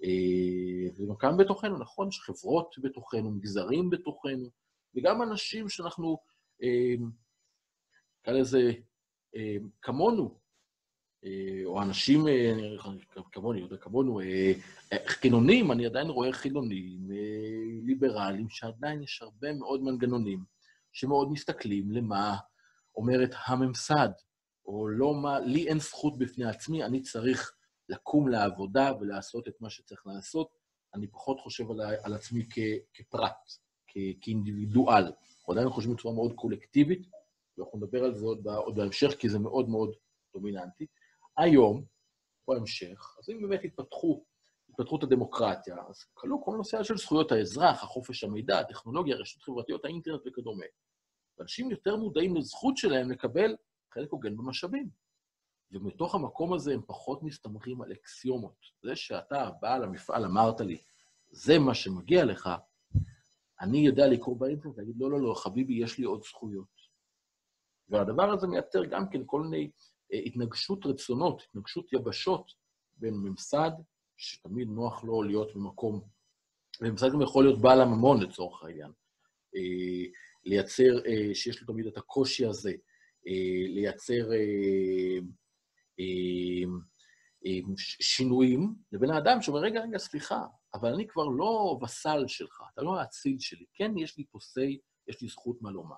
[SPEAKER 1] אה, וגם כאן בתוכנו, נכון, יש חברות בתוכנו, מגזרים בתוכנו, וגם אנשים שאנחנו, אה, נקרא לזה, אה, כמונו, או אנשים, כמוני, יודע, כמונו, חילונים, אני עדיין רואה חילונים, ליברליים, שעדיין יש הרבה מאוד מנגנונים שמאוד מסתכלים למה אומרת הממסד, או לא מה, לי אין זכות בפני עצמי, אני צריך לקום לעבודה ולעשות את מה שצריך לעשות. אני פחות חושב על, על עצמי כ, כפרט, כאינדיבידואל. אנחנו עדיין חושבים בצורה מאוד קולקטיבית, ואנחנו נדבר על זה עוד, עוד בהמשך, כי זה מאוד מאוד דומיננטי. היום, פה המשך, אז אם באמת התפתחו, התפתחות הדמוקרטיה, אז כלו כל הנושא של זכויות האזרח, החופש המידע, הטכנולוגיה, הרשתות חברתיות, האינטרנט וכדומה. ואנשים יותר מודעים לזכות שלהם לקבל חלק הוגן במשאבים. ומתוך המקום הזה הם פחות מסתמכים על אקסיומות. זה שאתה, בעל המפעל, אמרת לי, זה מה שמגיע לך, אני יודע לקרוא באינטרנט ולהגיד, לא, לא, לא, חביבי, יש לי עוד זכויות. והדבר הזה מייצר גם כן כל מיני אה, התנגשות רצונות, התנגשות יבשות בין ממסד, שתמיד נוח לו להיות במקום, וממסד גם יכול להיות בעל הממון לצורך העניין, אה, לייצר, אה, שיש לו תמיד את הקושי הזה, לייצר שינויים לבין האדם שאומר, רגע, רגע, סליחה, אבל אני כבר לא וסל שלך, אתה לא האציל שלי. כן, יש לי say, יש לי זכות מה לומר.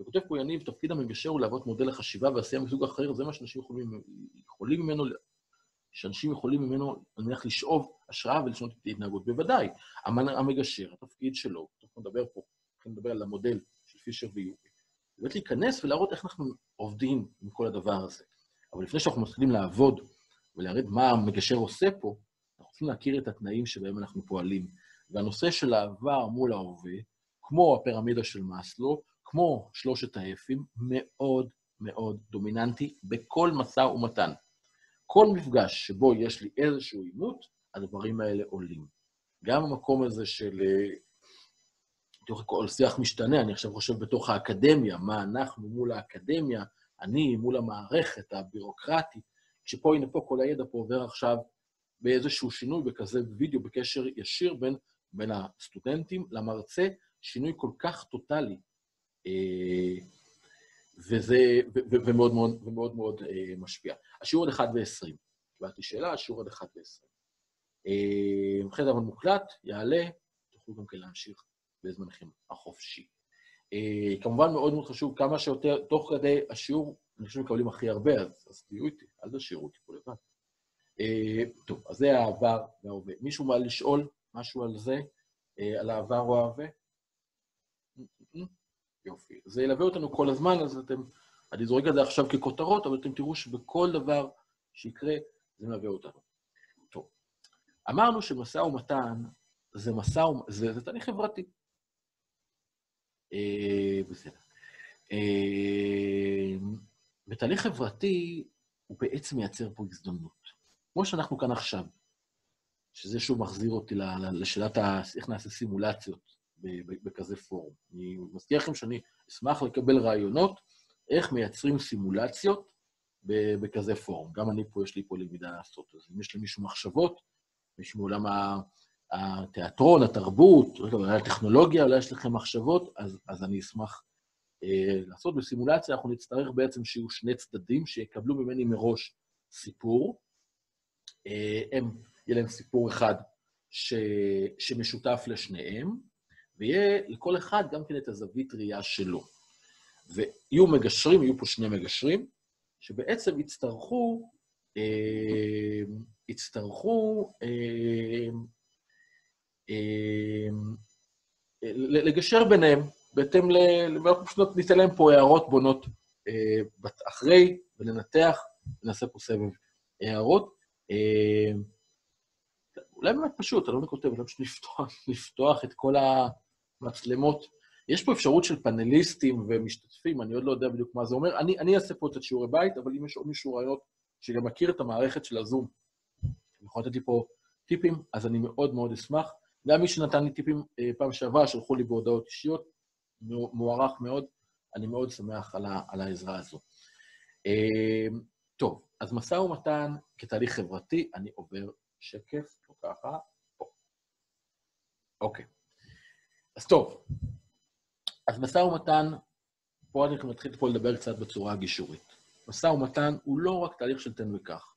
[SPEAKER 1] וכותב פה יניב, תפקיד המגשר הוא להוות מודל לחשיבה ועשייה מסוג אחר, זה מה שאנשים יכולים, יכולים ממנו, שאנשים יכולים ממנו, נניח, לשאוב השראה ולשנות את ההתנהגות. בוודאי, המגשר, התפקיד שלו, אנחנו נדבר פה, אנחנו נדבר על המודל של פישר ויורי, באמת להיכנס ולהראות איך אנחנו עובדים עם כל הדבר הזה. אבל לפני שאנחנו מתחילים לעבוד ולהרד מה המגשר עושה פה, אנחנו צריכים להכיר את התנאים שבהם אנחנו פועלים. והנושא של העבר מול ההווה, כמו הפירמידה של מאסלו, כמו שלושת האפים, מאוד מאוד דומיננטי בכל משא ומתן. כל מפגש שבו יש לי איזשהו עימות, הדברים האלה עולים. גם המקום הזה של... בתוך כל שיח משתנה, אני עכשיו חושב בתוך האקדמיה, מה אנחנו מול האקדמיה, אני מול המערכת הבירוקרטית, שפה, הנה פה, כל הידע פה עובר עכשיו באיזשהו שינוי, בכזה וידאו, בקשר ישיר בין, בין הסטודנטים למרצה, שינוי כל כך טוטאלי, אה, וזה, ו, ו, ומאוד מאוד, ומאוד מאוד אה, משפיע. השיעור עד 1 ו-20. קיבלתי שאלה, השיעור עד 1 ו-20. אחרי זה אבל מוקלט, יעלה, תוכלו גם כן להמשיך בזמנכם החופשי. Uh, כמובן מאוד מאוד חשוב, כמה שיותר, תוך כדי השיעור, אני חושב שמקבלים הכי הרבה, אז תהיו איתי, אל תשאירו אותי פה לבד. Uh, טוב, אז זה העבר וההווה. מישהו בא לשאול משהו על זה, uh, על העבר או ההווה? יופי. זה ילווה אותנו כל הזמן, אז אתם, אני זורק את זה עכשיו ככותרות, אבל אתם תראו שבכל דבר שיקרה, זה מלווה אותנו. טוב, אמרנו שמשא ומתן זה משא ומתן, זה, זה תהליך חברתי. אה, בסדר. אה, ותהליך חברתי הוא בעצם מייצר פה הזדמנות. כמו שאנחנו כאן עכשיו, שזה שוב מחזיר אותי לשאלת ה... איך נעשה סימולציות בכזה פורום. אני מזכיר לכם שאני אשמח לקבל רעיונות איך מייצרים סימולציות בכזה פורום. גם אני פה, יש לי פה למידה לעשות. אז אם יש למישהו מחשבות, מישהו מעולם התיאטרון, התרבות, אולי הטכנולוגיה, אולי יש לכם מחשבות, אז, אז אני אשמח אה, לעשות בסימולציה. אנחנו נצטרך בעצם שיהיו שני צדדים שיקבלו ממני מראש סיפור. אה, הם, יהיה להם סיפור אחד ש, שמשותף לשניהם, ויהיה לכל אחד גם כן את הזווית ראייה שלו. ויהיו מגשרים, יהיו פה שני מגשרים, שבעצם יצטרכו, אה, יצטרכו אה, אה, לגשר ביניהם, בהתאם ל... אנחנו פשוט ניתן להם פה הערות בונות אה, אחרי, ולנתח, ונעשה פה סבב הערות. אה, אולי באמת פשוט, אני לא כותב, אולי פשוט לפתוח, לפתוח את כל המצלמות. יש פה אפשרות של פאנליסטים ומשתתפים, אני עוד לא יודע בדיוק מה זה אומר. אני, אני אעשה פה את שיעורי בית, אבל אם יש עוד מישהו רעיונות שגם מכיר את המערכת של הזום, יכול לתת לי פה טיפים, אז אני מאוד מאוד אשמח. גם מי שנתן לי טיפים אה, פעם שעברה, שלחו לי בהודעות אישיות, מוערך מאוד, אני מאוד שמח על, ה, על העזרה הזו. אה, טוב, אז משא ומתן כתהליך חברתי, אני עובר שקף, לא ככה, פה. אוקיי. אז טוב, אז משא ומתן, פה אני מתחיל פה לדבר קצת בצורה הגישורית. משא ומתן הוא לא רק תהליך של תן וקח,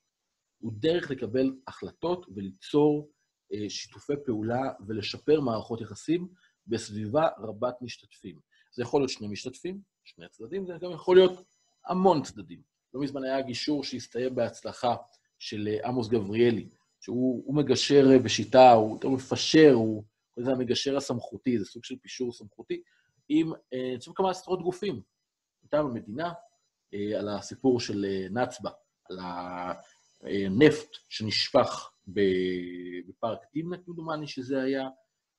[SPEAKER 1] הוא דרך לקבל החלטות וליצור אה, שיתופי פעולה ולשפר מערכות יחסים בסביבה רבת משתתפים. זה יכול להיות שני משתתפים, שני צדדים, זה גם יכול להיות המון צדדים. לא מזמן היה גישור שהסתיים בהצלחה של אה, עמוס גבריאלי, שהוא מגשר אה, בשיטה, הוא יותר מפשר, הוא קוראים לזה המגשר הסמכותי, זה סוג של פישור סמכותי, עם, אני חושב, כמה עשרות גופים. מטעם המדינה, על הסיפור של נצבה, על הנפט שנשפך בפארק טימנה, כמדומני שזה היה,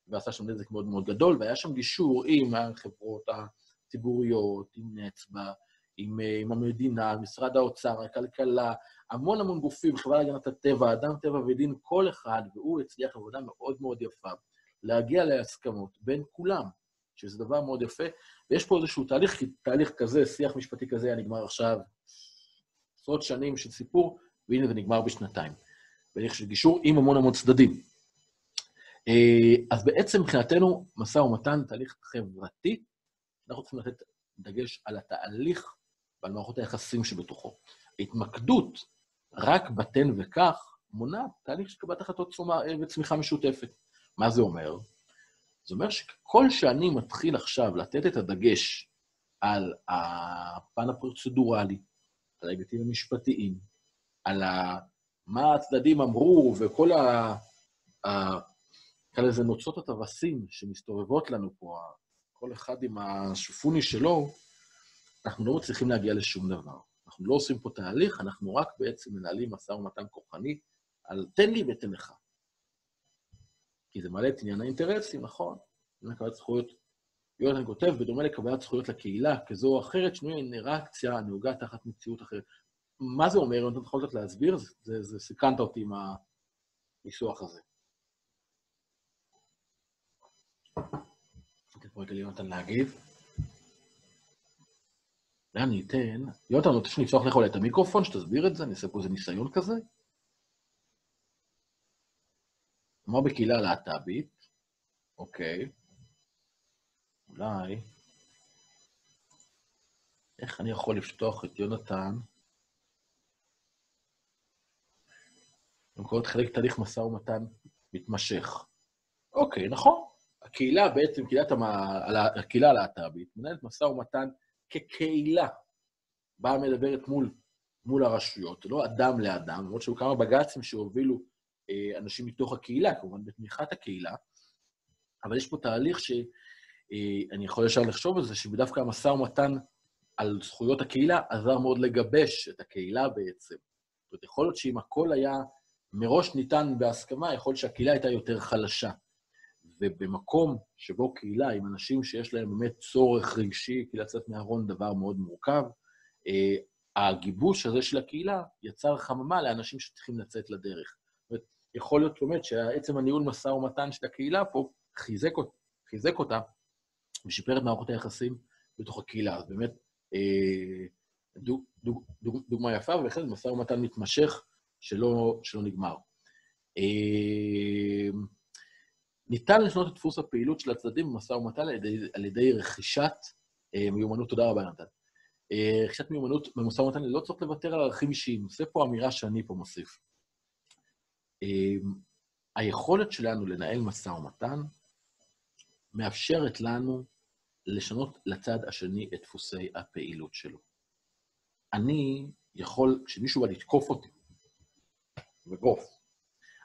[SPEAKER 1] ועשה שם נזק מאוד מאוד גדול, והיה שם גישור עם החברות הציבוריות, עם נצבה, עם, עם המדינה, משרד האוצר, הכלכלה, המון המון גופים, חברה להגנת הטבע, אדם טבע ודין, כל אחד, והוא הצליח עבודה מאוד מאוד יפה, להגיע להסכמות בין כולם, שזה דבר מאוד יפה, ויש פה איזשהו תהליך, תהליך כזה, שיח משפטי כזה היה נגמר עכשיו עשרות שנים של סיפור, והנה זה נגמר בשנתיים. בהליך של גישור עם המון המון צדדים. אה, אז בעצם מבחינתנו, משא ומתן, תהליך חברתי, אנחנו צריכים לתת דגש על התהליך ועל מערכות היחסים שבתוכו. ההתמקדות רק בתן וכך מונעת תהליך של קבלת החלטות אה, וצמיחה משותפת. מה זה אומר? זה אומר שכל שאני מתחיל עכשיו לתת את הדגש על הפן הפרוצדורלי, על ההיבטים המשפטיים, על ה... מה הצדדים אמרו, וכל ה... נקרא לזה נוצות הטווסים שמסתובבות לנו פה, כל אחד עם השופוני שלו, אנחנו לא מצליחים להגיע לשום דבר. אנחנו לא עושים פה תהליך, אנחנו רק בעצם מנהלים משא ומתן כוחני על תן לי ותן לך. כי זה מעלה את עניין האינטרסים, נכון? עניין קבלת זכויות. יונתן כותב, בדומה לקבלת זכויות לקהילה, כזו או אחרת, שינוי אינטראקציה הנהוגה תחת מציאות אחרת. מה זה אומר, אם אתה יכול קצת להסביר? זה, זה, סיכנת אותי עם הניסוח הזה. רגע ליונתן להגיב. לאן אני אתן? יונתן, אני רוצה שנפתח לך אולי את המיקרופון, שתסביר את זה, אני אעשה פה איזה ניסיון כזה. אמר בקהילה להט"בית, אוקיי, אולי, איך אני יכול לפתוח את יונתן? במקומות חלק תהליך משא ומתן מתמשך. אוקיי, נכון. הקהילה בעצם, קהילת המ... הקהילה הלהט"בית, מנהלת משא ומתן כקהילה. באה מדברת מול, מול הרשויות, לא אדם לאדם, למרות שהיו כמה בג"צים שהובילו אה, אנשים מתוך הקהילה, כמובן בתמיכת הקהילה, אבל יש פה תהליך שאני אה, יכול ישר לחשוב על זה, שדווקא המשא ומתן על זכויות הקהילה עזר מאוד לגבש את הקהילה בעצם. זאת אומרת, יכול להיות שאם הכל היה מראש ניתן בהסכמה, יכול שהקהילה הייתה יותר חלשה. ובמקום שבו קהילה עם אנשים שיש להם באמת צורך רגשי, כי לצאת מהארון דבר מאוד מורכב, אה, הגיבוש הזה של הקהילה יצר חממה לאנשים שצריכים לצאת לדרך. זאת אומרת, יכול להיות באמת שעצם הניהול משא ומתן של הקהילה פה חיזק, חיזק אותה ושיפר את מערכות היחסים בתוך הקהילה. אז באמת, אה, דוג, דוג, דוג, דוגמה יפה, ובהחלט משא ומתן מתמשך שלא, שלא נגמר. ניתן לשנות את דפוס הפעילות של הצדדים במשא ומתן על ידי, על ידי רכישת אה, מיומנות, תודה רבה, נתן. אה, רכישת מיומנות במשא ומתן לא צריך לוותר על ערכים אישיים. עושה פה אמירה שאני פה מוסיף. אה, היכולת שלנו לנהל משא ומתן מאפשרת לנו לשנות לצד השני את דפוסי הפעילות שלו. אני יכול, כשמישהו בא לתקוף אותי, אגרוף,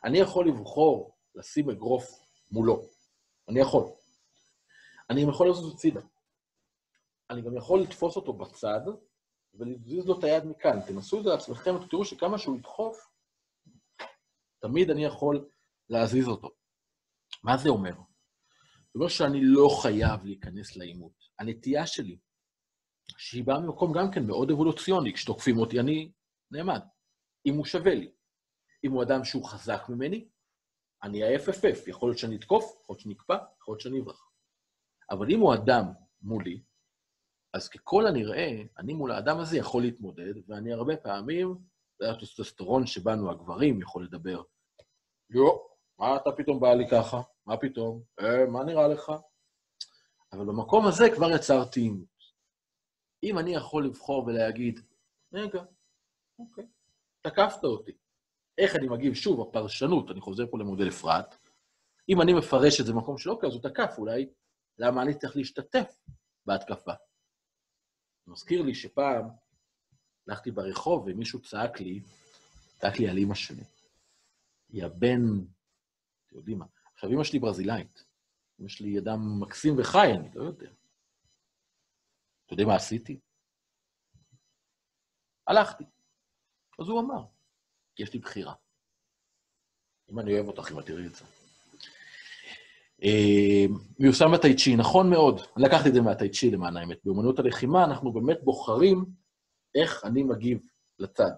[SPEAKER 1] אני יכול לבחור לשים אגרוף מולו. אני יכול. אני גם יכול לזוז הצידה. אני גם יכול לתפוס אותו בצד ולהזיז לו את היד מכאן. תנסו את זה לעצמכם, ותראו שכמה שהוא ידחוף, תמיד אני יכול להזיז אותו. מה זה אומר? זה אומר שאני לא חייב להיכנס לעימות. הנטייה שלי, שהיא באה ממקום גם כן מאוד אבולוציוני, כשתוקפים אותי, אני נעמד. אם הוא שווה לי. אם הוא אדם שהוא חזק ממני, אני ה-FFF, יכול להיות שאני אתקוף, יכול להיות שאני אקפא, יכול להיות שאני אברח. אבל אם הוא אדם מולי, אז ככל הנראה, אני מול האדם הזה יכול להתמודד, ואני הרבה פעמים, זה הטוסטסטרון שבנו הגברים יכול לדבר. לא, מה אתה פתאום בא לי ככה? מה פתאום? אה, מה נראה לך? אבל במקום הזה כבר יצרתי עימות. אם אני יכול לבחור ולהגיד, רגע, אוקיי, תקפת אותי. איך אני מגיב? שוב, הפרשנות, אני חוזר פה למודל אפרת. אם אני מפרש את זה במקום שלא, אז הוא תקף אולי, למה אני צריך להשתתף בהתקפה? מזכיר לי שפעם הלכתי ברחוב ומישהו צעק לי, צעק לי על אימא שלי. היא הבן, אתם יודעים מה. עכשיו, אימא שלי ברזילאית. אמא שלי אדם מקסים וחי, אני לא יודע. אתה יודע מה עשיתי? הלכתי. אז הוא אמר, כי יש לי בחירה. אם אני אוהב אותך, אם את תראי את זה. אה, מיושם בטייצ'י, נכון מאוד. לקחתי את זה מהטייצ'י למען האמת. באמנות הלחימה אנחנו באמת בוחרים איך אני מגיב לצד.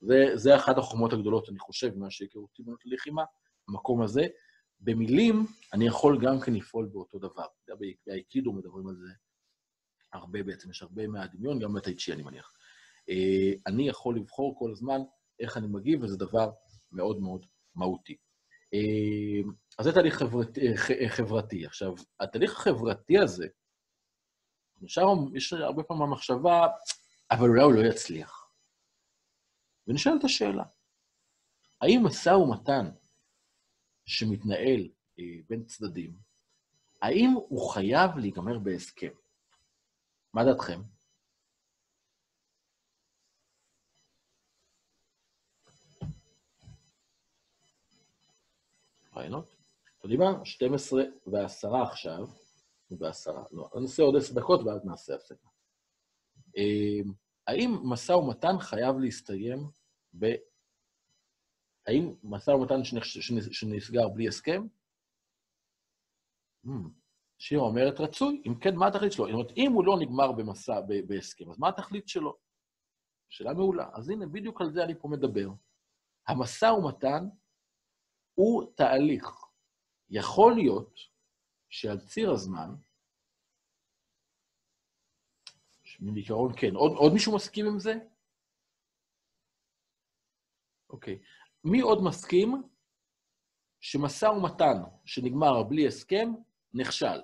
[SPEAKER 1] זה, זה אחת החומות הגדולות, אני חושב, ממה שהיכרותי באמנות הלחימה, המקום הזה. במילים, אני יכול גם כן לפעול באותו דבר. באייקידו מדברים על זה הרבה בעצם, יש הרבה מהדמיון, גם בטייצ'י, אני מניח. אה, אני יכול לבחור כל הזמן איך אני מגיב, וזה דבר מאוד מאוד מהותי. אה, אז זה תהליך חברתי, חברתי. עכשיו, התהליך החברתי הזה, שם יש הרבה פעמים המחשבה, אבל אולי הוא לא יצליח. ונשאלת השאלה, האם משא ומתן שמתנהל אה, בין צדדים, האם הוא חייב להיגמר בהסכם? מה דעתכם? רעיונות? אתם יודעים מה? 12 ועשרה עכשיו, ועשרה, לא, נעשה עוד עשר דקות ואז נעשה הפסקה. אמ, האם משא ומתן חייב להסתיים ב... האם משא ומתן שנסגר בלי הסכם? Hmm, שירה אומרת רצוי, אם כן, מה התכלית שלו? זאת אומרת, אם הוא לא נגמר במסע, בהסכם, אז מה התכלית שלו? שאלה מעולה. אז הנה, בדיוק על זה אני פה מדבר. המשא ומתן הוא תהליך. יכול להיות שעל ציר הזמן, בעיקרון כן. עוד, עוד מישהו מסכים עם זה? אוקיי. מי עוד מסכים שמשא ומתן שנגמר בלי הסכם נכשל?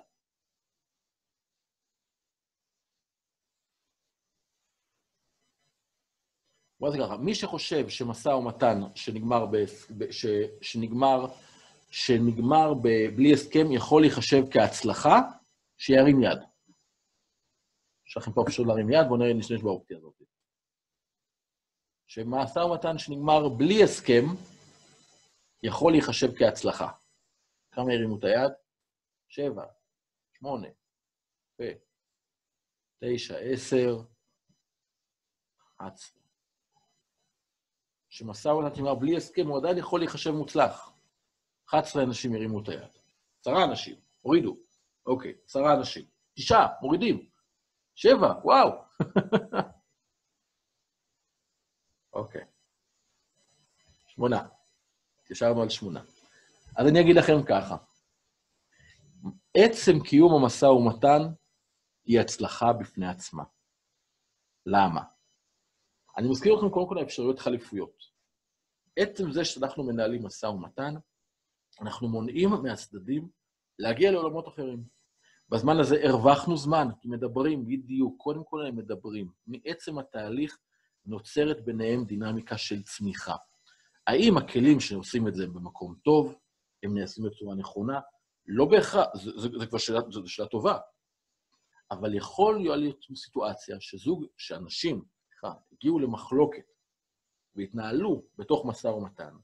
[SPEAKER 1] בוא נעשה ככה, מי שחושב שמשא ומתן שנגמר, ב, ש, שנגמר, שנגמר ב, בלי הסכם יכול להיחשב כהצלחה, שירים יד. יש לכם פה פשוט להרים יד, בואו נראה נשתמש באופציה הזאת. שמשא ומתן שנגמר בלי הסכם יכול להיחשב כהצלחה. כמה הרימו את היד? שבע, שמונה, תשע, עשר, 11. שמשא ומתן בלי הסכם, הוא עדיין יכול להיחשב מוצלח. 11 אנשים הרימו את היד. עשרה אנשים, הורידו. אוקיי, עשרה אנשים. תשעה, מורידים. שבע, וואו. אוקיי. שמונה. התיישרנו על שמונה. אז אני אגיד לכם ככה, עצם קיום המשא ומתן היא הצלחה בפני עצמה. למה? אני מזכיר לכם קודם כל האפשרויות חליפויות. עצם זה שאנחנו מנהלים משא ומתן, אנחנו מונעים מהצדדים להגיע לעולמות אחרים. בזמן הזה הרווחנו זמן, כי מדברים בדיוק, קודם כל הם מדברים. מעצם התהליך נוצרת ביניהם דינמיקה של צמיחה. האם הכלים שעושים את זה במקום טוב, הם נעשים בצורה נכונה? לא בהכרח, זה, זה, זה כבר שאלה, זו שאלה טובה. אבל יכול להיות סיטואציה שזוג, שאנשים, סליחה, הגיעו למחלוקת והתנהלו בתוך משא ומתן,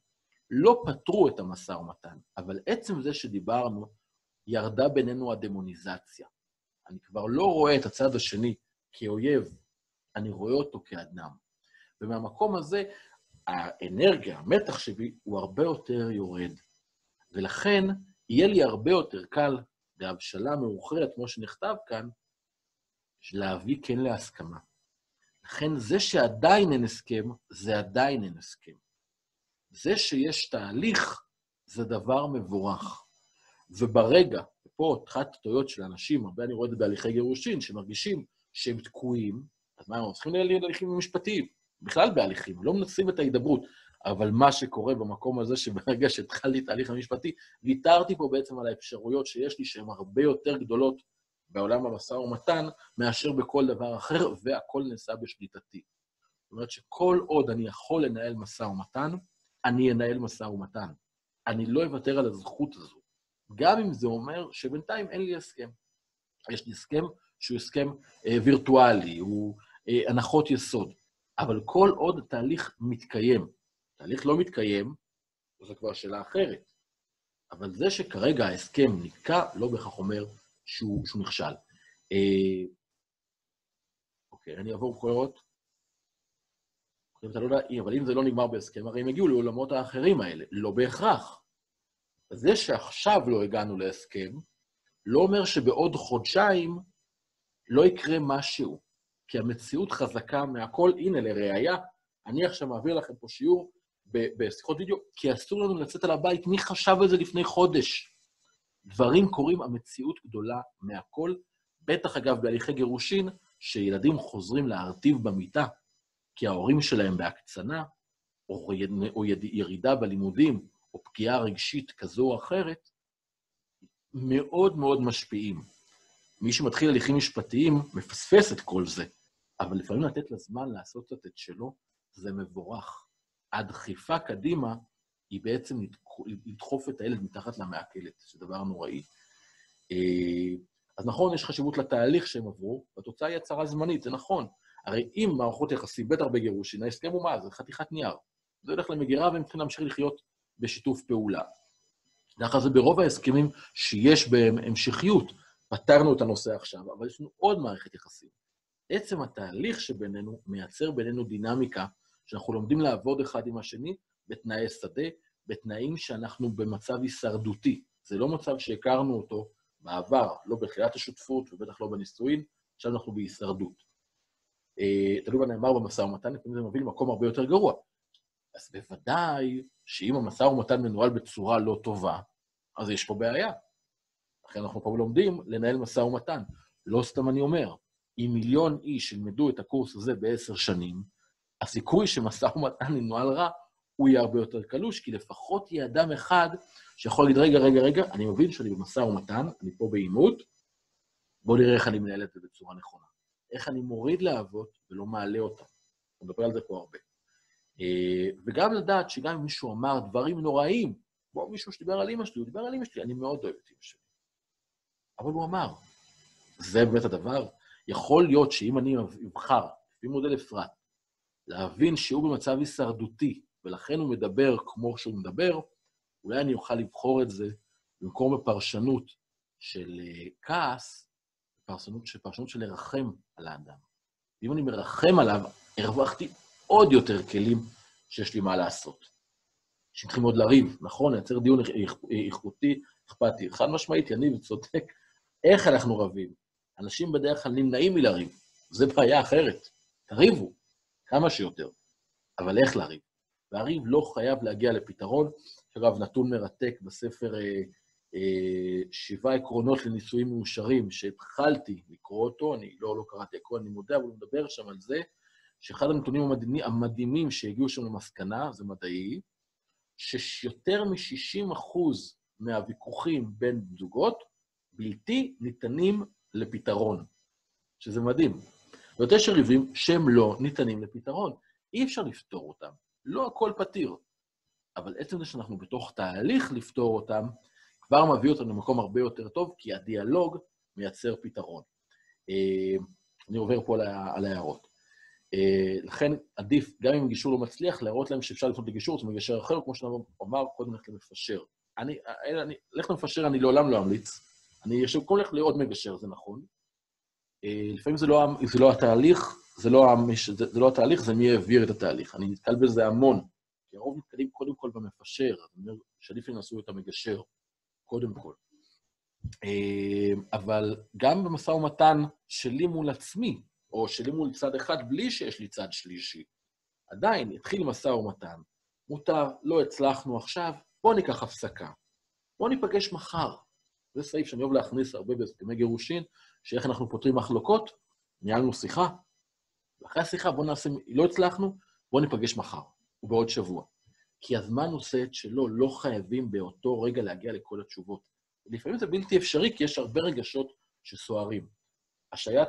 [SPEAKER 1] לא פתרו את המשא ומתן, אבל עצם זה שדיברנו, ירדה בינינו הדמוניזציה. אני כבר לא רואה את הצד השני כאויב, אני רואה אותו כאדם. ומהמקום הזה, האנרגיה, המתח שבי, הוא הרבה יותר יורד. ולכן, יהיה לי הרבה יותר קל, בהבשלה מאוחרת, כמו שנכתב כאן, להביא כן להסכמה. לכן, זה שעדיין אין הסכם, זה עדיין אין הסכם. זה שיש תהליך, זה דבר מבורך. וברגע, ופה אחת הטעויות של אנשים, הרבה אני רואה את זה בהליכי גירושין, שמרגישים שהם תקועים, אז מה, הם צריכים לנהל הליכים משפטיים. בכלל בהליכים, לא מנסים את ההידברות. אבל מה שקורה במקום הזה, שברגע שהתחלתי את ההליך המשפטי, ויתרתי פה בעצם על האפשרויות שיש לי, שהן הרבה יותר גדולות בעולם המשא ומתן, מאשר בכל דבר אחר, והכל נעשה בשליטתי. זאת אומרת שכל עוד אני יכול לנהל משא ומתן, אני אנהל משא ומתן. אני לא אוותר על הזכות הזו, גם אם זה אומר שבינתיים אין לי הסכם. יש לי הסכם שהוא הסכם אה, וירטואלי, הוא אה, הנחות יסוד. אבל כל עוד התהליך מתקיים, תהליך לא מתקיים, זו כבר שאלה אחרת. אבל זה שכרגע ההסכם נתקע, לא בהכרח אומר שהוא, שהוא נכשל. אה, אוקיי, אני אעבור קורות. לא אבל אם זה לא נגמר בהסכם, הרי הם יגיעו לעולמות האחרים האלה, לא בהכרח. זה שעכשיו לא הגענו להסכם, לא אומר שבעוד חודשיים לא יקרה משהו. כי המציאות חזקה מהכל. הנה, לראיה, אני עכשיו מעביר לכם פה שיעור בשיחות וידאו, כי אסור לנו לצאת על הבית. מי חשב על זה לפני חודש? דברים קורים, המציאות גדולה מהכל. בטח, אגב, בהליכי גירושין, שילדים חוזרים להרטיב במיטה, כי ההורים שלהם בהקצנה, או, יד, או יד, ירידה בלימודים, או פגיעה רגשית כזו או אחרת, מאוד מאוד משפיעים. מי שמתחיל הליכים משפטיים מפספס את כל זה. אבל לפעמים לתת לזמן לעשות קצת את שלו, זה מבורך. הדחיפה קדימה היא בעצם לדחוף את הילד מתחת למעקלת, זה דבר נוראי. אה, אז נכון, יש חשיבות לתהליך שהם עברו, והתוצאה היא הצהרה זמנית, זה נכון. הרי אם מערכות יחסים, בטח בגירושין, ההסכם הוא מה? זה חתיכת נייר. זה הולך למגירה והם צריכים להמשיך לחיות בשיתוף פעולה. ככה זה ברוב ההסכמים שיש בהם המשכיות. פתרנו את הנושא עכשיו, אבל יש לנו עוד מערכת יחסים. עצם התהליך שבינינו מייצר בינינו דינמיקה, שאנחנו לומדים לעבוד אחד עם השני בתנאי שדה, בתנאים שאנחנו במצב הישרדותי. זה לא מצב שהכרנו אותו בעבר, לא בתחילת השותפות ובטח לא בנישואין, עכשיו אנחנו בהישרדות. אה, תלוי מה נאמר במשא ומתן, לפעמים זה מביא למקום הרבה יותר גרוע. אז בוודאי שאם המשא ומתן מנוהל בצורה לא טובה, אז יש פה בעיה. לכן אנחנו פה לומדים לנהל משא ומתן. לא סתם אני אומר, אם מיליון איש ילמדו את הקורס הזה בעשר שנים, הסיכוי שמשא ומתן ינוהל רע, הוא יהיה הרבה יותר קלוש, כי לפחות יהיה אדם אחד שיכול להגיד, רגע, רגע, רגע, אני מבין שאני במשא ומתן, אני פה בעימות, בואו נראה איך אני מנהל את זה בצורה נכונה. איך אני מוריד להבות ולא מעלה אותה. אני מדבר על זה פה הרבה. אה, וגם לדעת שגם אם מישהו אמר דברים נוראים, כמו מישהו שדיבר על אמא שלי, הוא דיבר על אמא שלי, אני מאוד אוהב את אמא שלי. אבל הוא אמר, זה באמת הדבר, יכול להיות שאם אני אבחר, לפי מודל אפרת, להבין שהוא במצב הישרדותי, ולכן הוא מדבר כמו שהוא מדבר, אולי אני אוכל לבחור את זה במקום בפרשנות של אה, כעס, פרשנות פרשנות של לרחם על האדם. ואם אני מרחם עליו, הרווחתי עוד יותר כלים שיש לי מה לעשות. אנשים צריכים עוד לריב, נכון? לייצר דיון איכותי, אכפתי. חד משמעית, יניב צודק. איך אנחנו רבים? אנשים בדרך כלל נמנעים מלריב. זו בעיה אחרת. תריבו, כמה שיותר. אבל איך לריב? והריב לא חייב להגיע לפתרון. אגב, נתון מרתק בספר אה, אה, שבעה עקרונות לנישואים מאושרים, שהתחלתי לקרוא אותו, אני לא, לא קראתי הכל, אני מודה, אבל הוא מדבר שם על זה, שאחד הנתונים המדהימים, המדהימים שהגיעו שם למסקנה, זה מדעי, שיותר מ-60 אחוז מהוויכוחים בין זוגות בלתי ניתנים לפתרון, שזה מדהים. ויותר יש ריבים שהם לא ניתנים לפתרון. אי אפשר לפתור אותם. לא הכל פתיר. אבל עצם זה שאנחנו בתוך תהליך לפתור אותם, כבר מביא אותנו למקום הרבה יותר טוב, כי הדיאלוג מייצר פתרון. אה, אני עובר פה על ההערות. אה, לכן עדיף, גם אם גישור לא מצליח, להראות להם שאפשר לפנות לגישור, זה מגשר אחר, כמו שאתה אמר, קודם ללכת למפשר. אני, אני, ללכת למפשר אני לעולם לא אמליץ. אני חושב, כל ללכת לעוד מגשר, זה נכון. אה, לפעמים זה לא, זה לא התהליך, זה לא, זה, זה לא התהליך, זה מי העביר את התהליך. אני נתקל בזה המון. כי הרוב נתקלים קודם כל במפשר, אני אומר שעדיף ינסו את המגשר, קודם כל. אה, אבל גם במשא ומתן שלי מול עצמי, או שלי מול צד אחד בלי שיש לי צד שלישי, עדיין התחיל משא ומתן, מותר, לא הצלחנו עכשיו, בואו ניקח הפסקה. בואו ניפגש מחר. זה סעיף שאני אוהב להכניס הרבה בהסכמי גירושין, שאיך אנחנו פותרים מחלוקות, ניהלנו שיחה, ואחרי השיחה בואו נעשה, לא הצלחנו, בואו ניפגש מחר, ובעוד שבוע. כי הזמן עושה את שלו, לא חייבים באותו רגע להגיע לכל התשובות. לפעמים זה בלתי אפשרי, כי יש הרבה רגשות שסוערים. השעיית,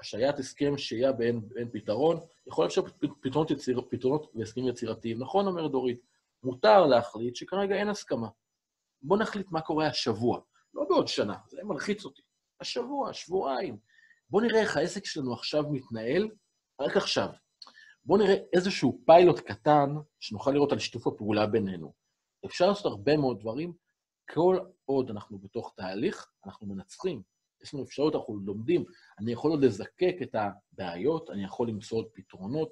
[SPEAKER 1] השעיית הסכם שהייה באין, באין פתרון, יכול לאפשר פתרונות, יציר, פתרונות והסכמים יצירתיים. נכון, אומרת דורית, מותר להחליט שכרגע אין הסכמה. בואו נחליט מה קורה השבוע, לא בעוד שנה, זה מלחיץ אותי. השבוע, שבועיים. בואו נראה איך העסק שלנו עכשיו מתנהל, רק עכשיו. בואו נראה איזשהו פיילוט קטן שנוכל לראות על שיתוף הפעולה בינינו. אפשר לעשות הרבה מאוד דברים, כל עוד אנחנו בתוך תהליך, אנחנו מנצחים. יש לנו אפשרות, אנחנו לומדים. אני יכול עוד לזקק את הבעיות, אני יכול למצוא עוד פתרונות.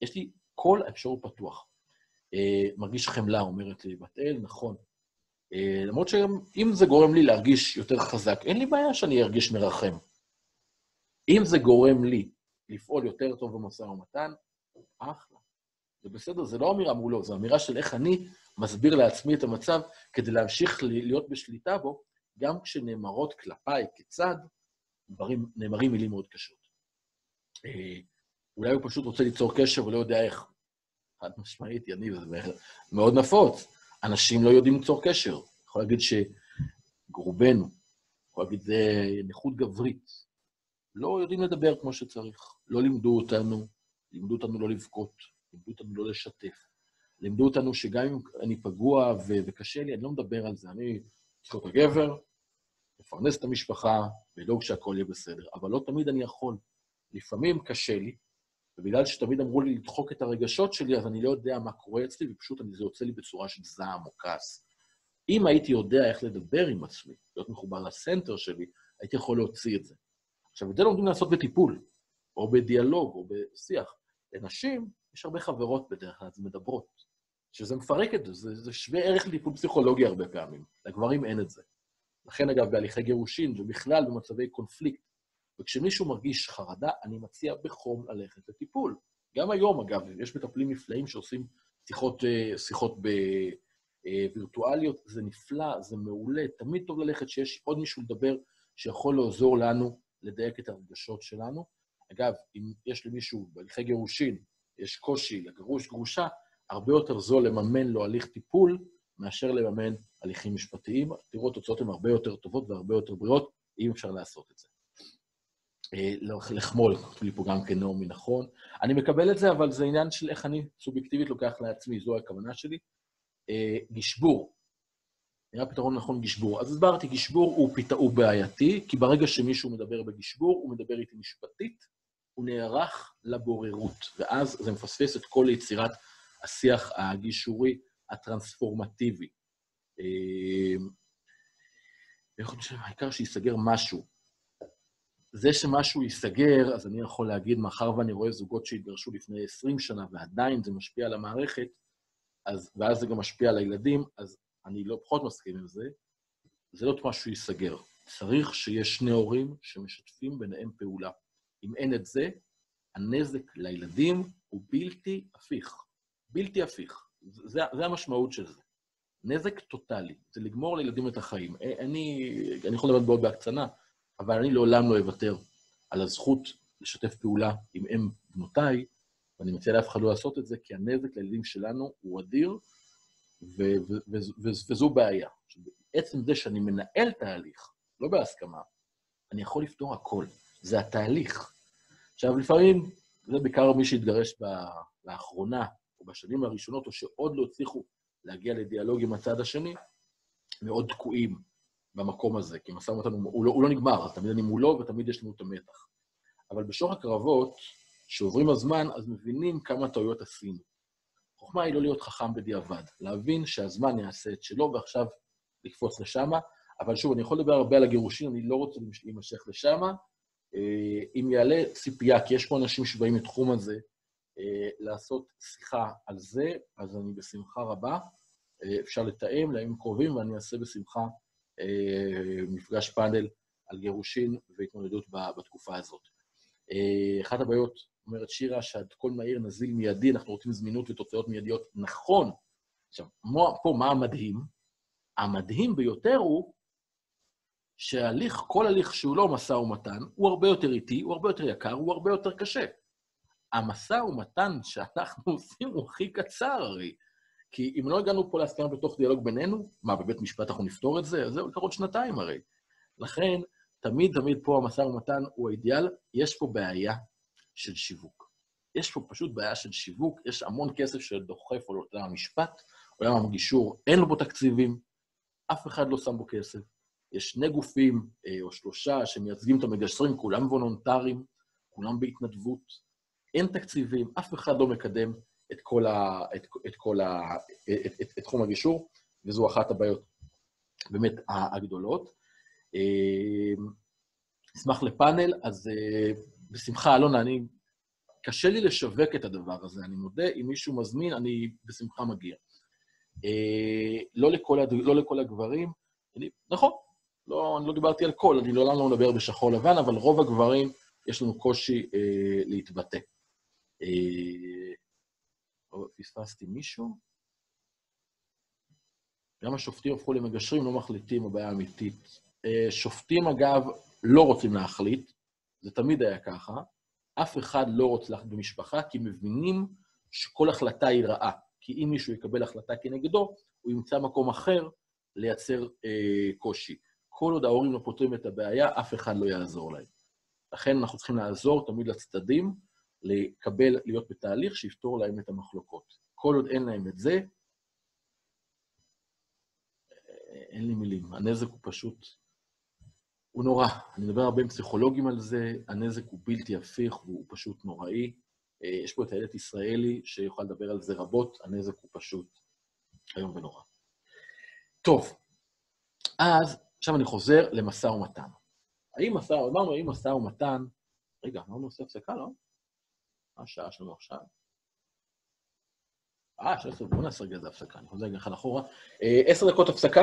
[SPEAKER 1] יש לי, כל האפשרות פתוח. אה, מרגיש חמלה, אומרת לי בת אל, נכון. אה, למרות שאם זה גורם לי להרגיש יותר חזק, אין לי בעיה שאני ארגיש מרחם. אם זה גורם לי לפעול יותר טוב במשא ומתן, אחלה. זה בסדר, זה לא אמירה מולו, זו אמירה של איך אני מסביר לעצמי את המצב כדי להמשיך להיות בשליטה בו, גם כשנאמרות כלפיי כצד, דברים, נאמרים מילים מאוד קשות. אה, אולי הוא פשוט רוצה ליצור קשר ולא יודע איך. חד משמעית, יניב, זה מאוד נפוץ. אנשים לא יודעים ליצור קשר. יכול להגיד שרובנו, יכול להגיד, זה נכות גברית. לא יודעים לדבר כמו שצריך. לא לימדו אותנו, לימדו אותנו לא לבכות, לימדו אותנו לא לשתף. לימדו אותנו שגם אם אני פגוע ו- וקשה לי, אני לא מדבר על זה. אני צריך להיות הגבר, לפרנס את המשפחה, ולדאוג שהכל יהיה בסדר. אבל לא תמיד אני יכול. לפעמים קשה לי, ובגלל שתמיד אמרו לי לדחוק את הרגשות שלי, אז אני לא יודע מה קורה אצלי, ופשוט זה יוצא לי בצורה של זעם או כעס. אם הייתי יודע איך לדבר עם עצמי, להיות מחובר לסנטר שלי, הייתי יכול להוציא את זה. עכשיו, את זה לומדים לעשות בטיפול, או בדיאלוג, או בשיח. לנשים, יש הרבה חברות בדרך כלל, אז מדברות, שזה מפרק את זה, זה, זה שווה ערך לטיפול פסיכולוגי הרבה פעמים. לגברים אין את זה. לכן, אגב, בהליכי גירושין, ובכלל במצבי קונפליקט, וכשמישהו מרגיש חרדה, אני מציע בחום ללכת לטיפול. גם היום, אגב, יש מטפלים נפלאים שעושים שיחות, אה, שיחות בווירטואליות, זה נפלא, זה מעולה, תמיד טוב ללכת שיש עוד מישהו לדבר שיכול לעזור לנו לדייק את הרגשות שלנו. אגב, אם יש למישהו בהליכי גירושין, יש קושי לגרוש, גרושה, הרבה יותר זול לממן לו הליך טיפול מאשר לממן הליכים משפטיים. תראו, התוצאות הן הרבה יותר טובות והרבה יותר בריאות, אם אפשר לעשות את זה. אה, לחמול, כתוב לי פה גם כן נעמי נכון. אני מקבל את זה, אבל זה עניין של איך אני סובייקטיבית לוקח לעצמי, זו הכוונה שלי. אה, גשבור. נראה פתרון נכון גשבור. אז הסברתי, גשבור הוא, פת... הוא בעייתי, כי ברגע שמישהו מדבר בגשבור, הוא מדבר איתי משפטית, הוא נערך לבוררות, ואז זה מפספס את כל יצירת השיח הגישורי הטרנספורמטיבי. אה, איך אני חושב, העיקר שייסגר משהו. זה שמשהו ייסגר, אז אני יכול להגיד, מאחר ואני רואה זוגות שהתגרשו לפני 20 שנה ועדיין זה משפיע על המערכת, אז, ואז זה גם משפיע על הילדים, אז אני לא פחות מסכים עם זה, זה לא משהו ייסגר. צריך שיש שני הורים שמשתפים ביניהם פעולה. אם אין את זה, הנזק לילדים הוא בלתי הפיך. בלתי הפיך. זה, זה המשמעות של זה. נזק טוטאלי, זה לגמור לילדים את החיים. אני, אני יכול לדבר מאוד בהקצנה, אבל אני לעולם לא אוותר על הזכות לשתף פעולה עם אם בנותיי, ואני מציע לאף אחד לא לעשות את זה, כי הנזק לילדים שלנו הוא אדיר, וזו בעיה. עצם זה שאני מנהל תהליך, לא בהסכמה, אני יכול לפתור הכל. זה התהליך. עכשיו, לפעמים, זה בעיקר מי שהתגרש לאחרונה, או בשנים הראשונות, או שעוד לא הצליחו להגיע לדיאלוג עם הצד השני, מאוד תקועים במקום הזה, כי משא ומתן הוא, לא, הוא לא נגמר, אז תמיד אני מולו ותמיד יש לנו את המתח. אבל בשור הקרבות, שעוברים הזמן, אז מבינים כמה טעויות עשינו. החוכמה היא לא להיות חכם בדיעבד, להבין שהזמן יעשה את שלו ועכשיו לקפוץ לשם, אבל שוב, אני יכול לדבר הרבה על הגירושין, אני לא רוצה להימשך לשם. אה, אם יעלה ציפייה, כי יש פה אנשים שבאים מתחום הזה, אה, לעשות שיחה על זה, אז אני בשמחה רבה. אה, אפשר לתאם לימים קרובים, ואני אעשה בשמחה מפגש פאנל על גירושין והתמודדות בתקופה הזאת. אחת הבעיות, אומרת שירה, שעד כל מהיר נזיל מיידי, אנחנו רוצים זמינות ותוצאות מיידיות. נכון. עכשיו, פה מה המדהים? המדהים ביותר הוא שהליך, כל הליך שהוא לא משא ומתן, הוא הרבה יותר איטי, הוא הרבה יותר יקר, הוא הרבה יותר קשה. המשא ומתן שאנחנו עושים הוא הכי קצר הרי. כי אם לא הגענו פה להסכמה בתוך דיאלוג בינינו, מה, בבית משפט אנחנו נפתור את זה? זהו, עוד שנתיים הרי. לכן, תמיד תמיד פה המשא ומתן הוא האידיאל. יש פה בעיה של שיווק. יש פה פשוט בעיה של שיווק, יש המון כסף שדוחף עולם המשפט, עולם הגישור, אין לו בו תקציבים, אף אחד לא שם בו כסף. יש שני גופים אה, או שלושה שמייצגים את המגשרים, כולם וולונטריים, כולם בהתנדבות, אין תקציבים, אף אחד לא מקדם את כל, ה, את, את כל ה, את, את, את תחום הגישור, וזו אחת הבעיות באמת הגדולות. אמ, אשמח לפאנל, אז אה, בשמחה, אלונה, אני... קשה לי לשווק את הדבר הזה, אני מודה, אם מישהו מזמין, אני בשמחה מגיע. אה, לא לכל, הד... לא לכל הגברים, אני, נכון, לא, אני לא דיברתי על כל, אני לעולם לא מדבר בשחור לבן, אבל רוב הגברים, יש לנו קושי אה, להתבטא. אה, פספסתי מישהו? גם השופטים הפכו למגשרים, לא מחליטים, הבעיה אמיתית. אה, שופטים, אגב, לא רוצים להחליט, זה תמיד היה ככה. אף אחד לא רוצה להחליט במשפחה, כי מבינים שכל החלטה היא רעה. כי אם מישהו יקבל החלטה כנגדו, הוא ימצא מקום אחר לייצר אה, קושי. כל עוד ההורים לא פותרים את הבעיה, אף אחד לא יעזור להם. לכן אנחנו צריכים לעזור תמיד לצדדים, לקבל, להיות בתהליך שיפתור להם את המחלוקות. כל עוד אין להם את זה, אין לי מילים. הנזק הוא פשוט, הוא נורא. אני מדבר הרבה עם פסיכולוגים על זה, הנזק הוא בלתי הפיך והוא פשוט נוראי. אה, יש פה את הילד ישראלי שיוכל לדבר על זה רבות, הנזק הוא פשוט איום ונורא. טוב, אז עכשיו אני חוזר למשא ומתן. האם משא, אמרנו, האם משא ומתן, רגע, אמרנו עושה הפסקה, לא? מה השעה שלנו עכשיו? אה, שש עשרה, בואו נעשה רגע איזה הפסקה, אני חוזר אחד אחורה. אה, עשר דקות הפסקה.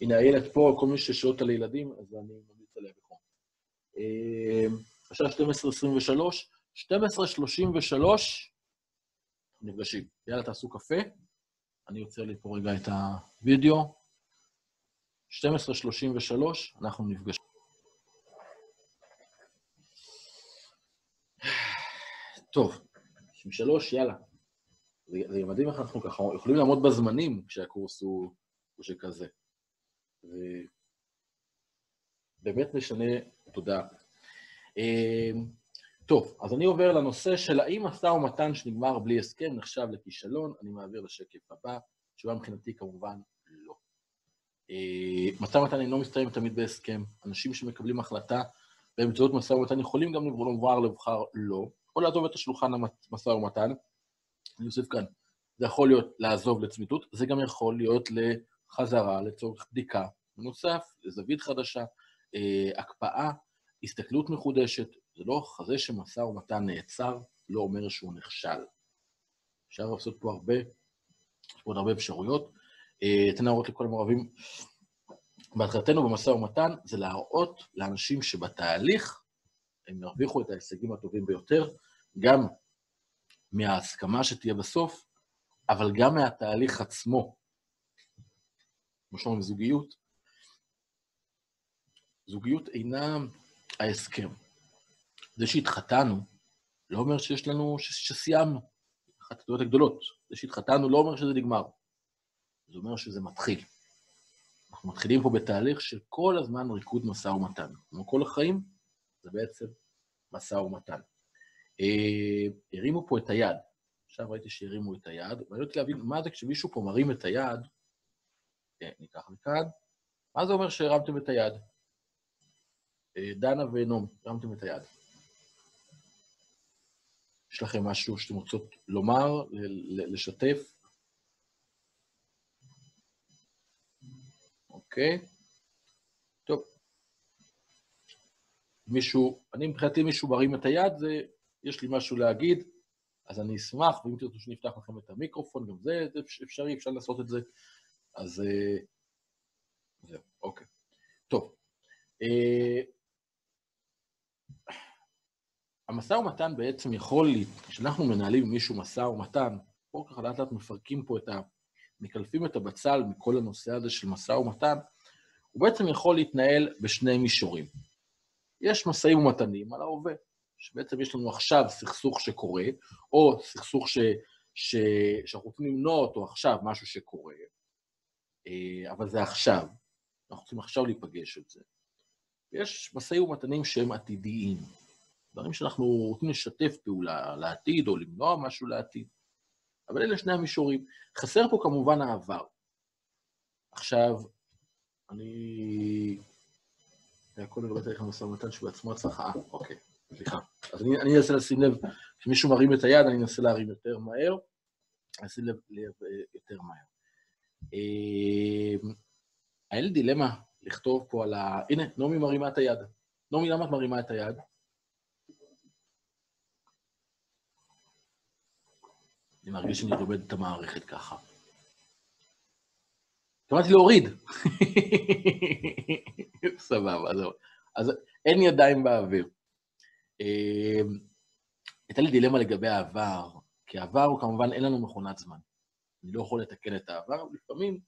[SPEAKER 1] הנה, הילד פה, כל מי ששואל על הילדים, אז אני ממליץ עליה. אה, השעה 12.23, 12.33, נפגשים. יאללה, תעשו קפה. אני יוצר לי פה רגע את הוידאו. 12.33, אנחנו נפגשים. טוב, עם שלוש, יאללה. זה, זה מדהים איך אנחנו ככה יכולים לעמוד בזמנים כשהקורס הוא, הוא שכזה. זה באמת משנה תודה. אמ, טוב, אז אני עובר לנושא של האם משא ומתן שנגמר בלי הסכם נחשב לכישלון, אני מעביר לשקף הבא, תשובה מבחינתי כמובן לא. אמ, משא ומתן אינו מסתיים תמיד בהסכם, אנשים שמקבלים החלטה באמצעות משא ומתן יכולים גם לומר לבחר לא, או לעזוב את השולחן המשא ומתן. אני אוסיף כאן, זה יכול להיות לעזוב לצמיתות, זה גם יכול להיות לחזרה לצורך בדיקה בנוסף, לזווית חדשה, אה, הקפאה, הסתכלות מחודשת. זה לא זה שמשא ומתן נעצר, לא אומר שהוא נכשל. אפשר לעשות פה הרבה, יש פה עוד הרבה אפשרויות. אה, אתן להראות לכל המעורבים. בהתחלתנו במשא ומתן זה להראות לאנשים שבתהליך הם ירוויחו את ההישגים הטובים ביותר, גם מההסכמה שתהיה בסוף, אבל גם מהתהליך עצמו. כמו שאומרים, זוגיות. זוגיות אינה ההסכם. זה שהתחתנו לא אומר שיש לנו, שסיימנו. אחת הטעויות הגדולות. זה שהתחתנו לא אומר שזה נגמר. זה אומר שזה מתחיל. אנחנו מתחילים פה בתהליך של כל הזמן ריקוד משא ומתן. כמו כל החיים, זה בעצם משא ומתן. אה, הרימו פה את היד. עכשיו ראיתי שהרימו את היד, ואני רוצה להבין מה זה כשמישהו פה מרים את היד, ניקח מכאן, מה זה אומר שהרמתם את היד? אה, דנה ונעמי, הרמתם את היד. יש לכם משהו שאתם רוצות לומר, לשתף? אוקיי. טוב. מישהו, אני מבחינתי מישהו מרים את היד, זה, יש לי משהו להגיד, אז אני אשמח, ואם תרצו שנפתח לכם את המיקרופון, גם זה אפשרי, אפשר לעשות את זה. אז אה, זהו, אוקיי. טוב. אה, המשא ומתן בעצם יכול, כשאנחנו מנהלים עם מישהו משא ומתן, פה ככה לאט לאט מפרקים פה את ה... מקלפים את הבצל מכל הנושא הזה של משא ומתן, הוא בעצם יכול להתנהל בשני מישורים. יש משאים ומתנים על ההווה, שבעצם יש לנו עכשיו סכסוך שקורה, או סכסוך ש... ש... שאנחנו רוצים למנוע אותו עכשיו, משהו שקורה, אבל זה עכשיו, אנחנו רוצים עכשיו להיפגש על זה. ויש משאים ומתנים שהם עתידיים, דברים שאנחנו רוצים לשתף פעולה לעתיד, או למנוע משהו לעתיד. אבל אלה שני המישורים. חסר פה כמובן העבר. עכשיו, אני... הכל לגבי תהליך המשא ומתן שבעצמו הצלחה. אה, אוקיי, סליחה. אז אני, אני אנסה לשים לב, כשמישהו מרים את היד, אני אנסה להרים יותר מהר. אני אשים לב, לב יותר מהר. אה, היה לי דילמה לכתוב פה על ה... הנה, נעמי מרימה את היד. נעמי, למה את מרימה את היד? אני מרגיש שאני לומד את המערכת ככה. התכוונתי להוריד. סבבה, זהו. אז אין ידיים באוויר. אמ, הייתה לי דילמה לגבי העבר, כי העבר הוא כמובן, אין לנו מכונת זמן. אני לא יכול לתקן את העבר, לפעמים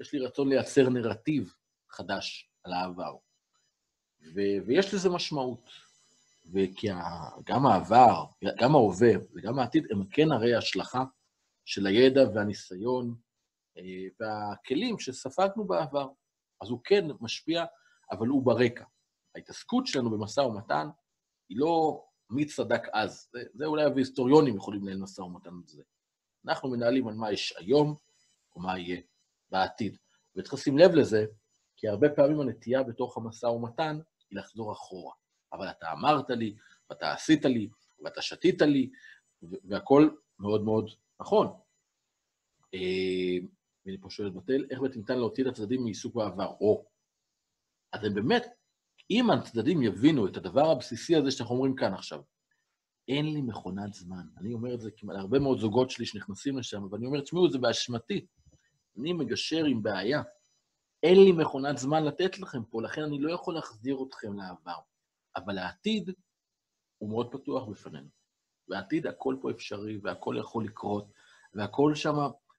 [SPEAKER 1] יש לי רצון לייצר נרטיב חדש על העבר. ו- ויש לזה משמעות. וכי גם העבר, גם ההווה וגם העתיד הם כן הרי השלכה של הידע והניסיון אה, והכלים שספגנו בעבר. אז הוא כן משפיע, אבל הוא ברקע. ההתעסקות שלנו במשא ומתן היא לא מי צדק אז. זה, זה אולי ההיסטוריונים יכולים לנהל משא ומתן על זה. אנחנו מנהלים על מה יש היום, או מה יהיה בעתיד. וצריך לשים לב לזה, כי הרבה פעמים הנטייה בתוך המשא ומתן היא לחזור אחורה. אבל אתה אמרת לי, ואתה עשית לי, ואתה שתית לי, והכול מאוד מאוד נכון. אה, ואני פה שואל את בתל, איך בעצם ניתן להוציא את הצדדים מעיסוק בעבר? או, אז הם באמת, אם הצדדים יבינו את הדבר הבסיסי הזה שאנחנו אומרים כאן עכשיו, אין לי מכונת זמן. אני אומר את זה כמעט להרבה מאוד זוגות שלי שנכנסים לשם, ואני אומר, תשמעו, זה באשמתי. אני מגשר עם בעיה. אין לי מכונת זמן לתת לכם פה, לכן אני לא יכול להחזיר אתכם לעבר. אבל העתיד הוא מאוד פתוח בפנינו. בעתיד הכל פה אפשרי, והכל יכול לקרות, והכל שם,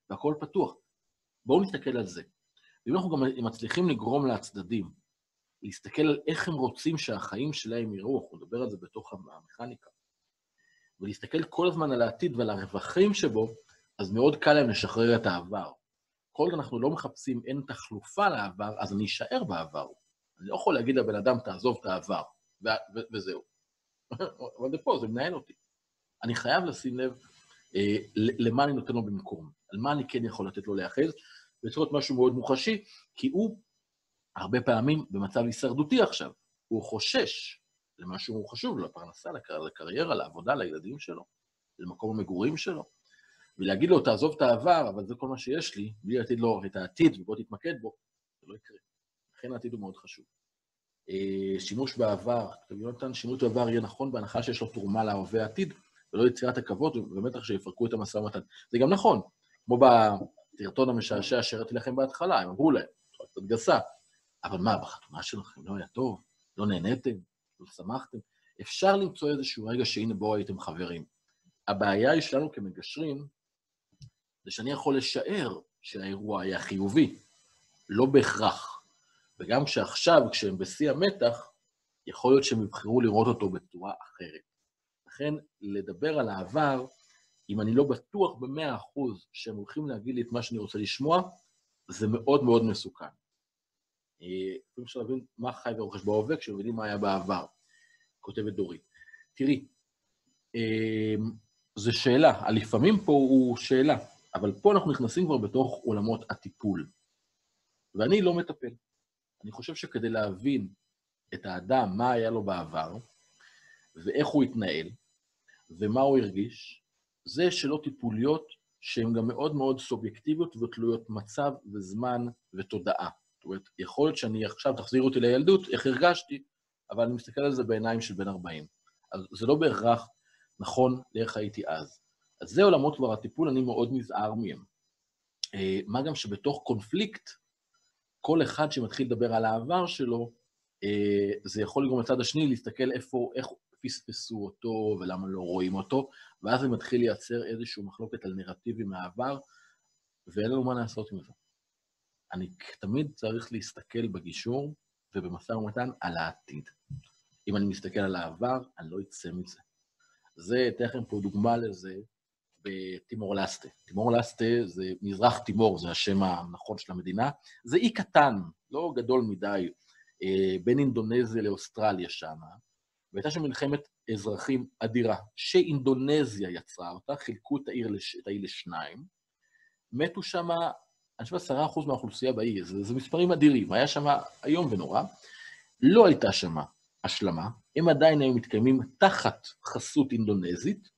[SPEAKER 1] והכל פתוח. בואו נסתכל על זה. ואם אנחנו גם מצליחים לגרום לצדדים להסתכל על איך הם רוצים שהחיים שלהם יראו, אנחנו נדבר על זה בתוך המכניקה, ולהסתכל כל הזמן על העתיד ועל הרווחים שבו, אז מאוד קל להם לשחרר את העבר. כל עוד אנחנו לא מחפשים, אין תחלופה לעבר, אז אני אשאר בעבר. אני לא יכול להגיד לבן אדם, תעזוב את העבר, וזהו. אבל זה פה, זה מנהל אותי. אני חייב לשים לב אה, למה אני נותן לו במקום, על מה אני כן יכול לתת לו להיאחז, וצריך להיות משהו מאוד מוחשי, כי הוא הרבה פעמים במצב הישרדותי עכשיו, הוא חושש למשהו חשוב לו, לפרנסה, לקריירה, לעבודה, לילדים שלו, למקום המגורים שלו. ולהגיד לו, תעזוב את העבר, אבל זה כל מה שיש לי, בלי לתת לו את העתיד ובוא תתמקד בו, זה לא יקרה. לכן העתיד הוא מאוד חשוב. אה, שימוש בעבר, כתב יונתן, שימוש בעבר יהיה נכון בהנחה שיש לו תרומה להווה העתיד, ולא יצירת הכבוד, ובטח שיפרקו את המשא ומתן. זה גם נכון, כמו בסרטון המשעשע שהראיתי לכם בהתחלה, הם אמרו להם, קצת גסה, אבל מה, בחתונה שלכם לא היה טוב? לא נהניתם? שמחתם? אפשר למצוא איזשהו רגע שהנה בואו הייתם חברים. הבעיה היא שלנו כמגשרים, זה שאני יכול לשער שהאירוע היה חיובי, לא בהכרח. וגם כשעכשיו, כשהם בשיא המתח, יכול להיות שהם יבחרו לראות אותו בצורה אחרת. לכן, לדבר על העבר, אם אני לא בטוח במאה אחוז שהם הולכים להגיד לי את מה שאני רוצה לשמוע, זה מאוד מאוד מסוכן. אפילו אפשר להבין מה חי ורוכש בהווה כשמבינים מה היה בעבר, כותבת דורית. תראי, אמ, זו שאלה, הלפעמים פה הוא שאלה, אבל פה אנחנו נכנסים כבר בתוך עולמות הטיפול. ואני לא מטפל. אני חושב שכדי להבין את האדם, מה היה לו בעבר, ואיך הוא התנהל, ומה הוא הרגיש, זה שאלות טיפוליות שהן גם מאוד מאוד סובייקטיביות ותלויות מצב וזמן ותודעה. זאת אומרת, יכול להיות שאני עכשיו, תחזיר אותי לילדות, איך הרגשתי, אבל אני מסתכל על זה בעיניים של בן 40. אז זה לא בהכרח נכון לאיך הייתי אז. אז זה עולמות כבר הטיפול, אני מאוד נזהר מהם. אה, מה גם שבתוך קונפליקט, כל אחד שמתחיל לדבר על העבר שלו, אה, זה יכול לגרום לצד השני להסתכל איפה, איך פספסו אותו ולמה לא רואים אותו, ואז זה מתחיל לייצר איזושהי מחלוקת על נרטיבים מהעבר, ואין לנו מה לעשות עם זה. אני תמיד צריך להסתכל בגישור ובמשא ומתן על העתיד. אם אני מסתכל על העבר, אני לא אצא מזה. זה, אתן לכם פה דוגמה לזה בטימור לסטה. טימור לסטה זה מזרח טימור, זה השם הנכון של המדינה. זה אי קטן, לא גדול מדי, אה, בין אינדונזיה לאוסטרליה שם, והייתה שם מלחמת אזרחים אדירה, שאינדונזיה יצרה אותה, חילקו את העיר. את האי לשניים, מתו שם, אני חושב עשרה אחוז מהאוכלוסייה באי, זה, זה מספרים אדירים, היה שם איום ונורא, לא הייתה שם השלמה, הם עדיין היו מתקיימים תחת חסות אינדונזית,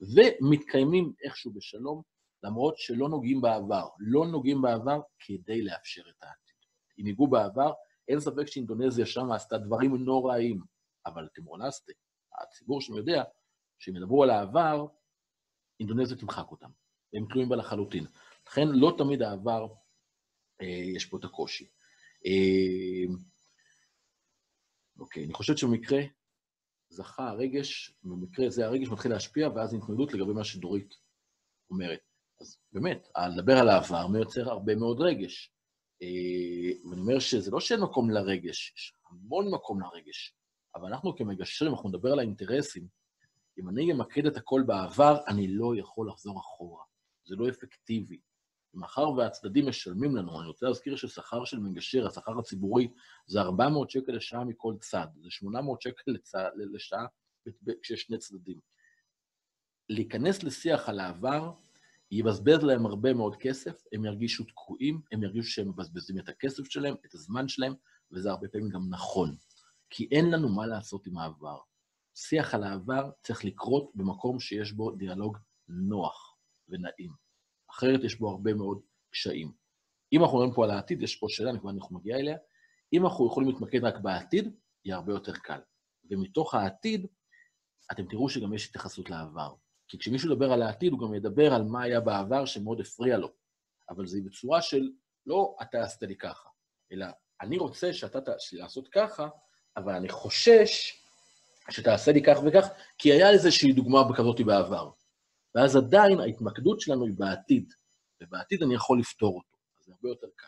[SPEAKER 1] ומתקיימים איכשהו בשלום, למרות שלא נוגעים בעבר. לא נוגעים בעבר כדי לאפשר את העתיד. אם ייגעו בעבר, אין ספק שאינדונזיה שם עשתה דברים נוראיים, אבל תמרונסטה, הציבור שם יודע, כשהם ידברו על העבר, אינדונזיה תמחק אותם. הם תלויים בה לחלוטין. לכן לא תמיד העבר, אה, יש פה את הקושי. אה, אוקיי, אני חושבת שבמקרה זכה הרגש, במקרה זה הרגש מתחיל להשפיע, ואז התנגדות לגבי מה שדורית אומרת. אז באמת, לדבר על העבר מייצר הרבה מאוד רגש. אה, ואני אומר שזה לא שאין מקום לרגש, יש המון מקום לרגש, אבל אנחנו כמגשרים, אנחנו נדבר על האינטרסים. אם אני אמקד את הכל בעבר, אני לא יכול לחזור אחורה. זה לא אפקטיבי. מאחר והצדדים משלמים לנו, אני רוצה להזכיר ששכר של מגשר, השכר הציבורי, זה 400 שקל לשעה מכל צד, זה 800 שקל לצע, לשעה כשיש שני צדדים. להיכנס לשיח על העבר, יבזבז להם הרבה מאוד כסף, הם ירגישו תקועים, הם ירגישו שהם מבזבזים את הכסף שלהם, את הזמן שלהם, וזה הרבה פעמים גם נכון. כי אין לנו מה לעשות עם העבר. שיח על העבר צריך לקרות במקום שיש בו דיאלוג נוח ונעים. אחרת יש בו הרבה מאוד קשיים. אם אנחנו מדברים פה על העתיד, יש פה שאלה, אני כבר מגיע אליה, אם אנחנו יכולים להתמקד רק בעתיד, יהיה הרבה יותר קל. ומתוך העתיד, אתם תראו שגם יש התייחסות לעבר. כי כשמישהו ידבר על העתיד, הוא גם ידבר על מה היה בעבר שמאוד הפריע לו. אבל זה בצורה של, לא אתה עשית לי ככה, אלא אני רוצה שאתה תעשה לי לעשות ככה, אבל אני חושש שתעשה לי כך וכך, כי היה איזושהי דוגמה כזאת בעבר. ואז עדיין ההתמקדות שלנו היא בעתיד, ובעתיד אני יכול לפתור אותו, אז זה הרבה יותר קל.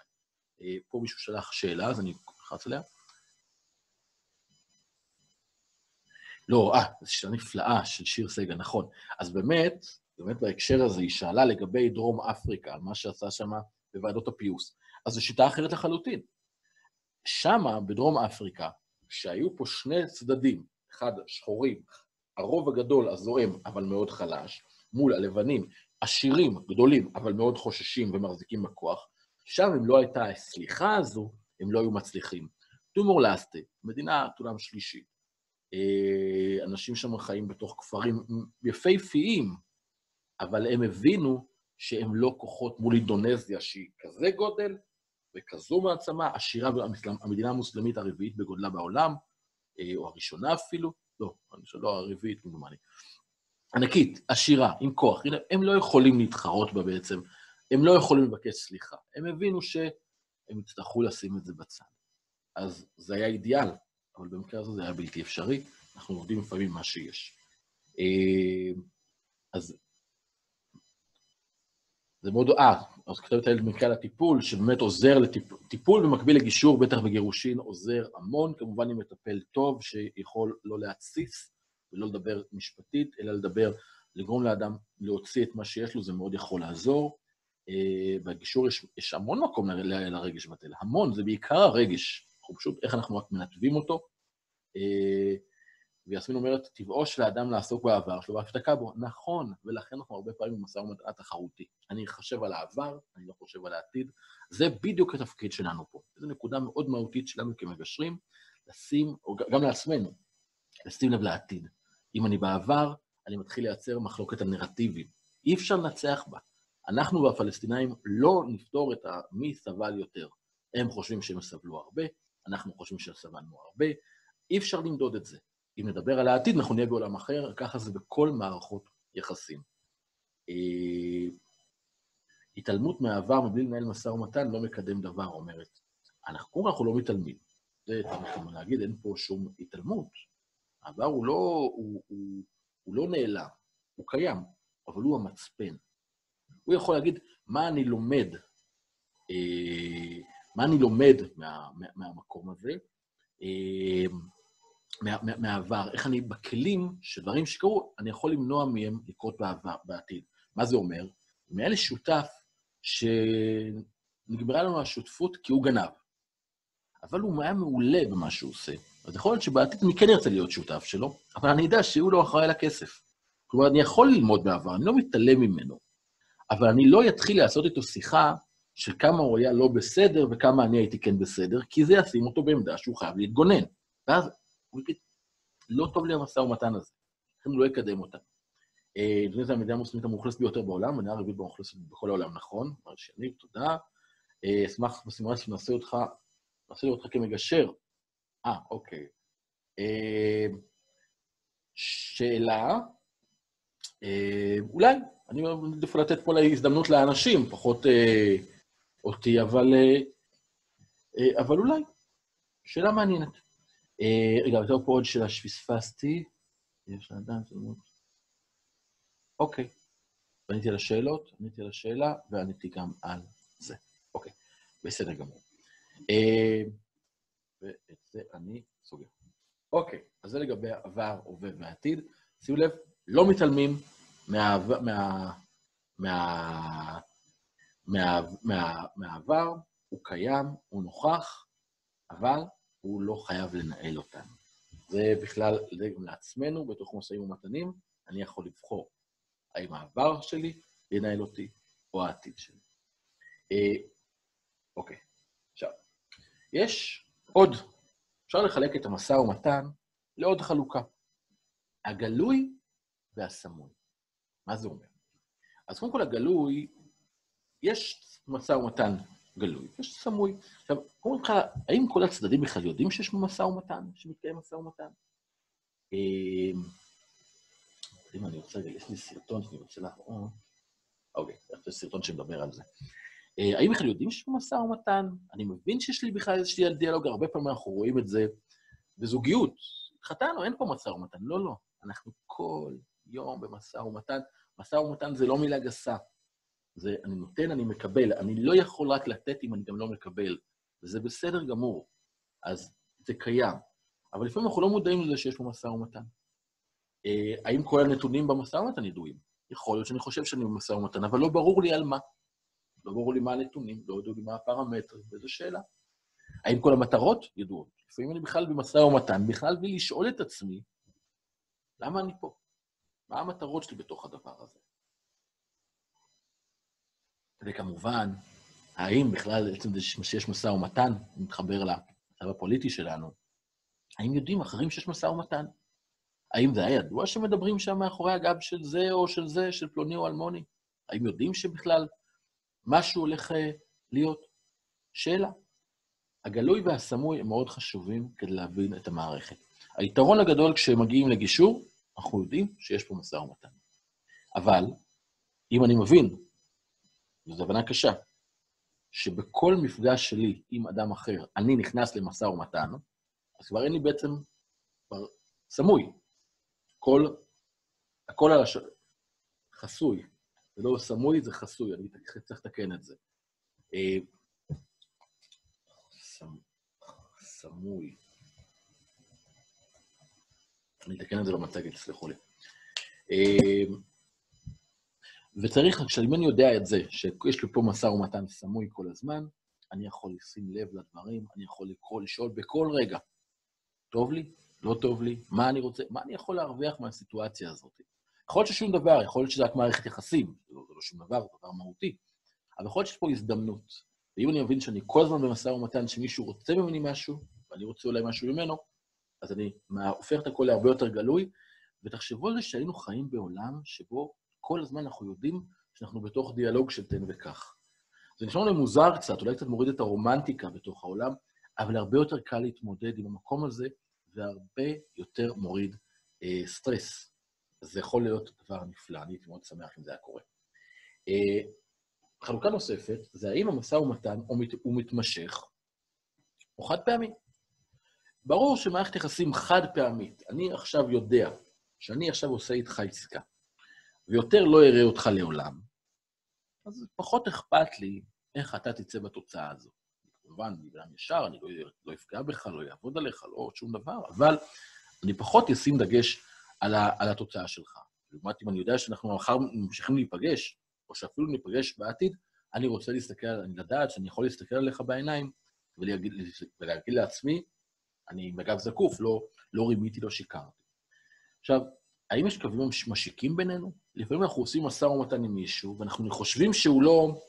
[SPEAKER 1] אה, פה מישהו שלח שאלה, אז אני אלחץ עליה. לא, אה, זו שאלה נפלאה של שיר סגל, נכון. אז באמת, באמת בהקשר הזה, היא שאלה לגבי דרום אפריקה, על מה שעשה שם בוועדות הפיוס. אז זו שיטה אחרת לחלוטין. שמה, בדרום אפריקה, שהיו פה שני צדדים, אחד שחורים, הרוב הגדול הזורם, אבל מאוד חלש, מול הלבנים, עשירים, גדולים, אבל מאוד חוששים ומחזיקים בכוח, שם אם לא הייתה הסליחה הזו, הם לא היו מצליחים. טומור לאסטה, מדינה עולם שלישית. אה, אנשים שם חיים בתוך כפרים יפהפיים, אבל הם הבינו שהם לא כוחות מול אינדונזיה שהיא כזה גודל, וכזו מעצמה, עשירה, המדינה המוסלמית הרביעית בגודלה בעולם, אה, או הראשונה אפילו, לא, לא הרביעית כמדומני. ענקית, עשירה, עם כוח. הם לא יכולים להתחרות בה בעצם, הם לא יכולים לבקש סליחה. הם הבינו שהם יצטרכו לשים את זה בצד. אז זה היה אידיאל, אבל במקרה הזה זה היה בלתי אפשרי, אנחנו עובדים לפעמים מה שיש. אה, אז זה מאוד, אה, אז כתבת הילד במקרה על הטיפול, שבאמת עוזר לטיפול, טיפול במקביל לגישור, בטח בגירושין, עוזר המון, כמובן עם מטפל טוב, שיכול לא להתסיס ולא לדבר משפטית, אלא לדבר, לגרום לאדם להוציא את מה שיש לו, זה מאוד יכול לעזור. אה, בגישור יש, יש המון מקום לרגש בטל, המון, זה בעיקר הרגש, אנחנו פשוט, איך אנחנו רק מנתבים אותו. אה, ויסמין אומרת, טבעו של האדם לעסוק בעבר שלו והפתקה בו. נכון, ולכן אנחנו הרבה פעמים במשא ומתן תחרותי. אני חושב על העבר, אני לא חושב על העתיד. זה בדיוק התפקיד שלנו פה. זו נקודה מאוד מהותית שלנו כמגשרים, לשים, או גם לעצמנו, לשים לב לעתיד. אם אני בעבר, אני מתחיל לייצר מחלוקת על נרטיבים. אי אפשר לנצח בה. אנחנו והפלסטינאים לא נפתור את מי סבל יותר. הם חושבים שהם סבלו הרבה, אנחנו חושבים שסבלנו הרבה. אי אפשר למדוד את זה. אם נדבר על העתיד, אנחנו נהיה בעולם אחר, ככה זה בכל מערכות יחסים. אה, התעלמות מהעבר מבלי לנהל משא ומתן לא מקדם דבר, אומרת. אנחנו, אנחנו לא מתעלמים. זה צריך להגיד, אין פה שום התעלמות. העבר הוא לא, הוא, הוא, הוא לא נעלם, הוא קיים, אבל הוא המצפן. הוא יכול להגיד, מה אני לומד, אה, מה אני לומד מה, מה, מהמקום הזה, אה, מה, מה, מהעבר, איך אני בכלים שדברים שקרו, אני יכול למנוע מהם לקרות בעבר, בעתיד. מה זה אומר? אם היה לי שותף שנגמרה לנו השותפות כי הוא גנב, אבל הוא היה מעולה במה שהוא עושה, אז יכול להיות שבעתיד אני כן ארצה להיות שותף שלו, אבל אני יודע שהוא לא אחראי לכסף. כלומר, אני יכול ללמוד בעבר, אני לא מתעלם ממנו, אבל אני לא אתחיל לעשות איתו שיחה של כמה הוא היה לא בסדר וכמה אני הייתי כן בסדר, כי זה ישים אותו בעמדה שהוא חייב להתגונן. ואז הוא יגיד, לא טוב לי המשא ומתן הזה, לכן לא יקדם אותה. לפני אה, זה המדינה המוסלמית המאוכלסת ביותר בעולם, המדינה הרביעית המאוכלסת בכל העולם, נכון? אמר שני, תודה. אה, אשמח בסימולציה שנעשה אותך, נעשה אותך כמגשר. אה, אוקיי. אה, שאלה, אולי, אני מעדיף לתת פה הזדמנות לאנשים, פחות אותי, אבל, אבל אולי. שאלה מעניינת. רגע, הייתה פה עוד שאלה שפספסתי. יש לאדם, אוקיי. עניתי על השאלות, עניתי על השאלה, ועניתי גם על זה. אוקיי, בסדר גמור. אה, ואת זה אני סוגר. אוקיי, אז זה לגבי עבר, הווה ועתיד. שימו לב, לא מתעלמים מהעבר, מה, מה, מה, מה, מהעבר, הוא קיים, הוא נוכח, אבל הוא לא חייב לנהל אותנו. זה בכלל, זה גם לעצמנו, בתוך משאים ומתנים, אני יכול לבחור האם העבר שלי ינהל אותי או העתיד שלי. אה, אוקיי, עכשיו, יש עוד, אפשר לחלק את המשא ומתן לעוד חלוקה. הגלוי והסמוי. מה זה אומר? אז קודם כל הגלוי, יש משא ומתן גלוי, יש סמוי. עכשיו, קודם כל, האם כל הצדדים בכלל יודעים שיש משא ומתן, שמתקיים משא ומתן? אה, אם אני רוצה, יש לי סרטון שאני רוצה להראות. אוקיי, יש סרטון שמדבר על זה. אה, האם בכלל יודעים שיש משא ומתן? אני מבין שיש לי בכלל איזשהו דיאלוג, הרבה פעמים אנחנו רואים את זה בזוגיות. התחתנו, אין פה משא ומתן. לא, לא. אנחנו כל יום במשא ומתן. משא ומתן זה לא מילה גסה. זה אני נותן, אני מקבל. אני לא יכול רק לתת אם אני גם לא מקבל. וזה בסדר גמור. אז זה קיים. אבל לפעמים אנחנו לא מודעים לזה שיש פה משא ומתן. אה, האם כל הנתונים במשא ומתן ידועים? יכול להיות שאני חושב שאני במשא ומתן, אבל לא ברור לי על מה. לא ברור לי מה הנתונים, לא ידעו לי מה הפרמטרים, וזו שאלה. האם כל המטרות ידועות? לפעמים אני בכלל במשא ומתן, בכלל בלי לשאול את עצמי, למה אני פה? מה המטרות שלי בתוך הדבר הזה? וכמובן, האם בכלל, עצם זה שיש משא ומתן, מתחבר למצב הפוליטי שלנו, האם יודעים אחרים שיש משא ומתן? האם זה היה ידוע שמדברים שם מאחורי הגב של זה או של זה, של פלוני או אלמוני? האם יודעים שבכלל משהו הולך אה, להיות? שאלה. הגלוי והסמוי הם מאוד חשובים כדי להבין את המערכת. היתרון הגדול כשמגיעים לגישור, אנחנו יודעים שיש פה משא ומתן. אבל, אם אני מבין, וזו הבנה קשה, שבכל מפגש שלי עם אדם אחר אני נכנס למשא ומתן, אז כבר אין לי בעצם, כבר סמוי. כל, הכל על הש... חסוי. זה לא סמוי, זה חסוי, אני צריך לתקן את זה. אה, סמוי. אני אתקן את זה במצגת, סלחו לי. אה, וצריך, כשאם אני יודע את זה, שיש לי פה משא ומתן סמוי כל הזמן, אני יכול לשים לב לדברים, אני יכול לקרוא, לשאול בכל רגע, טוב לי? לא טוב לי? מה אני רוצה? מה אני יכול להרוויח מהסיטואציה הזאת? יכול להיות ששום דבר, יכול להיות שזה רק מערכת יחסים, זה לא, זה לא שום דבר, זה דבר מהותי, אבל יכול להיות שיש פה הזדמנות. ואם אני מבין שאני כל הזמן במשא ומתן שמישהו רוצה ממני משהו, ואני רוצה אולי משהו ממנו, אז אני הופך את הכל להרבה יותר גלוי, ותחשבו על זה שהיינו חיים בעולם שבו כל הזמן אנחנו יודעים שאנחנו בתוך דיאלוג של תן וקח. זה נשמע לי מוזר קצת, אולי קצת מוריד את הרומנטיקה בתוך העולם, אבל הרבה יותר קל להתמודד עם המקום הזה, והרבה יותר מוריד אה, סטרס. זה יכול להיות דבר נפלא, אני הייתי מאוד שמח אם זה היה קורה. אה, חלוקה נוספת, זה האם המשא ומתן הוא, מת, מתמשך או חד פעמי. ברור שמערכת יחסים חד פעמית, אני עכשיו יודע שאני עכשיו עושה איתך עסקה, ויותר לא אראה אותך לעולם, אז פחות אכפת לי איך אתה תצא בתוצאה הזו. כמובן, אני בן ישר, אני לא, לא אפגע בך, לא אעבוד עליך, לא עוד שום דבר, אבל אני פחות אשים דגש על, ה, על התוצאה שלך. לעומת אם אני יודע שאנחנו מחר ממשיכים להיפגש, או שאפילו ניפגש בעתיד, אני רוצה להסתכל, אני לדעת שאני יכול להסתכל עליך בעיניים ולהגיד, ולהגיד לעצמי, אני בגב זקוף, לא, לא רימיתי, לא שיקרתי. עכשיו, האם יש קווים משיקים בינינו? לפעמים אנחנו עושים משא ומתן עם מישהו, ואנחנו חושבים שהוא לא...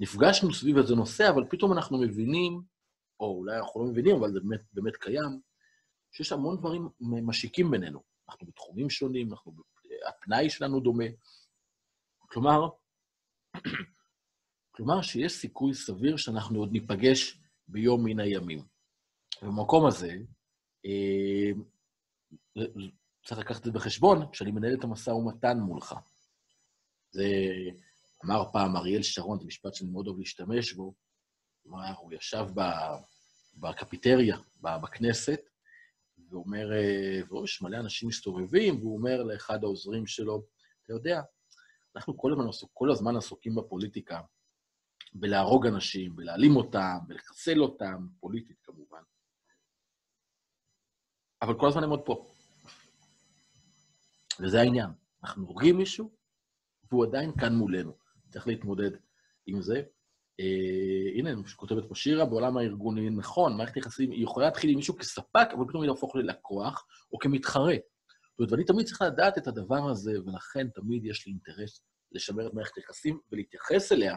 [SPEAKER 1] נפגשנו סביב איזה נושא, אבל פתאום אנחנו מבינים, או אולי אנחנו לא מבינים, אבל זה באמת, באמת קיים, שיש המון דברים משיקים בינינו. אנחנו בתחומים שונים, אנחנו, הפנאי שלנו דומה. כלומר, כלומר שיש סיכוי סביר שאנחנו עוד ניפגש ביום מן הימים. ובמקום הזה, אה, צריך לקחת את זה בחשבון כשאני מנהל את המשא ומתן מולך. זה אמר פעם אריאל שרון, זה משפט שאני מאוד אוהב להשתמש בו, הוא ישב בקפיטריה, בכנסת, ואומר, ויש מלא אנשים מסתובבים, והוא אומר לאחד העוזרים שלו, אתה יודע, אנחנו כל הזמן, כל הזמן עסוקים בפוליטיקה, בלהרוג אנשים, בלהעלים אותם, בלחסל אותם, פוליטית כמובן. אבל כל הזמן הם עוד פה. וזה העניין. אנחנו הורגים מישהו, והוא עדיין כאן מולנו. צריך להתמודד עם זה. אה, הנה, כותבת פה שירה, בעולם הארגוני, נכון, מערכת יחסים, היא יכולה להתחיל עם מישהו כספק, אבל פתאום היא להפוך ללקוח, או כמתחרה. זאת אומרת, ואני תמיד צריך לדעת את הדבר הזה, ולכן תמיד יש לי אינטרס לשמר את מערכת היחסים ולהתייחס אליה,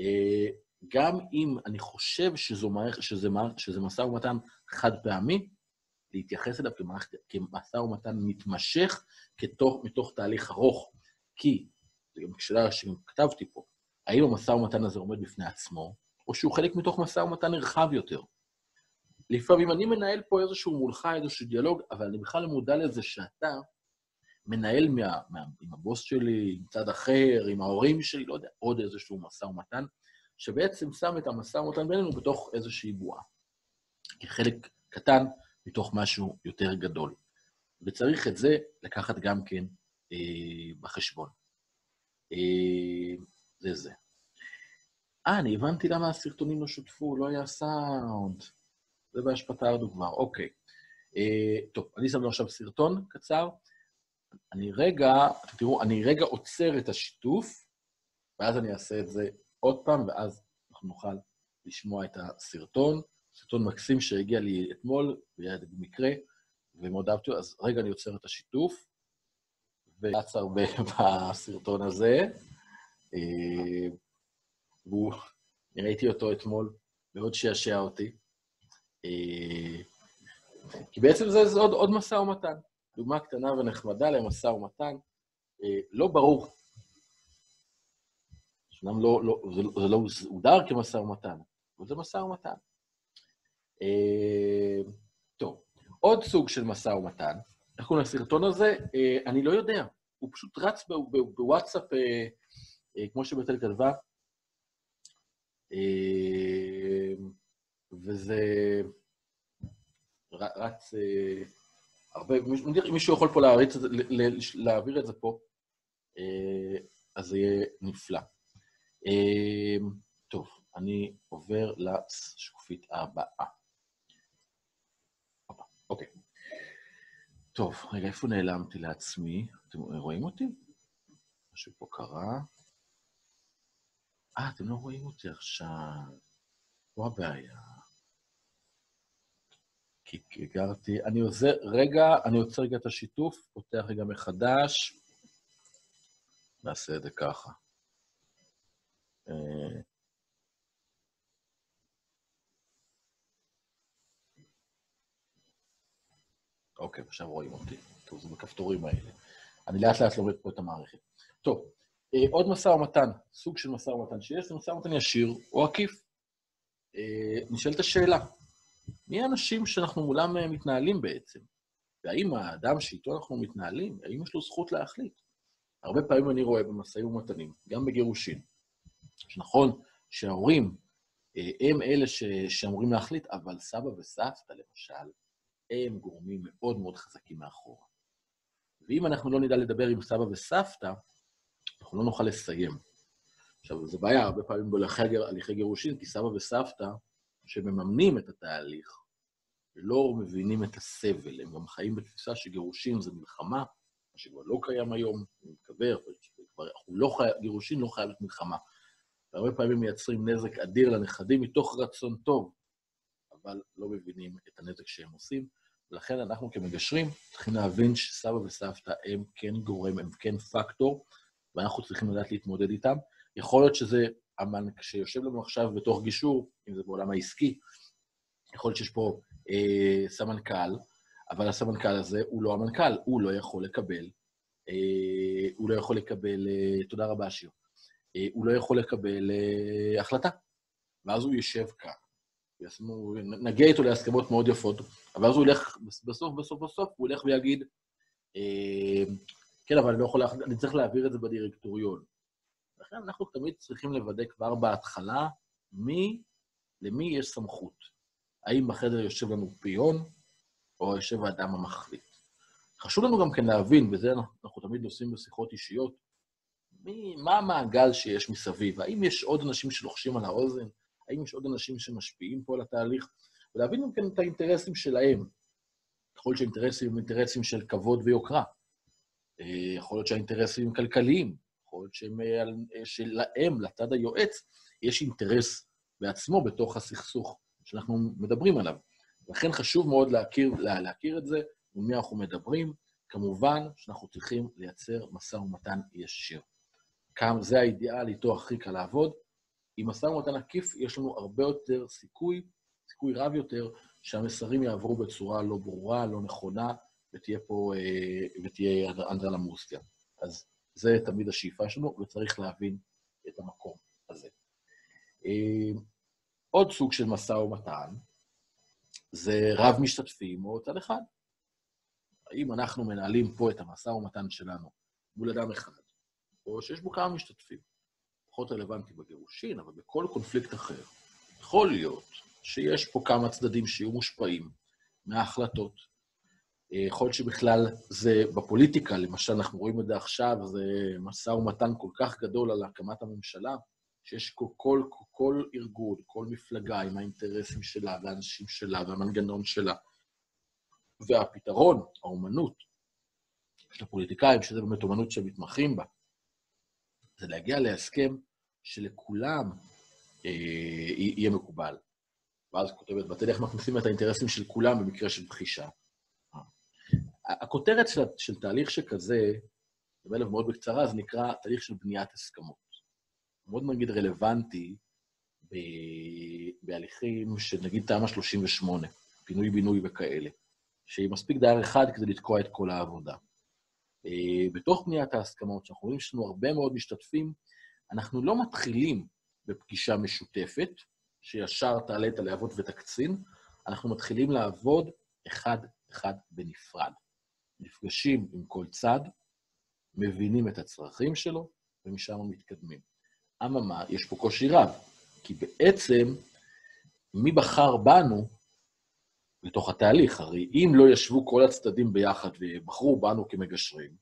[SPEAKER 1] אה, גם אם אני חושב שזו מערכ... שזה. שזה משא ומתן חד פעמי, להתייחס אליו כמערכת... כמשא ומתן מתמשך כתוך... מתוך תהליך ארוך. כי, זו גם שאלה שכתבתי פה, האם המשא ומתן הזה עומד בפני עצמו, או שהוא חלק מתוך משא ומתן רחב יותר. לפעמים אני מנהל פה איזשהו מולך, איזשהו דיאלוג, אבל אני בכלל לא מודע לזה שאתה מנהל מה, מה, עם הבוס שלי, עם צד אחר, עם ההורים שלי, לא יודע, עוד איזשהו משא ומתן, שבעצם שם את המשא ומתן בינינו בתוך איזושהי בועה. כחלק קטן מתוך משהו יותר גדול. וצריך את זה לקחת גם כן אה, בחשבון. אה, זה זה. אה, אני הבנתי למה הסרטונים לא שותפו, לא היה סאונד. זה שפתרנו כבר, אוקיי. אה, טוב, אני שם לו עכשיו סרטון קצר. אני רגע, תראו, אני רגע עוצר את השיתוף, ואז אני אעשה את זה עוד פעם, ואז אנחנו נוכל לשמוע את הסרטון. סרטון מקסים שהגיע לי אתמול, במקרה, ומאוד אהבתי אז רגע אני עוצר את השיתוף, הרבה בסרטון הזה. אה, והוא, אני ראיתי אותו אתמול, מאוד שעשע אותי. אה, כי בעצם זה, זה עוד, עוד משא ומתן. דוגמה קטנה ונחמדה למשא ומתן. אה, לא ברור, אומנם לא, לא, זה, זה לא הוגדר כמשא ומתן, וזה משא ומתן. אה, טוב, עוד סוג של משא ומתן, איך קוראים לסרטון הזה? אה, אני לא יודע, הוא פשוט רץ בוואטסאפ, כמו שבתל כתבה, וזה רץ הרבה, מישהו יכול פה להריץ, להעביר את זה פה, אז זה יהיה נפלא. טוב, אני עובר לשקופית הבאה. אוקיי. טוב, רגע, איפה נעלמתי לעצמי? אתם רואים אותי? משהו פה קרה. אה, אתם לא רואים אותי עכשיו. פה הבעיה. כי גרתי... אני עוזר... רגע, אני עוצר רגע את השיתוף, פותח רגע מחדש. נעשה את זה ככה. אה, אוקיי, עכשיו רואים אותי. טוב, זה בכפתורים האלה. אני לאט לאט לומד פה את המערכת. טוב, עוד משא ומתן, סוג של משא ומתן שיש, זה משא ומתן ישיר או עקיף. אה, נשאלת השאלה, מי האנשים שאנחנו מולם אה, מתנהלים בעצם? והאם האדם שאיתו אנחנו מתנהלים, האם יש לו זכות להחליט? הרבה פעמים אני רואה במשאים ומתנים, גם בגירושין, שנכון שההורים הם אלה ש... שאמורים להחליט, אבל סבא וסבתא, למשל, הם גורמים מאוד מאוד חזקים מאחורה. ואם אנחנו לא נדע לדבר עם סבא וסבתא, אנחנו לא נוכל לסיים. עכשיו, זו בעיה הרבה פעמים בהליכי גירושין, כי סבא וסבתא, שמממנים את התהליך, לא מבינים את הסבל. הם גם חיים בתפיסה שגירושין זה מלחמה, מה שכבר לא קיים היום, אני מקווה, לא חי... גירושין לא חייבת מלחמה. והרבה פעמים מייצרים נזק אדיר לנכדים מתוך רצון טוב, אבל לא מבינים את הנזק שהם עושים. ולכן אנחנו כמגשרים צריכים להבין שסבא וסבתא הם כן גורם, הם כן פקטור, ואנחנו צריכים לדעת להתמודד איתם. יכול להיות שזה אמן שיושב לנו עכשיו בתוך גישור, אם זה בעולם העסקי, יכול להיות שיש פה אה, סמנכ"ל, אבל הסמנכ"ל הזה הוא לא המנכ"ל, הוא לא יכול לקבל, אה, הוא לא יכול לקבל, אה, תודה רבה, שיר, אה, הוא לא יכול לקבל אה, החלטה. ואז הוא יושב כאן, נגיע איתו להסכמות מאוד יפות, אבל אז הוא ילך, בסוף, בסוף, בסוף, הוא ילך ויגיד, אה, כן, אבל אני לא יכול, אני צריך להעביר את זה בדירקטוריון. לכן אנחנו תמיד צריכים לוודא כבר בהתחלה מי, למי יש סמכות. האם בחדר יושב לנו פיון, או יושב האדם המחליט. חשוב לנו גם כן להבין, וזה אנחנו תמיד עושים בשיחות אישיות, מי, מה המעגל שיש מסביב? האם יש עוד אנשים שלוחשים על האוזן? האם יש עוד אנשים שמשפיעים פה על התהליך? ולהבין גם כן את האינטרסים שלהם. להיות שהאינטרסים הם אינטרסים של כבוד ויוקרה. אה, יכול להיות שהאינטרסים כלכליים. יכול להיות שהם, אה, אה, שלהם, לצד היועץ, יש אינטרס בעצמו בתוך הסכסוך שאנחנו מדברים עליו. לכן חשוב מאוד להכיר, לה, להכיר את זה, עם מי אנחנו מדברים. כמובן שאנחנו צריכים לייצר משא ומתן ישיר. כאן זה האידיאל, איתו הכי קל לעבוד. עם משא ומתן עקיף יש לנו הרבה יותר סיכוי, סיכוי רב יותר, שהמסרים יעברו בצורה לא ברורה, לא נכונה, ותהיה פה, אה, ותהיה אנדרלמוסיה. אז זה תמיד השאיפה שלנו, וצריך להבין את המקום הזה. אה, עוד סוג של משא ומתן זה רב משתתפים או צד אחד. האם אנחנו מנהלים פה את המשא ומתן שלנו מול אדם אחד, או שיש בו כמה משתתפים. פחות רלוונטי בגירושין, אבל בכל קונפליקט אחר. יכול להיות שיש פה כמה צדדים שיהיו מושפעים מההחלטות. יכול להיות שבכלל זה בפוליטיקה, למשל, אנחנו רואים את זה עכשיו, זה משא ומתן כל כך גדול על הקמת הממשלה, שיש כל, כל, כל ארגון, כל מפלגה עם האינטרסים שלה והאנשים שלה והמנגנון שלה. והפתרון, האומנות של הפוליטיקאים, שזה באמת אומנות שמתמחים בה, זה להגיע להסכם שלכולם אה, יהיה מקובל. ואז כותבת בתל איך מכניסים את האינטרסים של כולם במקרה של בחישה. הכותרת של, של תהליך שכזה, בלב מאוד בקצרה, זה נקרא תהליך של בניית הסכמות. מאוד נגיד רלוונטי ב, בהליכים של נגיד תמ"א 38, פינוי-בינוי וכאלה, שהיא מספיק דייר אחד כדי לתקוע את כל העבודה. אה, בתוך בניית ההסכמות, שאנחנו רואים שיש לנו הרבה מאוד משתתפים, אנחנו לא מתחילים בפגישה משותפת, שישר תעלה את הלהבות ותקצין, אנחנו מתחילים לעבוד אחד-אחד בנפרד. נפגשים עם כל צד, מבינים את הצרכים שלו, ומשם מתקדמים. אממה, יש פה קושי רב, כי בעצם מי בחר בנו לתוך התהליך? הרי אם לא ישבו כל הצדדים ביחד ובחרו בנו כמגשרים,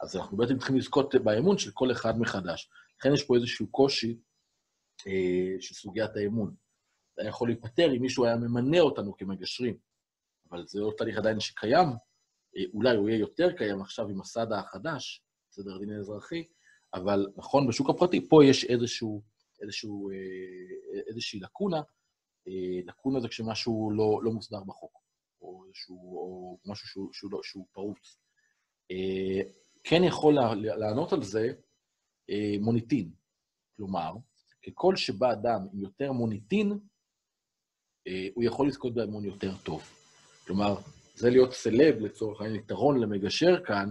[SPEAKER 1] אז אנחנו בעצם צריכים לזכות באמון של כל אחד מחדש. לכן יש פה איזשהו קושי אה, של סוגיית האמון. זה היה יכול להיפתר אם מישהו היה ממנה אותנו כמגשרים, אבל זה לא תהליך עדיין שקיים, אולי הוא יהיה יותר קיים עכשיו עם הסדה החדש, סדר הדין האזרחי, אבל נכון, בשוק הפרטי, פה יש איזשהו, איזשהו, אה, איזושהי לקונה. אה, לקונה זה כשמשהו לא, לא מוסדר בחוק, או, איזשהו, או משהו שהוא, שהוא, לא, שהוא פרוץ. כן יכול לענות על זה מוניטין. כלומר, ככל שבא אדם עם יותר מוניטין, הוא יכול לזכות באמון יותר טוב. כלומר, זה להיות סלב, לצורך העניין, יתרון למגשר כאן,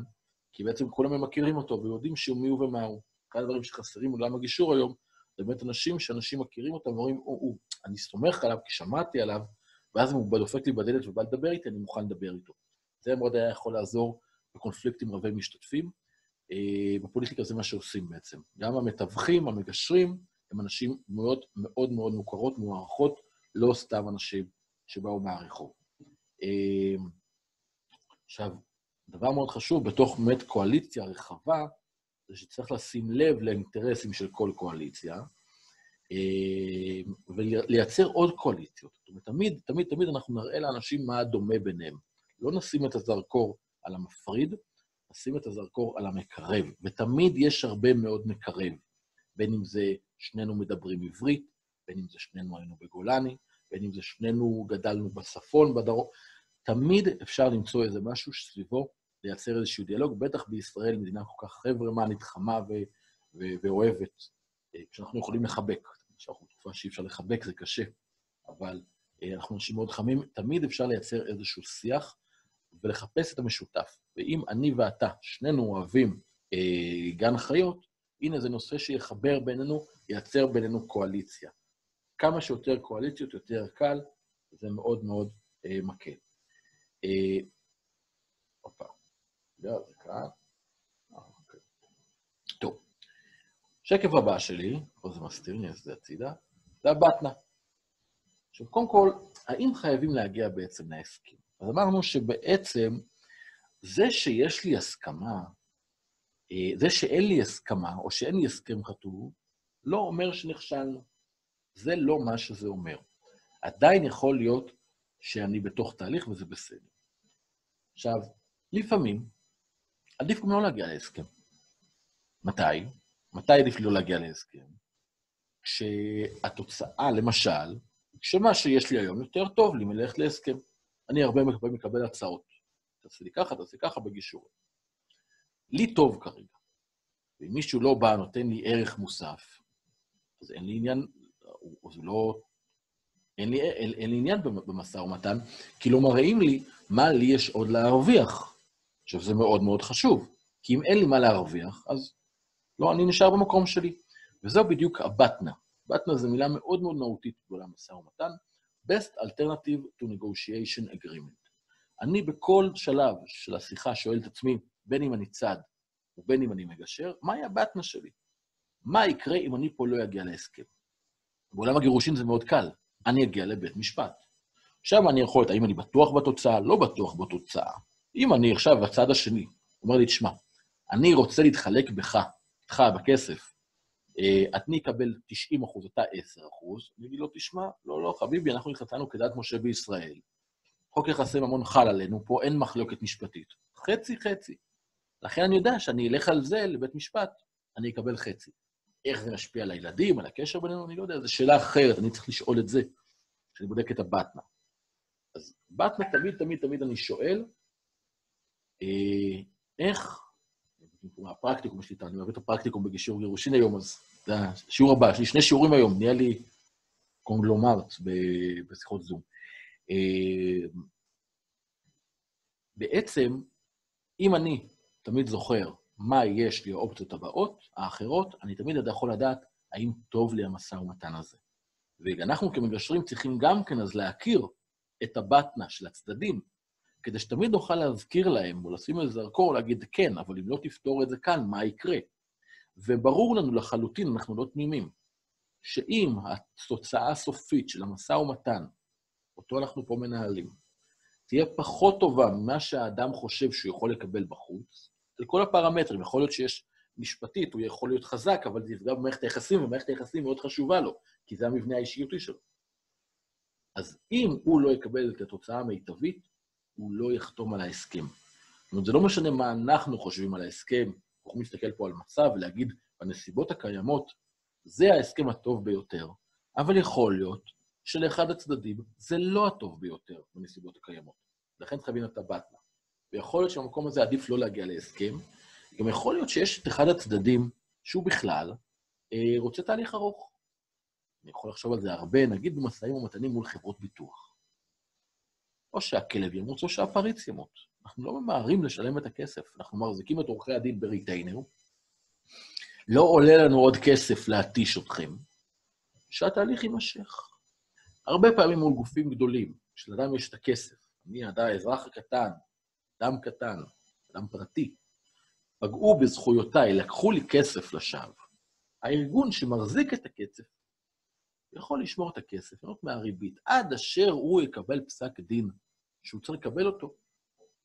[SPEAKER 1] כי בעצם כולם מכירים אותו ויודעים שהוא מי הוא ומה הוא. אחד הדברים שחסרים בעולם הגישור היום, זה באמת אנשים שאנשים מכירים אותם ואומרים, או, או, אני סומך עליו כי שמעתי עליו, ואז אם הוא דופק לי בדלת ובא לדבר איתי, אני מוכן לדבר איתו. זה מאוד היה יכול לעזור בקונפליקטים רבי משתתפים. אה, בפוליטיקה זה מה שעושים בעצם. גם המתווכים, המגשרים, הם אנשים מאוד מאוד מאוד מוכרות, מוערכות, לא סתם אנשים שבאו מהרחוב. אה, עכשיו, דבר מאוד חשוב, בתוך באמת קואליציה רחבה, זה שצריך לשים לב לאינטרסים של כל קואליציה, אה, ולייצר עוד קואליציות. זאת אומרת, תמיד, תמיד, תמיד אנחנו נראה לאנשים מה הדומה ביניהם. לא נשים את הזרקור על המפריד, נשים את הזרקור על המקרב, ותמיד יש הרבה מאוד מקרב, בין אם זה שנינו מדברים עברית, בין אם זה שנינו היינו בגולני, בין אם זה שנינו גדלנו בצפון, בדרום. תמיד אפשר למצוא איזה משהו שסביבו לייצר איזשהו דיאלוג, בטח בישראל, מדינה כל כך חברמנית, חמה ו- ו- ואוהבת, אה, כשאנחנו יכולים לחבק. כשאנחנו בתקופה שאי אפשר לחבק, זה קשה, אבל אה, אנחנו אנשים מאוד חמים, תמיד אפשר לייצר איזשהו שיח ולחפש את המשותף. ואם אני ואתה, שנינו אוהבים אה, גן חיות, הנה זה נושא שיחבר בינינו, ייצר בינינו קואליציה. כמה שיותר קואליציות, יותר קל, זה מאוד מאוד אה, מקל. אה, הופה, לא, זה כאן. אה, אוקיי. טוב, שקף הבא שלי, פה זה מסתיר, אני אעשה הצידה, זה הבטנה. עכשיו, קודם כל, האם חייבים להגיע בעצם להסכם? אז אמרנו שבעצם זה שיש לי הסכמה, אה, זה שאין לי הסכמה, או שאין לי הסכם חתום, לא אומר שנכשלנו. זה לא מה שזה אומר. עדיין יכול להיות שאני בתוך תהליך וזה בסדר. עכשיו, לפעמים עדיף גם לא להגיע להסכם. מתי? מתי עדיף לא להגיע להסכם? כשהתוצאה, למשל, שמה שיש לי היום יותר טוב לי מללכת להסכם. אני הרבה פעמים מקבל הצעות. תעשה לי ככה, תעשה ככה בגישור. לי טוב כרגע. ואם מישהו לא בא, נותן לי ערך מוסף, אז אין לי עניין, זה לא... אין לי, אין, אין לי עניין במשא ומתן, כי לא מראים לי מה לי יש עוד להרוויח. עכשיו, זה מאוד מאוד חשוב, כי אם אין לי מה להרוויח, אז לא, אני נשאר במקום שלי. וזו בדיוק הבטנה. בטנה זו מילה מאוד מאוד מהותית בעולם משא ומתן, Best Alternative to Negotiation Agreement. אני בכל שלב של השיחה שואל את עצמי, בין אם אני צד ובין אם אני מגשר, מהי הבטנה שלי? מה יקרה אם אני פה לא אגיע להסכם? בעולם הגירושין זה מאוד קל, אני אגיע לבית משפט. עכשיו אני יכול, האם אני בטוח בתוצאה? לא בטוח בתוצאה. אם אני עכשיו בצד השני, אומר לי, תשמע, אני רוצה להתחלק בך, איתך, בכסף, אני אקבל 90 אחוז, אתה 10 אחוז, אני אגיד לו, תשמע, לא, לא, חביבי, אנחנו התחתנו כדת משה בישראל. חוק יחסי ממון חל עלינו, פה אין מחלוקת משפטית. חצי, חצי. לכן אני יודע שאני אלך על זה לבית משפט, אני אקבל חצי. איך זה משפיע על הילדים, על הקשר בינינו, אני לא יודע, זו שאלה אחרת, אני צריך לשאול את זה, כשאני בודק את הבטנה. אז בטנה תמיד, תמיד, תמיד אני שואל, אה, איך, הפרקטיקום יש לי, אני אוהב את הפרקטיקום בגישור גירושין היום, אז זה השיעור הבא, יש לי שני שיעורים היום, נהיה לי קונגלומרט בשיחות זום. אה, בעצם, אם אני תמיד זוכר מה יש לי האופציות הבאות, האחרות, אני תמיד יכול לדעת האם טוב לי המשא ומתן הזה. ואנחנו כמגשרים צריכים גם כן אז להכיר את הבטנה של הצדדים, כדי שתמיד נוכל להזכיר להם, או לשים איזה זרקור, להגיד, כן, אבל אם לא תפתור את זה כאן, מה יקרה? וברור לנו לחלוטין, אנחנו לא תמימים, שאם התוצאה הסופית של המשא ומתן, אותו אנחנו פה מנהלים, תהיה פחות טובה ממה שהאדם חושב שהוא יכול לקבל בחוץ, על כל הפרמטרים, יכול להיות שיש משפטית, הוא יכול להיות חזק, אבל זה יפגע במערכת היחסים, ומערכת היחסים מאוד חשובה לו, כי זה המבנה האישיותי שלו. אז אם הוא לא יקבל את התוצאה המיטבית, הוא לא יחתום על ההסכם. זאת אומרת, זה לא משנה מה אנחנו חושבים על ההסכם, אנחנו יכולים להסתכל פה על מצב ולהגיד, בנסיבות הקיימות, זה ההסכם הטוב ביותר, אבל יכול להיות שלאחד הצדדים זה לא הטוב ביותר בנסיבות הקיימות. לכן צריך להבין את הבטנה. ויכול להיות שבמקום הזה עדיף לא להגיע להסכם. גם יכול להיות שיש את אחד הצדדים שהוא בכלל אה, רוצה תהליך ארוך. אני יכול לחשוב על זה הרבה, נגיד במשאים ומתנים מול חברות ביטוח. או שהכלב ימות או שהפריץ ימות. אנחנו לא ממהרים לשלם את הכסף, אנחנו מחזיקים את עורכי הדין בריטיינר, לא עולה לנו עוד כסף להתיש אתכם, שהתהליך יימשך. הרבה פעמים מול גופים גדולים, כשלאדם יש את הכסף, אני האזרח הקטן, אדם קטן, אדם פרטי, פגעו בזכויותיי, לקחו לי כסף לשווא, הארגון שמחזיק את הכסף יכול לשמור את הכסף, ליהנות מהריבית, עד אשר הוא יקבל פסק דין שהוא צריך לקבל אותו,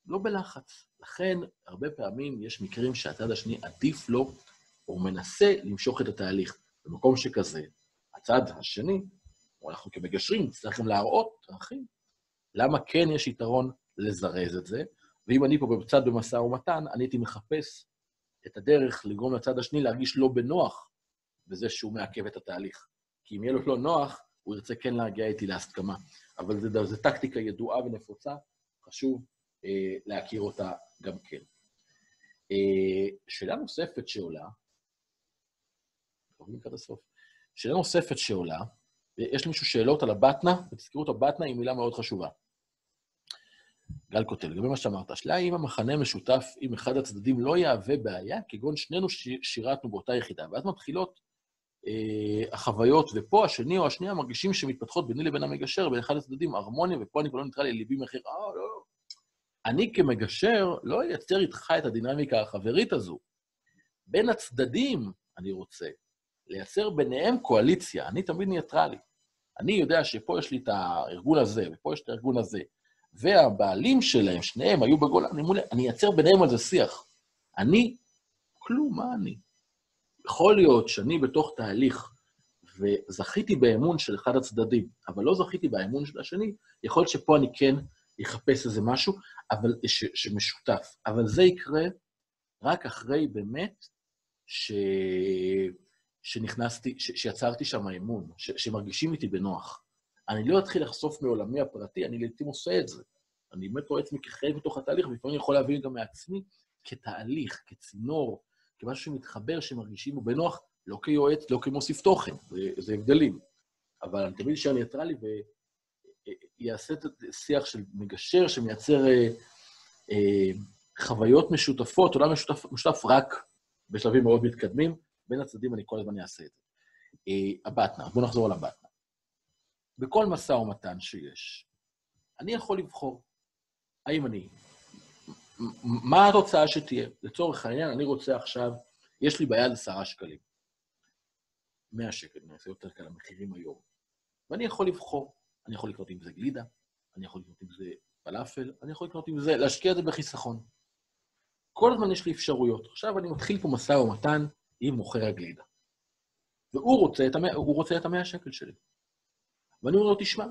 [SPEAKER 1] לא בלחץ. לכן, הרבה פעמים יש מקרים שהצד השני עדיף לו, או מנסה למשוך את התהליך. במקום שכזה, הצד השני, או אנחנו כמגשרים, צריכים להראות דרכים. למה כן יש יתרון לזרז את זה, ואם אני פה בצד במשא ומתן, אני הייתי מחפש את הדרך לגרום לצד השני להרגיש לא בנוח בזה שהוא מעכב את התהליך. כי אם יהיה לו לא נוח, הוא ירצה כן להגיע איתי להסכמה. אבל זו טקטיקה ידועה ונפוצה, חשוב אה, להכיר אותה גם כן. אה, שאלה נוספת שעולה, לקראת הסוף, שאלה נוספת שעולה, יש למישהו שאלות על הבטנה, ותזכרו את הבטנה היא מילה מאוד חשובה. גל כותב, לגבי מה שאמרת, השאלה היא אם המחנה משותף עם אחד הצדדים לא יהווה בעיה, כגון שנינו שירתנו באותה יחידה, ואז מתחילות אה, החוויות, ופה השני או השנייה מרגישים שמתפתחות ביני לבין המגשר, בין אחד הצדדים הרמוניה, ופה אני כבר לא נקרא לי ליבי מחיר, אה, לא, לא. אני כמגשר לא אייצר איתך את הדינמיקה החברית הזו. בין הצדדים אני רוצה לייצר ביניהם קואליציה, אני תמיד ניטרלי. אני יודע שפה יש לי את הארגון הזה, ופה יש את הארגון הזה, והבעלים שלהם, שניהם היו בגולן, אני, אני אייצר ביניהם על זה שיח. אני, כלום, מה אני? יכול להיות שאני בתוך תהליך וזכיתי באמון של אחד הצדדים, אבל לא זכיתי באמון של השני, יכול להיות שפה אני כן אחפש איזה משהו אבל, ש, שמשותף. אבל זה יקרה רק אחרי באמת ש, שנכנסתי, ש, שיצרתי שם אמון, ש, שמרגישים איתי בנוח. אני לא אתחיל לחשוף מעולמי הפרטי, אני לעיתים עושה את זה. אני באמת רואה עצמי כחלק בתוך התהליך, ולפעמים אני יכול להבין גם מעצמי כתהליך, כצינור, כמשהו שמתחבר, שמרגישים בו בנוח, לא כיועץ, לא כמוסיף תוכן, זה, זה הבדלים. אבל אני תמיד אשאר ניטרלי ויעשה את השיח של מגשר שמייצר אה, אה, חוויות משותפות, עולם משותף, משותף רק בשלבים מאוד מתקדמים. בין הצדדים אני כל הזמן אעשה את זה. אה, הבטנה, בואו נחזור על הבטנה. בכל משא ומתן שיש, אני יכול לבחור האם אני מה התוצאה שתהיה? לצורך העניין, אני רוצה עכשיו, יש לי ביד עשרה שקלים. 100 שקל, נעשה יותר קל המחירים היום. ואני יכול לבחור. אני יכול לקנות עם זה גלידה, אני יכול לקנות עם זה פלאפל, אני יכול לקנות עם זה, להשקיע את זה בחיסכון. כל הזמן יש לי אפשרויות. עכשיו אני מתחיל פה משא ומתן עם מוכר הגלידה. והוא רוצה את המאה שקל שלי. ואני אומר לו, תשמע,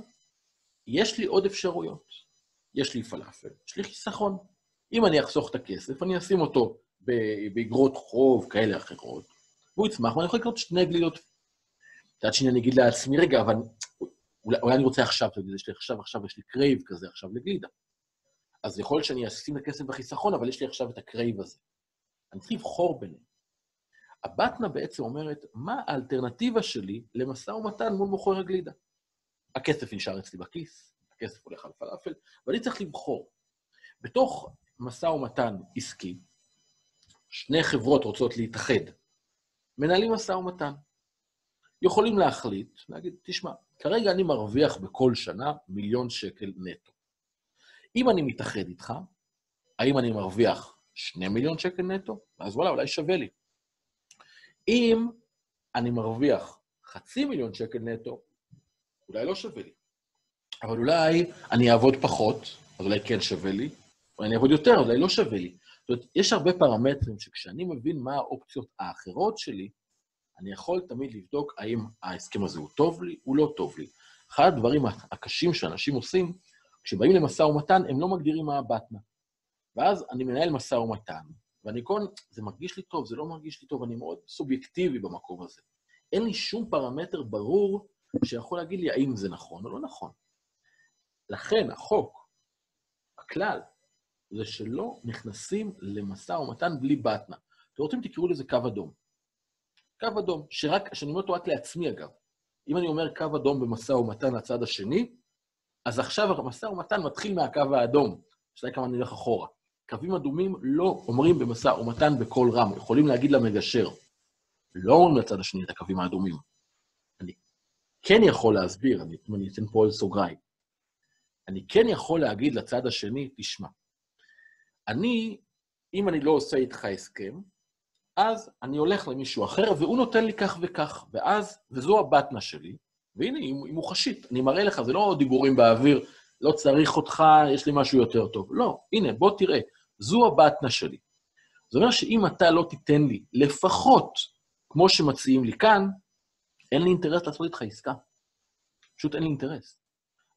[SPEAKER 1] יש לי עוד אפשרויות. יש לי פלאפל, יש לי חיסכון. אם אני אחסוך את הכסף, אני אשים אותו באגרות חוב כאלה אחרות, והוא יצמח, ואני יכול לקנות שני גלילות. מצד שני, אני אגיד לעצמי, רגע, אבל אולי, אולי אני רוצה עכשיו, יש לי עכשיו, עכשיו יש לי crave כזה עכשיו לגלידה. אז יכול להיות שאני אשים את הכסף בחיסכון, אבל יש לי עכשיו את ה crave הזה. אני צריך לבחור ביניהם. ה BATNA בעצם אומרת, מה האלטרנטיבה שלי למשא ומתן מול מוכר הגלידה? הכסף נשאר אצלי בכיס, הכסף הולך על פלאפל, ואני צריך לבחור. בתוך משא ומתן עסקי, שני חברות רוצות להתאחד, מנהלים משא ומתן. יכולים להחליט, להגיד, תשמע, כרגע אני מרוויח בכל שנה מיליון שקל נטו. אם אני מתאחד איתך, האם אני מרוויח שני מיליון שקל נטו? אז וואלה, אולי שווה לי. אם אני מרוויח חצי מיליון שקל נטו, אולי לא שווה לי. אבל אולי אני אעבוד פחות, אז אולי כן שווה לי, או אני אעבוד יותר, אולי לא שווה לי. זאת אומרת, יש הרבה פרמטרים שכשאני מבין מה האופציות האחרות שלי, אני יכול תמיד לבדוק האם ההסכם הזה הוא טוב לי, הוא לא טוב לי. אחד הדברים הקשים שאנשים עושים, כשבאים למשא ומתן, הם לא מגדירים מה הבטנה. ואז אני מנהל משא ומתן, ואני כל... זה מרגיש לי טוב, זה לא מרגיש לי טוב, אני מאוד סובייקטיבי במקום הזה. אין לי שום פרמטר ברור שיכול להגיד לי האם זה נכון או לא נכון. לכן החוק, הכלל, זה שלא נכנסים למשא ומתן בלי בטנה. אתם רוצים, תקראו לזה קו אדום. קו אדום, שרק, שאני אומר אותו רק לעצמי אגב. אם אני אומר קו אדום במשא ומתן לצד השני, אז עכשיו המשא ומתן מתחיל מהקו האדום. השאלה כמה נלך אחורה. קווים אדומים לא אומרים במשא ומתן בקול רם, יכולים להגיד למגשר. לא אומרים לצד השני את הקווים האדומים. כן יכול להסביר, אני, אני אתן פה על סוגריים. אני כן יכול להגיד לצד השני, תשמע, אני, אם אני לא עושה איתך הסכם, אז אני הולך למישהו אחר, והוא נותן לי כך וכך, ואז, וזו הבטנה שלי, והנה, היא מוחשית, אני מראה לך, זה לא דיבורים באוויר, לא צריך אותך, יש לי משהו יותר טוב. לא, הנה, בוא תראה, זו הבטנה שלי. זה אומר שאם אתה לא תיתן לי לפחות כמו שמציעים לי כאן, אין לי אינטרס לעשות איתך עסקה. פשוט אין לי אינטרס.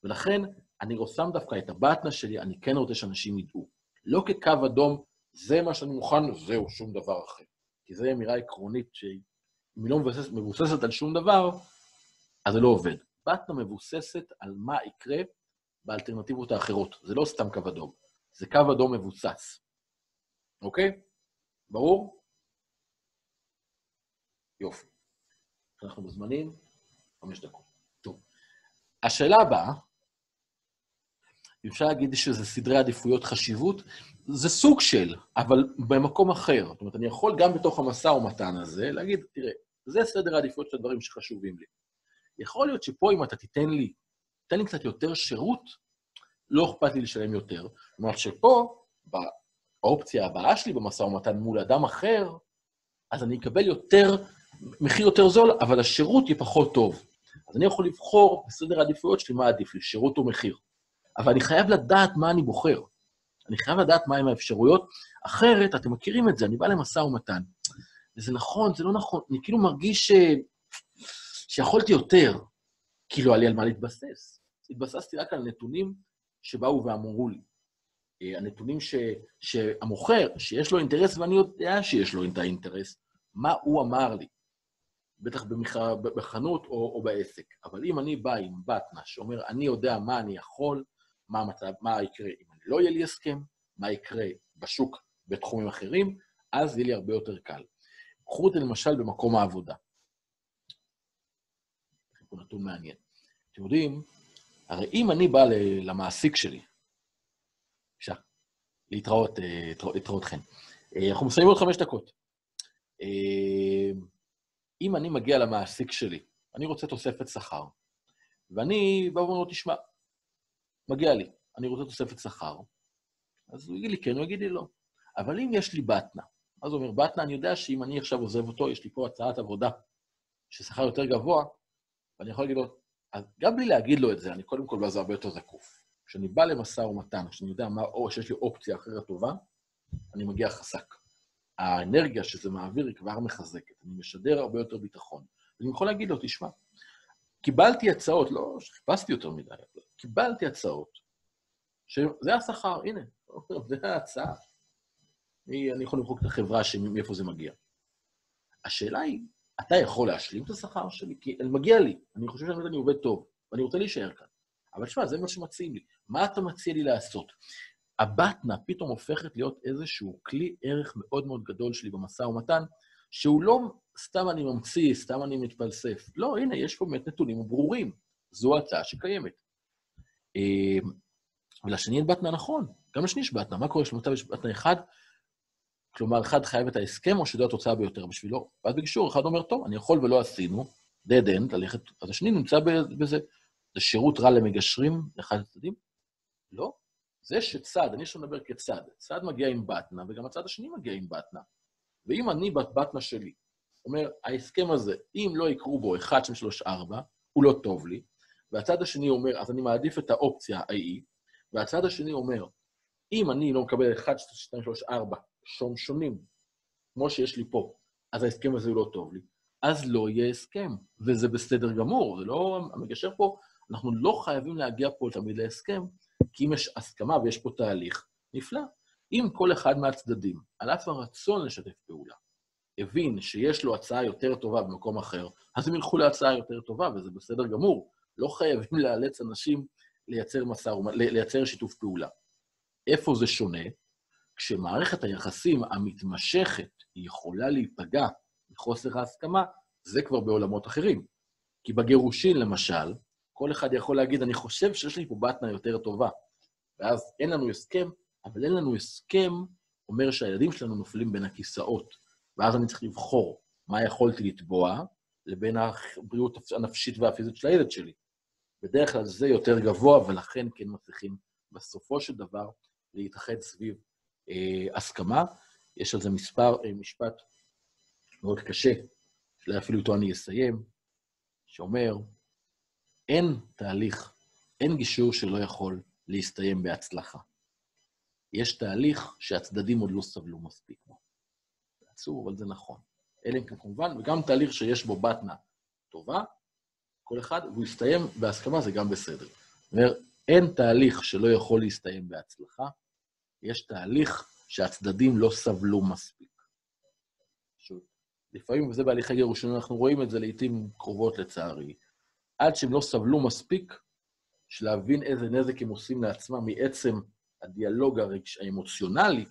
[SPEAKER 1] ולכן, אני שם דווקא את הבטנה שלי, אני כן רוצה שאנשים ידעו. לא כקו אדום, זה מה שאני מוכן, זהו, שום דבר אחר. כי זו אמירה עקרונית שאם היא לא מבוססת, מבוססת על שום דבר, אז זה לא עובד. בטנה מבוססת על מה יקרה באלטרנטיבות האחרות. זה לא סתם קו אדום, זה קו אדום מבוסס. אוקיי? ברור? יופי. אנחנו בזמנים, חמש דקות. טוב. השאלה הבאה, אפשר להגיד שזה סדרי עדיפויות חשיבות, זה סוג של, אבל במקום אחר. זאת אומרת, אני יכול גם בתוך המשא ומתן הזה להגיד, תראה, זה סדר העדיפויות של הדברים שחשובים לי. יכול להיות שפה אם אתה תיתן לי, תן לי קצת יותר שירות, לא אכפת לי לשלם יותר. זאת אומרת שפה, באופציה הבאה שלי במשא ומתן מול אדם אחר, אז אני אקבל יותר, מחיר יותר זול, אבל השירות יהיה פחות טוב. אז אני יכול לבחור בסדר העדיפויות שלי מה עדיף לי, שירות או מחיר. אבל אני חייב לדעת מה אני בוחר. אני חייב לדעת מהן האפשרויות, אחרת, אתם מכירים את זה, אני בא למשא ומתן. וזה נכון, זה לא נכון, אני כאילו מרגיש ש... שיכולתי יותר, כי לא היה לי על מה להתבסס. התבססתי רק על נתונים שבאו ואמרו לי. אה, הנתונים ש... שהמוכר, שיש לו אינטרס, ואני יודע שיש לו את האינטרס, מה הוא אמר לי, בטח במח... בחנות או, או בעסק. אבל אם אני בא עם בטנה שאומר, אני יודע מה אני יכול, מה, המצב, מה יקרה אם לא יהיה לי הסכם, מה יקרה בשוק בתחומים אחרים, אז יהיה לי הרבה יותר קל. קחו את זה למשל במקום העבודה. פה נתון מעניין. אתם יודעים, הרי אם אני בא למעסיק שלי, בבקשה, להתראות, אה, להתראות חן. אה, אנחנו מסיימים עוד חמש דקות. אם אני מגיע למעסיק שלי, אני רוצה תוספת שכר, ואני בא ואומר לו, תשמע, מגיע לי, אני רוצה תוספת שכר, אז הוא יגיד לי כן, הוא יגיד לי לא. אבל אם יש לי בטנה, אז הוא אומר, בטנה, אני יודע שאם אני עכשיו עוזב אותו, יש לי פה הצעת עבודה ששכר יותר גבוה, ואני יכול להגיד לו, אז גם בלי להגיד לו את זה, אני קודם כל בזה הרבה יותר זקוף. כשאני בא למשא ומתן, כשאני יודע מה, או שיש לי אופציה אחרת טובה, אני מגיע חזק. האנרגיה שזה מעביר היא כבר מחזקת, אני משדר הרבה יותר ביטחון. ואני יכול להגיד לו, תשמע, קיבלתי הצעות, לא שחיפשתי יותר מדי, קיבלתי הצעות, שזה השכר, הנה, זה ההצעה. אני יכול למחוק את החברה מאיפה זה מגיע. השאלה היא, אתה יכול להשלים את השכר שלי? כי מגיע לי, אני חושב שאני עובד טוב, ואני רוצה להישאר כאן. אבל תשמע, זה מה שמציעים לי. מה אתה מציע לי לעשות? הבטנה פתאום הופכת להיות איזשהו כלי ערך מאוד מאוד גדול שלי במשא ומתן, שהוא לא סתם אני ממציא, סתם אני מתפלסף. לא, הנה, יש פה באמת נתונים ברורים. זו הצעה שקיימת. אמ, ולשני אין בטנה נכון, גם לשני יש בטנה. מה קורה כשלמוטב יש בטנה אחד? כלומר, אחד חייב את ההסכם, או שזו התוצאה ביותר בשבילו. ואז בגישור, אחד אומר, טוב, אני יכול ולא עשינו, dead end, ללכת, אז השני נמצא בזה. זה שירות רע למגשרים, לאחד הצדדים? לא. זה שצד, אני עכשיו מדבר כצד, צד מגיע עם בטנה, וגם הצד השני מגיע עם בטנה. ואם אני בטנה שלי, אומר, ההסכם הזה, אם לא יקרו בו 1, 2, 3, 4, הוא לא טוב לי, והצד השני אומר, אז אני מעדיף את האופציה ההיא, והצד השני אומר, אם אני לא מקבל 1, 2, 3, 4 שון שונים, כמו שיש לי פה, אז ההסכם הזה הוא לא טוב לי, אז לא יהיה הסכם, וזה בסדר גמור, זה לא... המגשר פה, אנחנו לא חייבים להגיע פה תמיד להסכם, כי אם יש הסכמה ויש פה תהליך, נפלא. אם כל אחד מהצדדים, על אף הרצון לשתף פעולה, הבין שיש לו הצעה יותר טובה במקום אחר, אז הם ילכו להצעה יותר טובה, וזה בסדר גמור. לא חייבים לאלץ אנשים לייצר, מסע, לייצר שיתוף פעולה. איפה זה שונה? כשמערכת היחסים המתמשכת יכולה להיפגע מחוסר ההסכמה, זה כבר בעולמות אחרים. כי בגירושין, למשל, כל אחד יכול להגיד, אני חושב שיש לי פה בטנה יותר טובה. ואז אין לנו הסכם, אבל אין לנו הסכם אומר שהילדים שלנו נופלים בין הכיסאות. ואז אני צריך לבחור מה יכולתי לתבוע לבין הבריאות הנפשית והפיזית של הילד שלי. בדרך כלל זה יותר גבוה, ולכן כן מצליחים בסופו של דבר להתאחד סביב אה, הסכמה. יש על זה מספר, אה, משפט מאוד קשה, שאולי אפילו איתו אני אסיים, שאומר, אין תהליך, אין גישור שלא יכול להסתיים בהצלחה. יש תהליך שהצדדים עוד לא סבלו מספיק. זה עצוב, אבל זה נכון. אלא אם כן כמובן, וגם תהליך שיש בו בטנה טובה, כל אחד, והוא יסתיים בהסכמה, זה גם בסדר. זאת אומרת, אין תהליך שלא יכול להסתיים בהצלחה, יש תהליך שהצדדים לא סבלו מספיק. שוב, לפעמים, וזה בהליכי גירושין, אנחנו רואים את זה לעיתים קרובות לצערי, עד שהם לא סבלו מספיק של להבין איזה נזק הם עושים לעצמם מעצם הדיאלוג הרגש, האמוציונלי,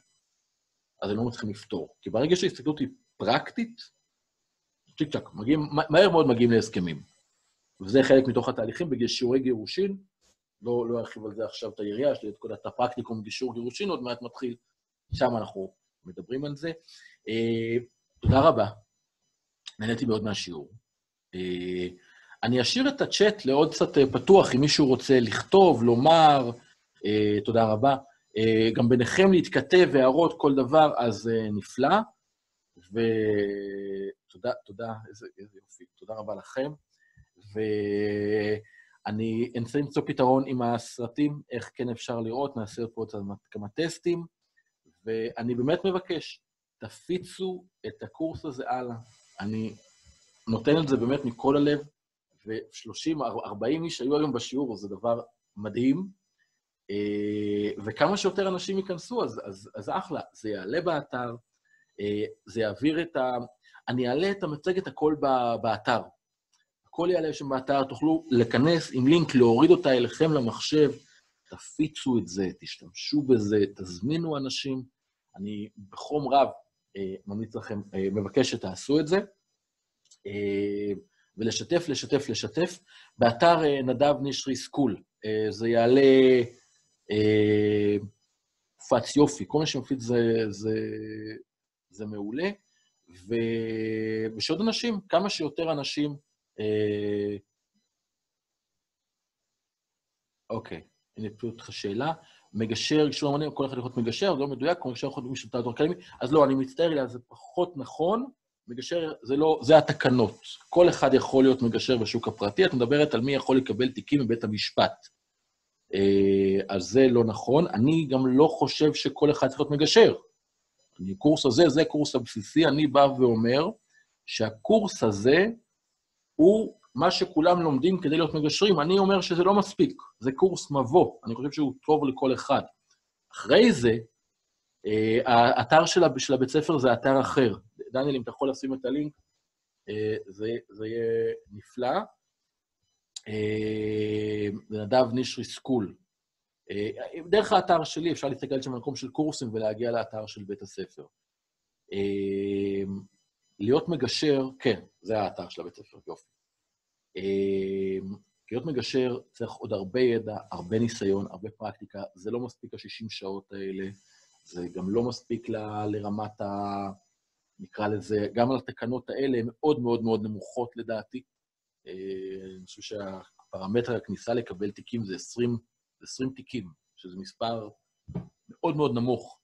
[SPEAKER 1] אז הם לא מצליחים לפתור. כי ברגע שההסתכלות היא פרקטית, צ'יק צ'אק, מגיעים, מהר מאוד מגיעים להסכמים. וזה חלק מתוך התהליכים בשיעורי גירושין. לא, לא ארחיב על זה עכשיו את היריעה, יש לי את כל הפרקטיקום גישור גירושין, עוד מעט מתחיל, שם אנחנו מדברים על זה. אה, תודה רבה, נהניתי מאוד מהשיעור. אה, אני אשאיר את הצ'אט לעוד קצת אה, פתוח, אם מישהו רוצה לכתוב, לומר, אה, תודה רבה. אה, גם ביניכם להתכתב, הערות, כל דבר, אז אה, נפלא. ותודה, תודה, איזה, איזה יופי, תודה רבה לכם. ואני אנסה למצוא פתרון עם הסרטים, איך כן אפשר לראות, נעשה פה כמה טסטים, ואני באמת מבקש, תפיצו את הקורס הזה הלאה. אני נותן את זה באמת מכל הלב, ו-30, 40 איש היו היום בשיעור, זה דבר מדהים, אה, וכמה שיותר אנשים ייכנסו, אז, אז, אז אחלה. זה יעלה באתר, אה, זה יעביר את ה... אני אעלה את המצגת הכל באתר. הכל יעלה שם באתר, תוכלו לכנס עם לינק, להוריד אותה אליכם למחשב, תפיצו את זה, תשתמשו בזה, תזמינו אנשים. אני בחום רב אה, ממליץ לכם, מבקש שתעשו את זה. אה, ולשתף, לשתף, לשתף. באתר אה, נדב נשרי סקול, אה, זה יעלה אה, פץ יופי, כל מי שמפיץ זה, זה, זה מעולה. ו... ושעוד אנשים, כמה שיותר אנשים... אה... אוקיי, הנה פשוט לך שאלה. מגשר, גישור המונים, כל אחד יכול להיות מגשר, זה לא מדויק, כמו מגשר יכול להיות מישהו יותר אקדמי, אז לא, אני מצטער, זה פחות נכון. מגשר זה לא, זה התקנות. כל אחד יכול להיות מגשר בשוק הפרטי, את מדברת על מי יכול לקבל תיקים מבית המשפט. אה, אז זה לא נכון. אני גם לא חושב שכל אחד צריך להיות מגשר. הקורס הזה, זה קורס הבסיסי, אני בא ואומר שהקורס הזה הוא מה שכולם לומדים כדי להיות מגשרים. אני אומר שזה לא מספיק, זה קורס מבוא, אני חושב שהוא טוב לכל אחד. אחרי זה, אה, האתר של הבית ספר זה אתר אחר. דניאל, אם אתה יכול לשים את הלינק, אה, זה, זה יהיה נפלא. אה, נדב נשרי סקול. דרך האתר שלי אפשר להסתכל שם במקום של קורסים ולהגיע לאתר של בית הספר. להיות מגשר, כן, זה האתר של הבית ספר, יופי. להיות מגשר צריך עוד הרבה ידע, הרבה ניסיון, הרבה פרקטיקה, זה לא מספיק ה-60 שעות האלה. זה גם לא מספיק ל, לרמת ה... נקרא לזה, גם על התקנות האלה הן מאוד מאוד מאוד נמוכות לדעתי. אני חושב שהפרמטר הכניסה לקבל תיקים זה 20, 20 תיקים, שזה מספר מאוד מאוד נמוך,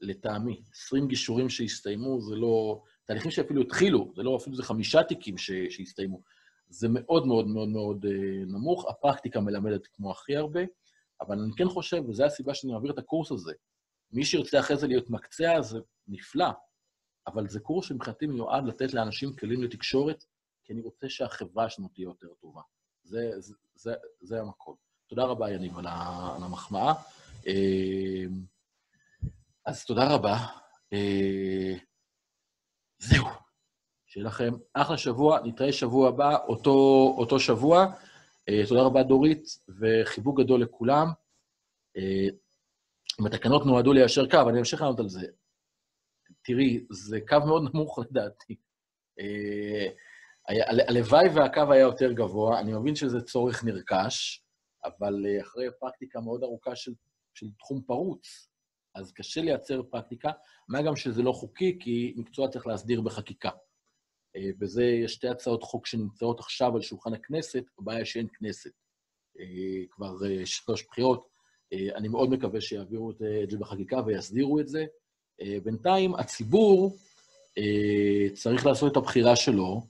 [SPEAKER 1] לטעמי. 20 גישורים שהסתיימו, זה לא... תהליכים שאפילו התחילו, זה לא אפילו זה חמישה תיקים ש, שהסתיימו. זה מאוד מאוד מאוד מאוד נמוך. הפרקטיקה מלמדת כמו הכי הרבה, אבל אני כן חושב, וזו הסיבה שאני מעביר את הקורס הזה, מי שירצה אחרי זה להיות מקצע, זה נפלא, אבל זה קורס שמבחינתי מיועד לתת לאנשים כלים לתקשורת, כי אני רוצה שהחברה שלנו תהיה יותר טובה. זה, זה, זה, זה המקום. תודה רבה, יניב, על המחמאה. אה, אז תודה רבה. אה, זהו. שיהיה לכם אחלה שבוע, נתראה שבוע הבא, אותו, אותו שבוע. אה, תודה רבה, דורית, וחיבוק גדול לכולם. אם התקנות נועדו ליישר קו, אני אמשיך לענות על זה. תראי, זה קו מאוד נמוך לדעתי. הלוואי והקו היה יותר גבוה, אני מבין שזה צורך נרכש, אבל אחרי פרקטיקה מאוד ארוכה של, של תחום פרוץ, אז קשה לייצר פרקטיקה, מה גם שזה לא חוקי, כי מקצוע צריך להסדיר בחקיקה. בזה יש שתי הצעות חוק שנמצאות עכשיו על שולחן הכנסת, הבעיה שאין כנסת. כבר שלוש בחירות. אני מאוד מקווה שיעבירו את זה בחקיקה ויסדירו את זה. בינתיים, הציבור צריך לעשות את הבחירה שלו,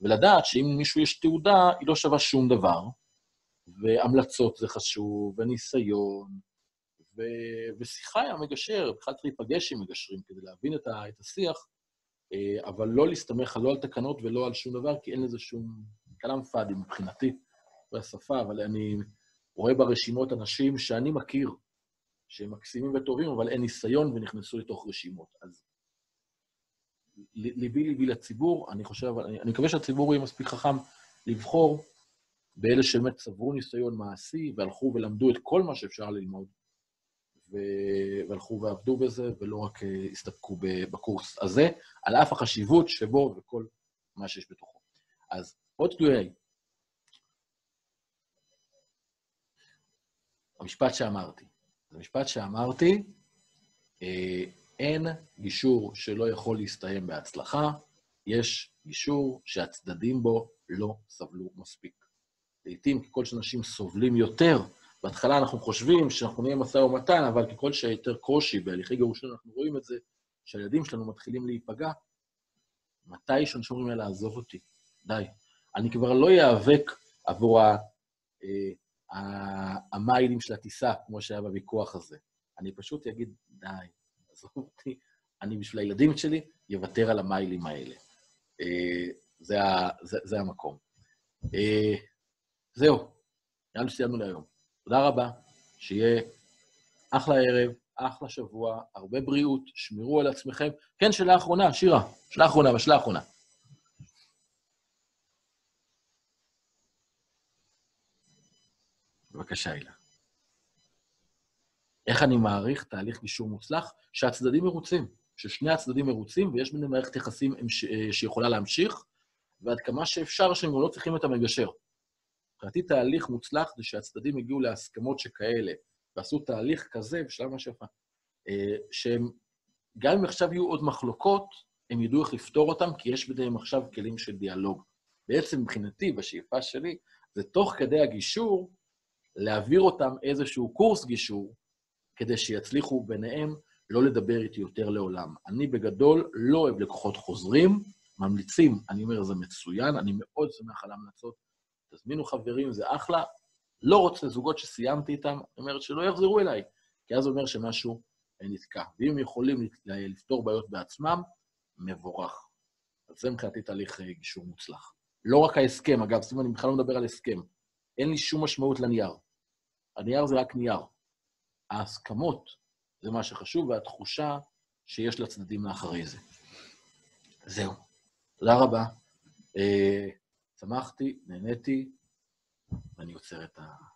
[SPEAKER 1] ולדעת שאם למישהו יש תעודה, היא לא שווה שום דבר, והמלצות זה חשוב, וניסיון, ו... ושיחה עם המגשר, בכלל צריך להיפגש עם מגשרים כדי להבין את, ה... את השיח, אה, אבל לא להסתמך לא על תקנות ולא על שום דבר, כי אין לזה שום... כלאם פאדי מבחינתי, בשפה, אבל אני רואה ברשימות אנשים שאני מכיר, שהם מקסימים וטובים, אבל אין ניסיון ונכנסו לתוך רשימות. אז ליבי ליבי לציבור, אני חושב, אני, אני מקווה שהציבור יהיה מספיק חכם לבחור באלה שבאמת צברו ניסיון מעשי והלכו ולמדו את כל מה שאפשר ללמוד, ו... והלכו ועבדו בזה, ולא רק uh, הסתפקו בקורס הזה, על אף החשיבות שבו וכל מה שיש בתוכו. אז עוד Q&A. המשפט שאמרתי. זה שאמרתי, אה, אין גישור שלא יכול להסתיים בהצלחה, יש גישור שהצדדים בו לא סבלו מספיק. לעתים, ככל שאנשים סובלים יותר, בהתחלה אנחנו חושבים שאנחנו נהיה משא ומתן, אבל ככל שיותר קושי בהליכי גירושין, אנחנו רואים את זה, שהילדים שלנו מתחילים להיפגע, מתי שאנשים אומרים, יאללה, עזוב אותי, די. אני כבר לא איאבק עבור אה, המיילים של הטיסה, כמו שהיה בוויכוח הזה. אני פשוט אגיד, די, עזוב אותי, אני בשביל הילדים שלי אוותר על המיילים האלה. אה, זה, זה, זה המקום. אה, זהו, נראה לי שסיימנו להיום. תודה רבה, שיהיה אחלה ערב, אחלה שבוע, הרבה בריאות, שמרו על עצמכם. כן, שאלה אחרונה, שירה, שאלה אחרונה, בשאלה אחרונה. בבקשה, הילה. איך אני מעריך תהליך גישור מוצלח? שהצדדים מרוצים, ששני הצדדים מרוצים ויש ביניהם מערכת יחסים אה, שיכולה להמשיך, ועד כמה שאפשר שהם לא צריכים את המגשר. מבחינתי תהליך מוצלח זה שהצדדים הגיעו להסכמות שכאלה, ועשו תהליך כזה בשלב מה שיפה, אה, שהם, גם אם עכשיו יהיו עוד מחלוקות, הם ידעו איך לפתור אותם, כי יש ביניהם עכשיו כלים של דיאלוג. בעצם מבחינתי, בשאיפה שלי, זה תוך כדי הגישור, להעביר אותם איזשהו קורס גישור, כדי שיצליחו ביניהם לא לדבר איתי יותר לעולם. אני בגדול לא אוהב לקוחות חוזרים, ממליצים, אני אומר, זה מצוין, אני מאוד שמח על ההמלצות. תזמינו חברים, זה אחלה. לא רוצה זוגות שסיימתי איתם, אני אומר שלא יחזרו אליי, כי אז זה אומר שמשהו נתקע. ואם הם יכולים לפתור בעיות בעצמם, מבורך. אז זה מבחינתי תהליך אה, גישור מוצלח. לא רק ההסכם, אגב, שימו, אני בכלל לא מדבר על הסכם. אין לי שום משמעות לנייר. הנייר זה רק נייר. ההסכמות זה מה שחשוב, והתחושה שיש לצדדים מאחורי זה. זהו. תודה רבה. Uh, שמחתי, נהניתי, ואני עוצר את ה...